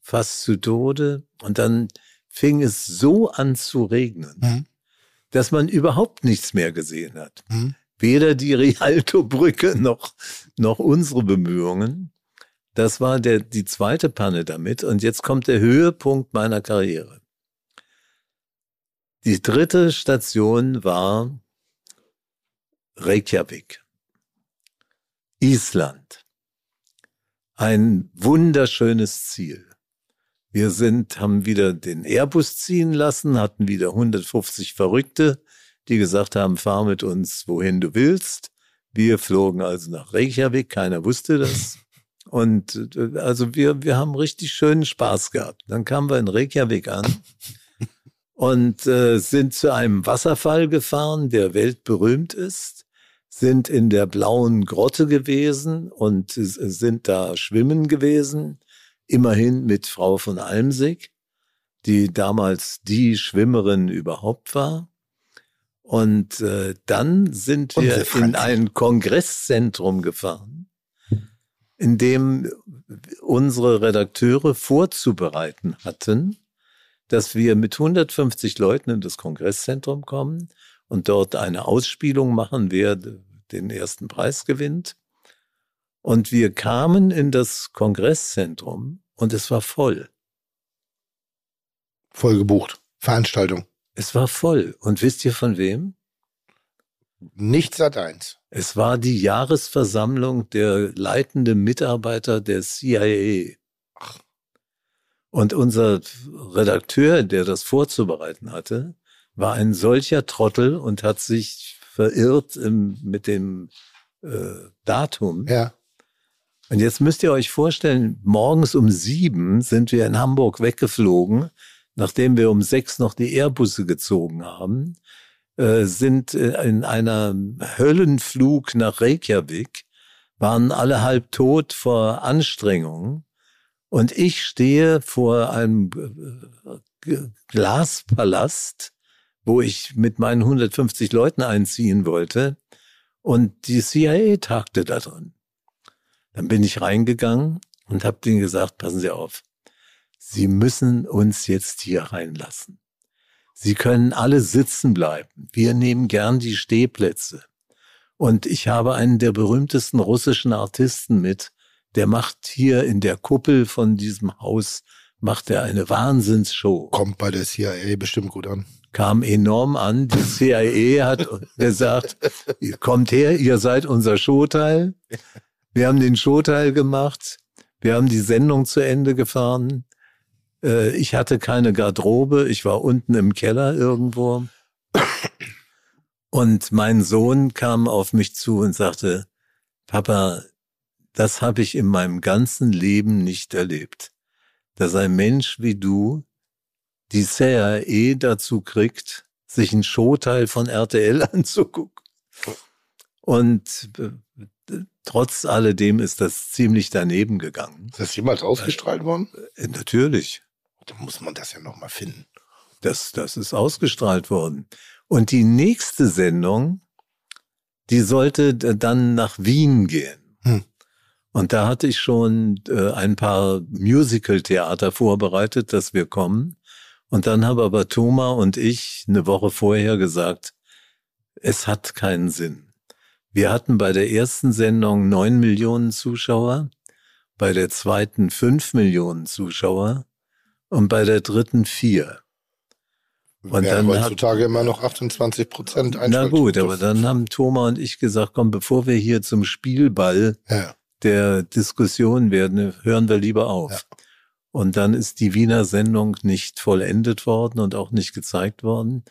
fast zu Tode und dann fing es so an zu regnen, mhm. dass man überhaupt nichts mehr gesehen hat. Mhm. Weder die Rialto-Brücke noch, noch unsere Bemühungen. Das war der, die zweite Panne damit. Und jetzt kommt der Höhepunkt meiner Karriere. Die dritte Station war Reykjavik, Island. Ein wunderschönes Ziel. Wir sind, haben wieder den Airbus ziehen lassen, hatten wieder 150 Verrückte, die gesagt haben, fahr mit uns, wohin du willst. Wir flogen also nach Reykjavik, keiner wusste das. *laughs* Und äh, also wir, wir haben richtig schönen Spaß gehabt. Dann kamen wir in Reykjavik an *laughs* und äh, sind zu einem Wasserfall gefahren, der weltberühmt ist sind in der blauen Grotte gewesen und sind da schwimmen gewesen, immerhin mit Frau von Almsig, die damals die Schwimmerin überhaupt war. Und äh, dann sind wir in ein Kongresszentrum gefahren, in dem unsere Redakteure vorzubereiten hatten, dass wir mit 150 Leuten in das Kongresszentrum kommen und dort eine Ausspielung machen, wer den ersten Preis gewinnt. Und wir kamen in das Kongresszentrum und es war voll. Voll gebucht. Veranstaltung. Es war voll. Und wisst ihr von wem? Nicht Sat 1. Es war die Jahresversammlung der leitenden Mitarbeiter der CIA. Und unser Redakteur, der das vorzubereiten hatte, war ein solcher Trottel und hat sich verirrt im, mit dem äh, Datum. Ja. Und jetzt müsst ihr euch vorstellen, morgens um sieben sind wir in Hamburg weggeflogen, nachdem wir um sechs noch die Airbusse gezogen haben, äh, sind äh, in einer Höllenflug nach Reykjavik, waren alle halb tot vor Anstrengungen. Und ich stehe vor einem äh, Glaspalast wo ich mit meinen 150 Leuten einziehen wollte. Und die CIA tagte da drin. Dann bin ich reingegangen und habe denen gesagt, passen Sie auf, Sie müssen uns jetzt hier reinlassen. Sie können alle sitzen bleiben. Wir nehmen gern die Stehplätze. Und ich habe einen der berühmtesten russischen Artisten mit, der macht hier in der Kuppel von diesem Haus, macht er eine Wahnsinnsshow. Kommt bei der CIA bestimmt gut an kam enorm an. Die CIA hat *laughs* gesagt, kommt her, ihr seid unser Showteil. Wir haben den Showteil gemacht. Wir haben die Sendung zu Ende gefahren. Äh, ich hatte keine Garderobe. Ich war unten im Keller irgendwo. Und mein Sohn kam auf mich zu und sagte, Papa, das habe ich in meinem ganzen Leben nicht erlebt. Dass ein Mensch wie du die CIA dazu kriegt, sich ein Showteil von RTL *laughs* anzugucken. Und äh, trotz alledem ist das ziemlich daneben gegangen. Ist das jemals ausgestrahlt worden? Äh, natürlich. Dann muss man das ja nochmal finden. Das, das ist ausgestrahlt worden. Und die nächste Sendung, die sollte dann nach Wien gehen. Hm. Und da hatte ich schon äh, ein paar Musical-Theater vorbereitet, dass wir kommen. Und dann haben aber Thomas und ich eine Woche vorher gesagt, es hat keinen Sinn. Wir hatten bei der ersten Sendung neun Millionen Zuschauer, bei der zweiten fünf Millionen Zuschauer und bei der dritten vier. Und ja, dann heutzutage hat, immer noch 28 Prozent Na gut, aber dann haben Thomas und ich gesagt, komm, bevor wir hier zum Spielball ja. der Diskussion werden, hören wir lieber auf. Ja. Und dann ist die Wiener Sendung nicht vollendet worden und auch nicht gezeigt worden.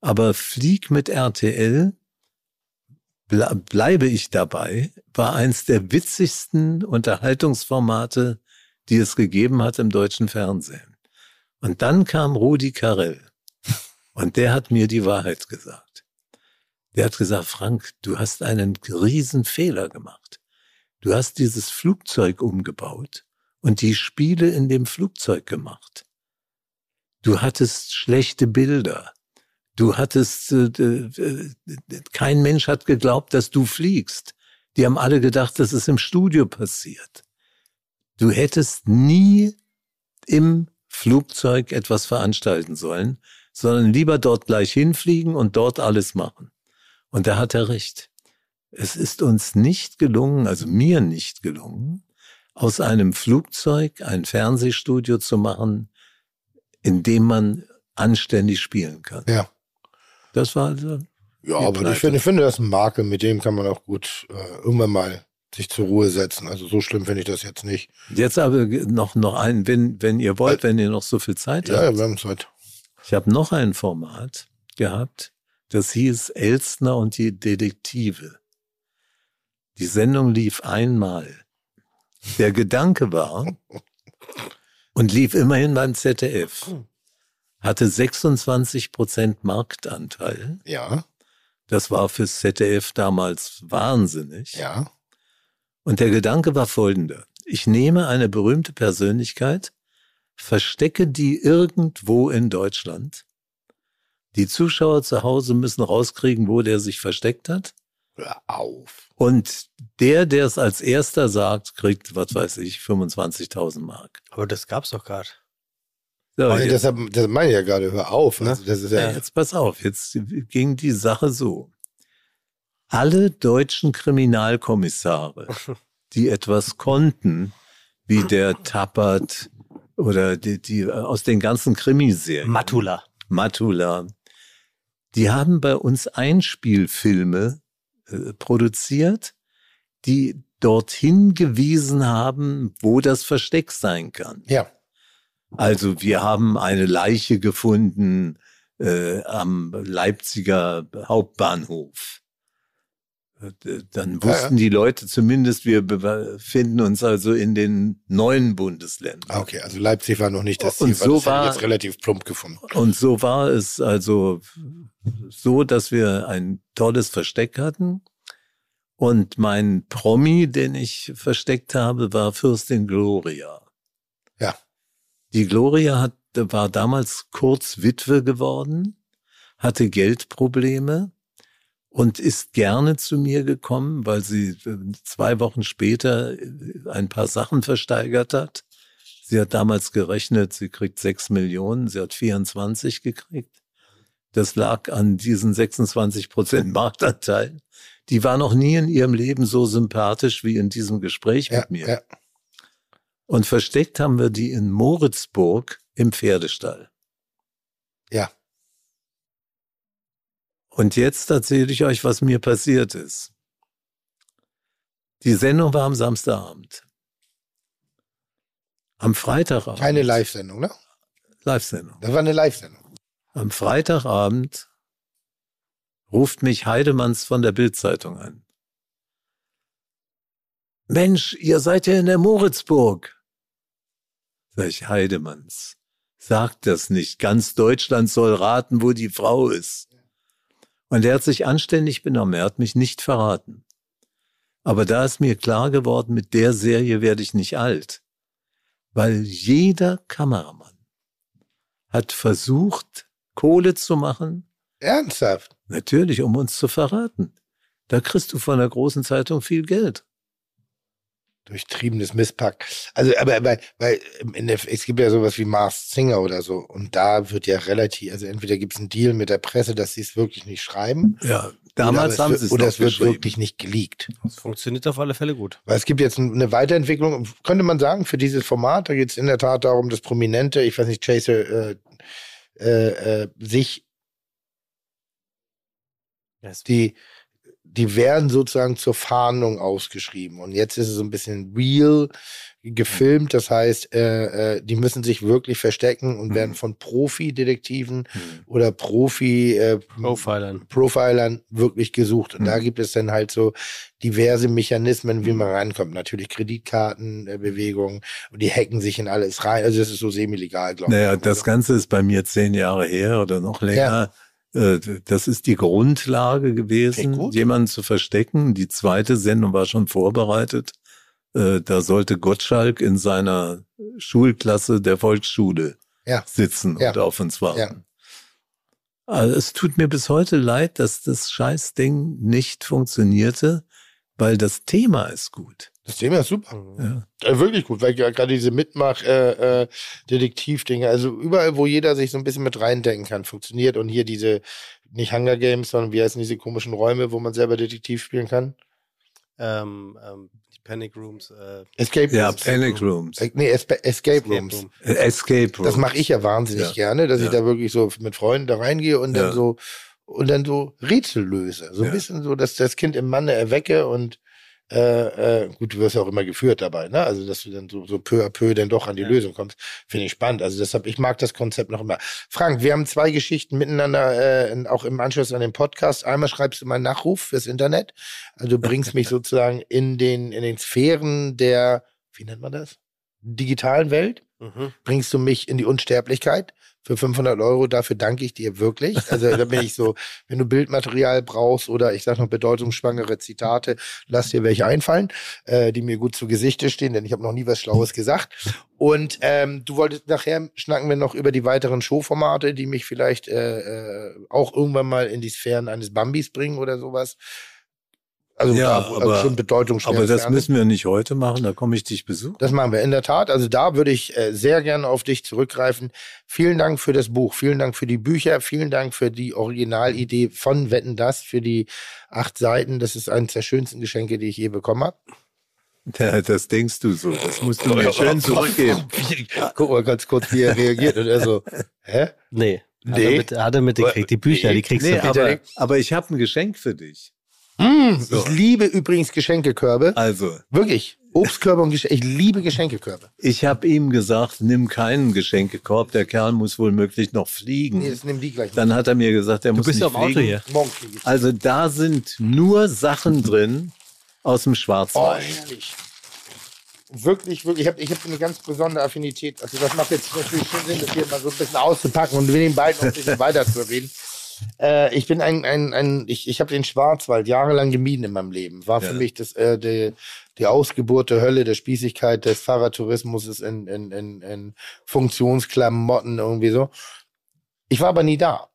Aber Flieg mit RTL, ble bleibe ich dabei, war eins der witzigsten Unterhaltungsformate, die es gegeben hat im deutschen Fernsehen. Und dann kam Rudi Carell. Und der hat mir die Wahrheit gesagt. Der hat gesagt, Frank, du hast einen riesen Fehler gemacht. Du hast dieses Flugzeug umgebaut und die Spiele in dem Flugzeug gemacht. Du hattest schlechte Bilder. Du hattest, äh, äh, kein Mensch hat geglaubt, dass du fliegst. Die haben alle gedacht, dass es im Studio passiert. Du hättest nie im Flugzeug etwas veranstalten sollen, sondern lieber dort gleich hinfliegen und dort alles machen. Und da hat er recht. Es ist uns nicht gelungen, also mir nicht gelungen, aus einem Flugzeug ein Fernsehstudio zu machen, in dem man anständig spielen kann. Ja. Das war also ja, aber ich finde, ich finde, das ist ein Makel, mit dem kann man auch gut äh, irgendwann mal sich zur Ruhe setzen. Also so schlimm finde ich das jetzt nicht. Jetzt aber noch, noch ein, wenn, wenn ihr wollt, wenn ihr noch so viel Zeit ja, habt. Ja, wir haben Zeit. Ich habe noch ein Format gehabt, das hieß Elstner und die Detektive. Die Sendung lief einmal. Der Gedanke war *laughs* und lief immerhin beim ZDF. Hatte 26 Prozent Marktanteil. Ja. Das war fürs ZDF damals wahnsinnig. Ja. Und der Gedanke war folgender. Ich nehme eine berühmte Persönlichkeit, verstecke die irgendwo in Deutschland. Die Zuschauer zu Hause müssen rauskriegen, wo der sich versteckt hat. Hör auf. Und der, der es als erster sagt, kriegt, was weiß ich, 25.000 Mark. Aber das gab's doch gerade. So, also deshalb, das meine ich ja gerade, hör auf. Ne? Also das ist ja, ja, jetzt pass auf, jetzt ging die Sache so. Alle deutschen Kriminalkommissare, *laughs* die etwas konnten, wie der Tappert, oder die, die aus den ganzen Krimiserien. Matula. Matula. Die haben bei uns Einspielfilme äh, produziert, die dorthin gewiesen haben, wo das Versteck sein kann. Ja. Also wir haben eine Leiche gefunden äh, am Leipziger Hauptbahnhof. Dann wussten ja, ja. die Leute zumindest, wir befinden uns also in den neuen Bundesländern. Ah, okay, also Leipzig war noch nicht das Ziel, und so das war jetzt relativ plump gefunden. Und so war es also so, dass wir ein tolles Versteck hatten. Und mein Promi, den ich versteckt habe, war Fürstin Gloria. Ja. Die Gloria hat, war damals kurz Witwe geworden, hatte Geldprobleme und ist gerne zu mir gekommen, weil sie äh, zwei Wochen später äh, ein paar Sachen versteigert hat. Sie hat damals gerechnet, sie kriegt sechs Millionen, sie hat 24 gekriegt. Das lag an diesen 26 Prozent *laughs* Marktanteil. Die war noch nie in ihrem Leben so sympathisch wie in diesem Gespräch ja, mit mir. Ja. Und versteckt haben wir die in Moritzburg im Pferdestall. Ja. Und jetzt erzähle ich euch, was mir passiert ist. Die Sendung war am Samstagabend. Am Freitagabend. Keine Live-Sendung, ne? Live-Sendung. Das war eine Live-Sendung. Am Freitagabend ruft mich Heidemanns von der Bildzeitung an. Mensch, ihr seid ja in der Moritzburg. Sag ich, Heidemanns, sagt das nicht. Ganz Deutschland soll raten, wo die Frau ist. Und er hat sich anständig benommen. Er hat mich nicht verraten. Aber da ist mir klar geworden, mit der Serie werde ich nicht alt. Weil jeder Kameramann hat versucht, Kohle zu machen. Ernsthaft? Natürlich, um uns zu verraten. Da kriegst du von der großen Zeitung viel Geld. Durchtriebenes Misspack. Also, aber, weil in der, es gibt ja sowas wie Mars Singer oder so und da wird ja relativ, also entweder gibt es einen Deal mit der Presse, dass sie es wirklich nicht schreiben. Ja, damals oder haben es sie wird, es Oder es wird wirklich nicht geleakt. Das funktioniert auf alle Fälle gut. Weil es gibt jetzt eine Weiterentwicklung, könnte man sagen, für dieses Format. Da geht es in der Tat darum, dass Prominente, ich weiß nicht, Chaser, äh, äh, äh, sich die, die werden sozusagen zur Fahndung ausgeschrieben. Und jetzt ist es so ein bisschen real gefilmt. Das heißt, äh, äh, die müssen sich wirklich verstecken und werden von Profi-Detektiven oder Profi äh, Profilern. Profilern wirklich gesucht. Und da Mhm. gibt es dann halt so diverse Mechanismen, wie man reinkommt. Natürlich Kreditkartenbewegungen und die hacken sich in alles rein. Also das ist so semi-legal, glaube ich. Naja, das Ganze ist bei mir zehn Jahre her oder noch länger. Äh, Das ist die Grundlage gewesen, Okay, jemanden zu verstecken. Die zweite Sendung war schon vorbereitet. Äh, Da sollte Gottschalk in seiner Schulklasse der Volksschule Ja. sitzen Ja. und auf uns warten. Ja. Also es tut mir bis heute leid, dass das Scheißding nicht funktionierte, weil das Thema ist gut. Das Thema ist super. Ja. Äh, wirklich gut, weil ja gerade diese Mitmach äh, äh, Detektivdinge, also überall, wo jeder sich so ein bisschen mit reindenken kann, funktioniert und hier diese nicht Hunger Games, sondern wie heißen diese komischen Räume, wo man selber Detektiv spielen kann? Ähm, ähm, die Panic Rooms. Äh, Escape Ja, Rooms. Panic Rooms. Äh, Nee, Espe Escape, Escape Rooms. Room. Äh, Escape Rooms. Das mache ich ja wahnsinnig Ja. gerne, dass ich Ja. da wirklich so mit Freunden da reingehe und dann Ja. so und dann so Rätsel löse. So ein Ja. bisschen so, dass das Kind im Manne erwecke und äh, äh, gut, du wirst ja auch immer geführt dabei, ne? Also dass du dann so, so peu à peu dann doch an die Ja. Lösung kommst, finde ich spannend. Also deshalb, ich mag das Konzept noch immer. Frank, wir haben zwei Geschichten miteinander, äh, auch im Anschluss an den Podcast. Einmal schreibst du mal einen Nachruf fürs Internet. Also du bringst mich *laughs* sozusagen in den, in den Sphären der, wie nennt man das? Digitalen Welt mhm. bringst du mich in die Unsterblichkeit für 500 Euro. Dafür danke ich dir wirklich. Also da bin ich so, *laughs* wenn du Bildmaterial brauchst oder ich sag noch bedeutungsschwangere Zitate, lass dir welche einfallen, äh, die mir gut zu Gesichte stehen, denn ich habe noch nie was Schlaues gesagt. Und ähm, du wolltest nachher schnacken wir noch über die weiteren Showformate, die mich vielleicht äh, äh, auch irgendwann mal in die Sphären eines Bambis bringen oder sowas. Also, Ja, da, also aber- schon bedeutungsschwer. Aber das müssen wir nicht heute machen, da komme ich dich besuchen. Das machen wir in der Tat. Also da würde ich äh, sehr gerne auf dich zurückgreifen. Vielen Dank für das Buch, vielen Dank für die Bücher, vielen Dank für die Originalidee von Wetten das, für die acht Seiten. Das ist eines der schönsten Geschenke, die ich je bekommen habe. Ja, das denkst du so. Das musst du mir schön zurückgeben. Guck mal ganz kurz, wie er reagiert. Und er so, hä? Nee. Hat Nee. er, mit, hat er mitgekriegt. Die Bücher, die kriegst Nee, du. aber, aber ich habe ein Geschenk für dich. Mm, So. Ich liebe übrigens Geschenkekörbe. Also, Wirklich. Obstkörbe und Geschenke. Ich liebe Geschenkekörbe. ich habe ihm gesagt, nimm keinen Geschenkekorb, der Kerl muss wohl möglich noch fliegen. Nee, das nehmen die gleich. Dann hat er mir gesagt, er Du muss bist nicht ja auf Auto fliegen. hier. Morgen fliege ich. Also da sind nur Sachen drin aus dem Oh, Schwarzwald. herrlich. Wirklich, wirklich. Ich habe ich hab eine ganz besondere Affinität. Also das macht jetzt natürlich schon Sinn, das hier mal so ein bisschen auszupacken und mit den beiden noch ein bisschen *laughs* weiter zu reden. Äh, ich bin ein, ein, ein ich, ich habe den Schwarzwald jahrelang gemieden in meinem Leben. War für Ja. mich das, äh, die, die Ausgeburt der Hölle, der Spießigkeit, des Fahrradtourismus in, in, in, in Funktionsklamotten irgendwie so. Ich war aber nie da.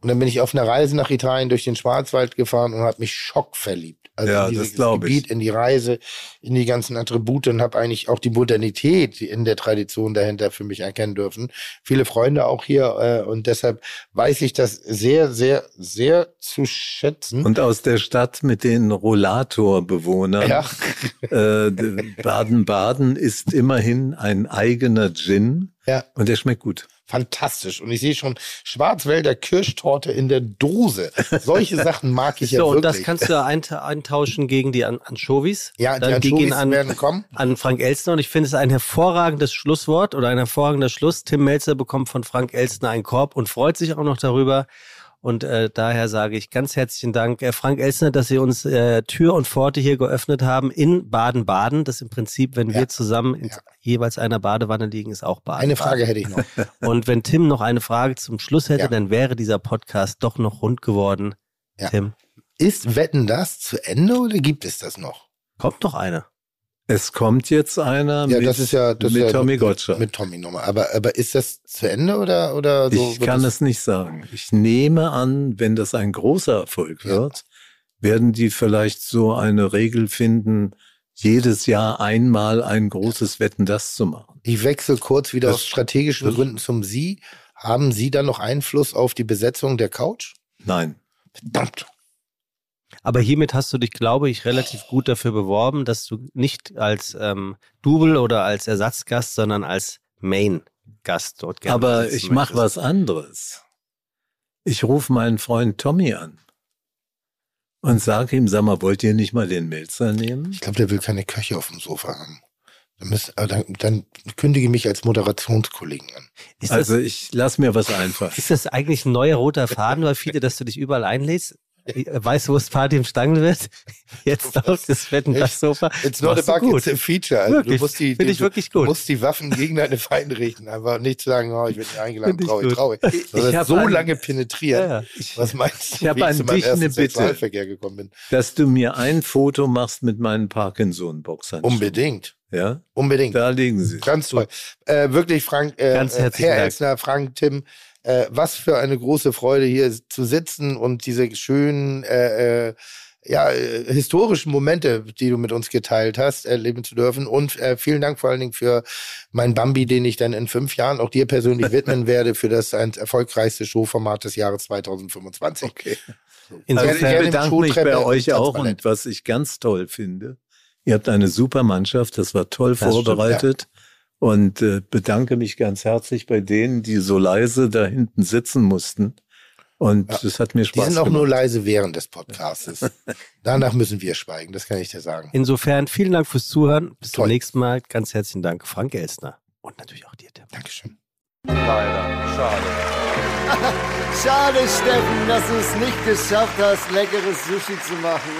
Und dann bin ich auf einer Reise nach Italien durch den Schwarzwald gefahren und habe mich schockverliebt. Also Ja, dieses glaub ich. Gebiet, in die Reise, in die ganzen Attribute und habe eigentlich auch die Modernität in der Tradition dahinter für mich erkennen dürfen. Viele Freunde auch hier äh, und deshalb weiß ich das sehr, sehr, sehr zu schätzen. Und aus der Stadt mit den Rollatorbewohnern. ja, Äh, Baden-Baden ist immerhin ein eigener Gin ja, und der schmeckt gut. Fantastisch. Und ich sehe schon Schwarzwälder Kirschtorte in der Dose. Solche Sachen mag ich *laughs* ja So, und wirklich. das kannst du eintauschen gegen die An Anchovies. ja, Dann die die gehen Anchovies an, werden kommen. an Frank Elstner und ich finde es ein hervorragendes Schlusswort oder ein hervorragender Schluss. Tim Melzer bekommt von Frank Elstner einen Korb und freut sich auch noch darüber. Und äh, daher sage ich ganz herzlichen Dank, äh, Frank Elstner, dass Sie uns äh, Tür und Pforte hier geöffnet haben in Baden-Baden. Das im Prinzip, wenn Ja. wir zusammen in Ja. jeweils einer Badewanne liegen, ist auch Baden. Eine Frage hätte ich noch. *laughs* Und wenn Tim noch eine Frage zum Schluss hätte, Ja. dann wäre dieser Podcast doch noch rund geworden. Tim, Ist Wetten das zu Ende oder gibt es das noch? kommt doch eine. Es kommt jetzt einer Ja, mit, das ist ja das mit ist ja, Tommy Gottschalk. Mit Tommy nochmal. Aber, aber ist das zu Ende oder, oder so? ich kann es nicht sagen. Ich nehme an, wenn das ein großer Erfolg Ja. wird, werden die vielleicht so eine Regel finden, jedes Jahr einmal ein großes Wetten das zu machen. Ich wechsle kurz wieder Das- aus strategischen Gründen zum Sie. Haben Sie dann noch Einfluss auf die Besetzung der Couch? Nein. Verdammt. Aber hiermit hast du dich, glaube ich, relativ gut dafür beworben, dass du nicht als ähm, Double oder als Ersatzgast, sondern als Main-Gast dort gerne Aber ich mache was anderes. Ich rufe meinen Freund Tommy an und sage ihm, sag mal, wollt ihr nicht mal den Melzer nehmen? Ich glaube, der will keine Köche auf dem Sofa haben. Dann, müsst, äh, dann, dann kündige mich als Moderationskollegen an. Ist das, Also ich lass mir was einfallen. ist das eigentlich ein neuer roter Faden bei Fiete, dass du dich überall einlädst? Weißt du, wo es Party im Stangl wird? *laughs* Jetzt auf das Wetten das Sofa. It's not a bug, gut. it's a feature. Also Wirklich, du musst die, finde die, ich wirklich gut. Du musst die Waffen gegen deine Feinde richten. Einfach nicht sagen, oh, ich bin nicht eingeladen, traurig, traurig. Ich- Sondern ich hab so ein- lange penetrieren. Ja, ich- Was meinst du, Ich hab wie an zu meinem dich ersten eine Bitte. Sexualverkehr gekommen bin? Dass du mir ein Foto machst mit meinen Parkinson-Boxhandschuhen. Unbedingt. Ja, Unbedingt. da liegen sie. Ganz toll. Äh, wirklich, Frank, äh, Ganz äh, herzlichen Herr Dank. Elsner, Frank, Tim, äh, was für eine große Freude hier zu sitzen und diese schönen, äh, äh, ja, äh, historischen Momente, die du mit uns geteilt hast, erleben zu dürfen. Und äh, vielen Dank vor allen Dingen für meinen Bambi, den ich dann in fünf Jahren auch dir persönlich widmen *laughs* werde für das ein erfolgreichste Showformat des Jahres 2025. Okay. Insofern, ich gerne im bedanke mich bei euch auch und was ich ganz toll finde, ihr habt eine super Mannschaft, das war toll Das stimmt, vorbereitet und äh, bedanke mich ganz herzlich bei denen, die so leise da hinten sitzen mussten und Ja. das hat mir Die Spaß sind auch gemacht. nur leise während des Podcasts. *laughs* Danach müssen wir schweigen, das kann ich dir sagen. insofern vielen Dank fürs Zuhören. Bis Toll. zum nächsten Mal. Ganz herzlichen Dank, Frank Elstner. Und natürlich auch dir, Tim. Dankeschön. *laughs* Schade, Steffen, dass du es nicht geschafft hast, leckeres Sushi zu machen.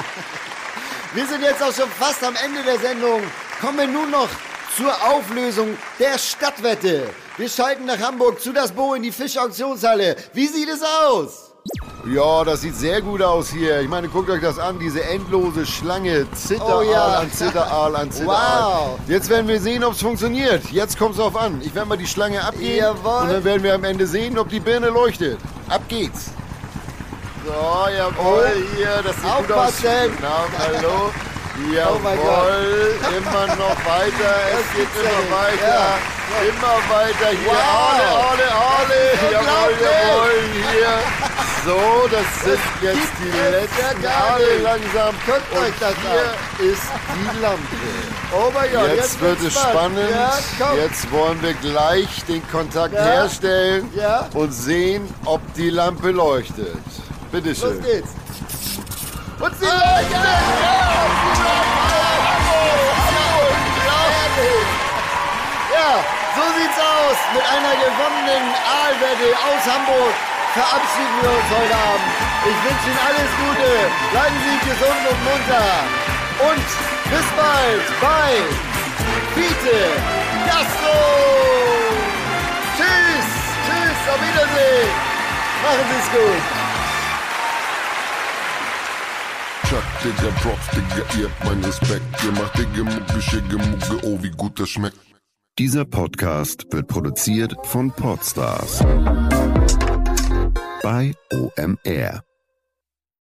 *laughs* Wir sind jetzt auch schon fast am Ende der Sendung. Kommen wir nun noch zur Auflösung der Stadtwette. Wir schalten nach Hamburg zu das Bo in die Fischauktionshalle. Wie sieht es aus? Ja, das sieht sehr gut aus hier. Ich meine, guckt euch das an, diese endlose Schlange. Zitteraal Oh ja. an Zitteraal an Zitteraal. Wow. Jetzt werden wir sehen, ob es funktioniert. Jetzt kommt es drauf an. Ich werde mal die Schlange abgehen Jawohl. und dann werden wir am Ende sehen, ob die Birne leuchtet. Ab geht's. So, jawohl, hier, das sieht gut aus. Aufpassen. Guten Abend, hallo. Oh Jawohl, immer noch weiter, *laughs* es geht immer weiter, Ja. immer weiter hier, Wow. alle, alle, alle, jawohl, jawohl, hier. So, das sind jetzt die letzten, alle langsam. Guckt Und euch das hier ist die Lampe. Oh mein Gott, Jetzt wird es spannend. Ja. Jetzt wollen wir gleich den Kontakt herstellen und sehen, ob die Lampe leuchtet. Bitte Los geht's. Und sie leuchtet! Ja, so sieht's aus. Mit einer gewonnenen Aalwette aus Hamburg verabschieden wir uns heute Abend. Ich wünsche Ihnen alles Gute. Bleiben Sie gesund und munter. Und bis bald bei Fiete Gastro. Tschüss, tschüss, auf Wiedersehen. Machen Sie es gut. Chuck, Digga, Props, Digga, ihr habt meinen Respekt. Ihr macht Digga, Mucke, Schicke, Mucke, oh, wie gut das schmeckt. Dieser Podcast wird produziert von Podstars bei OMR.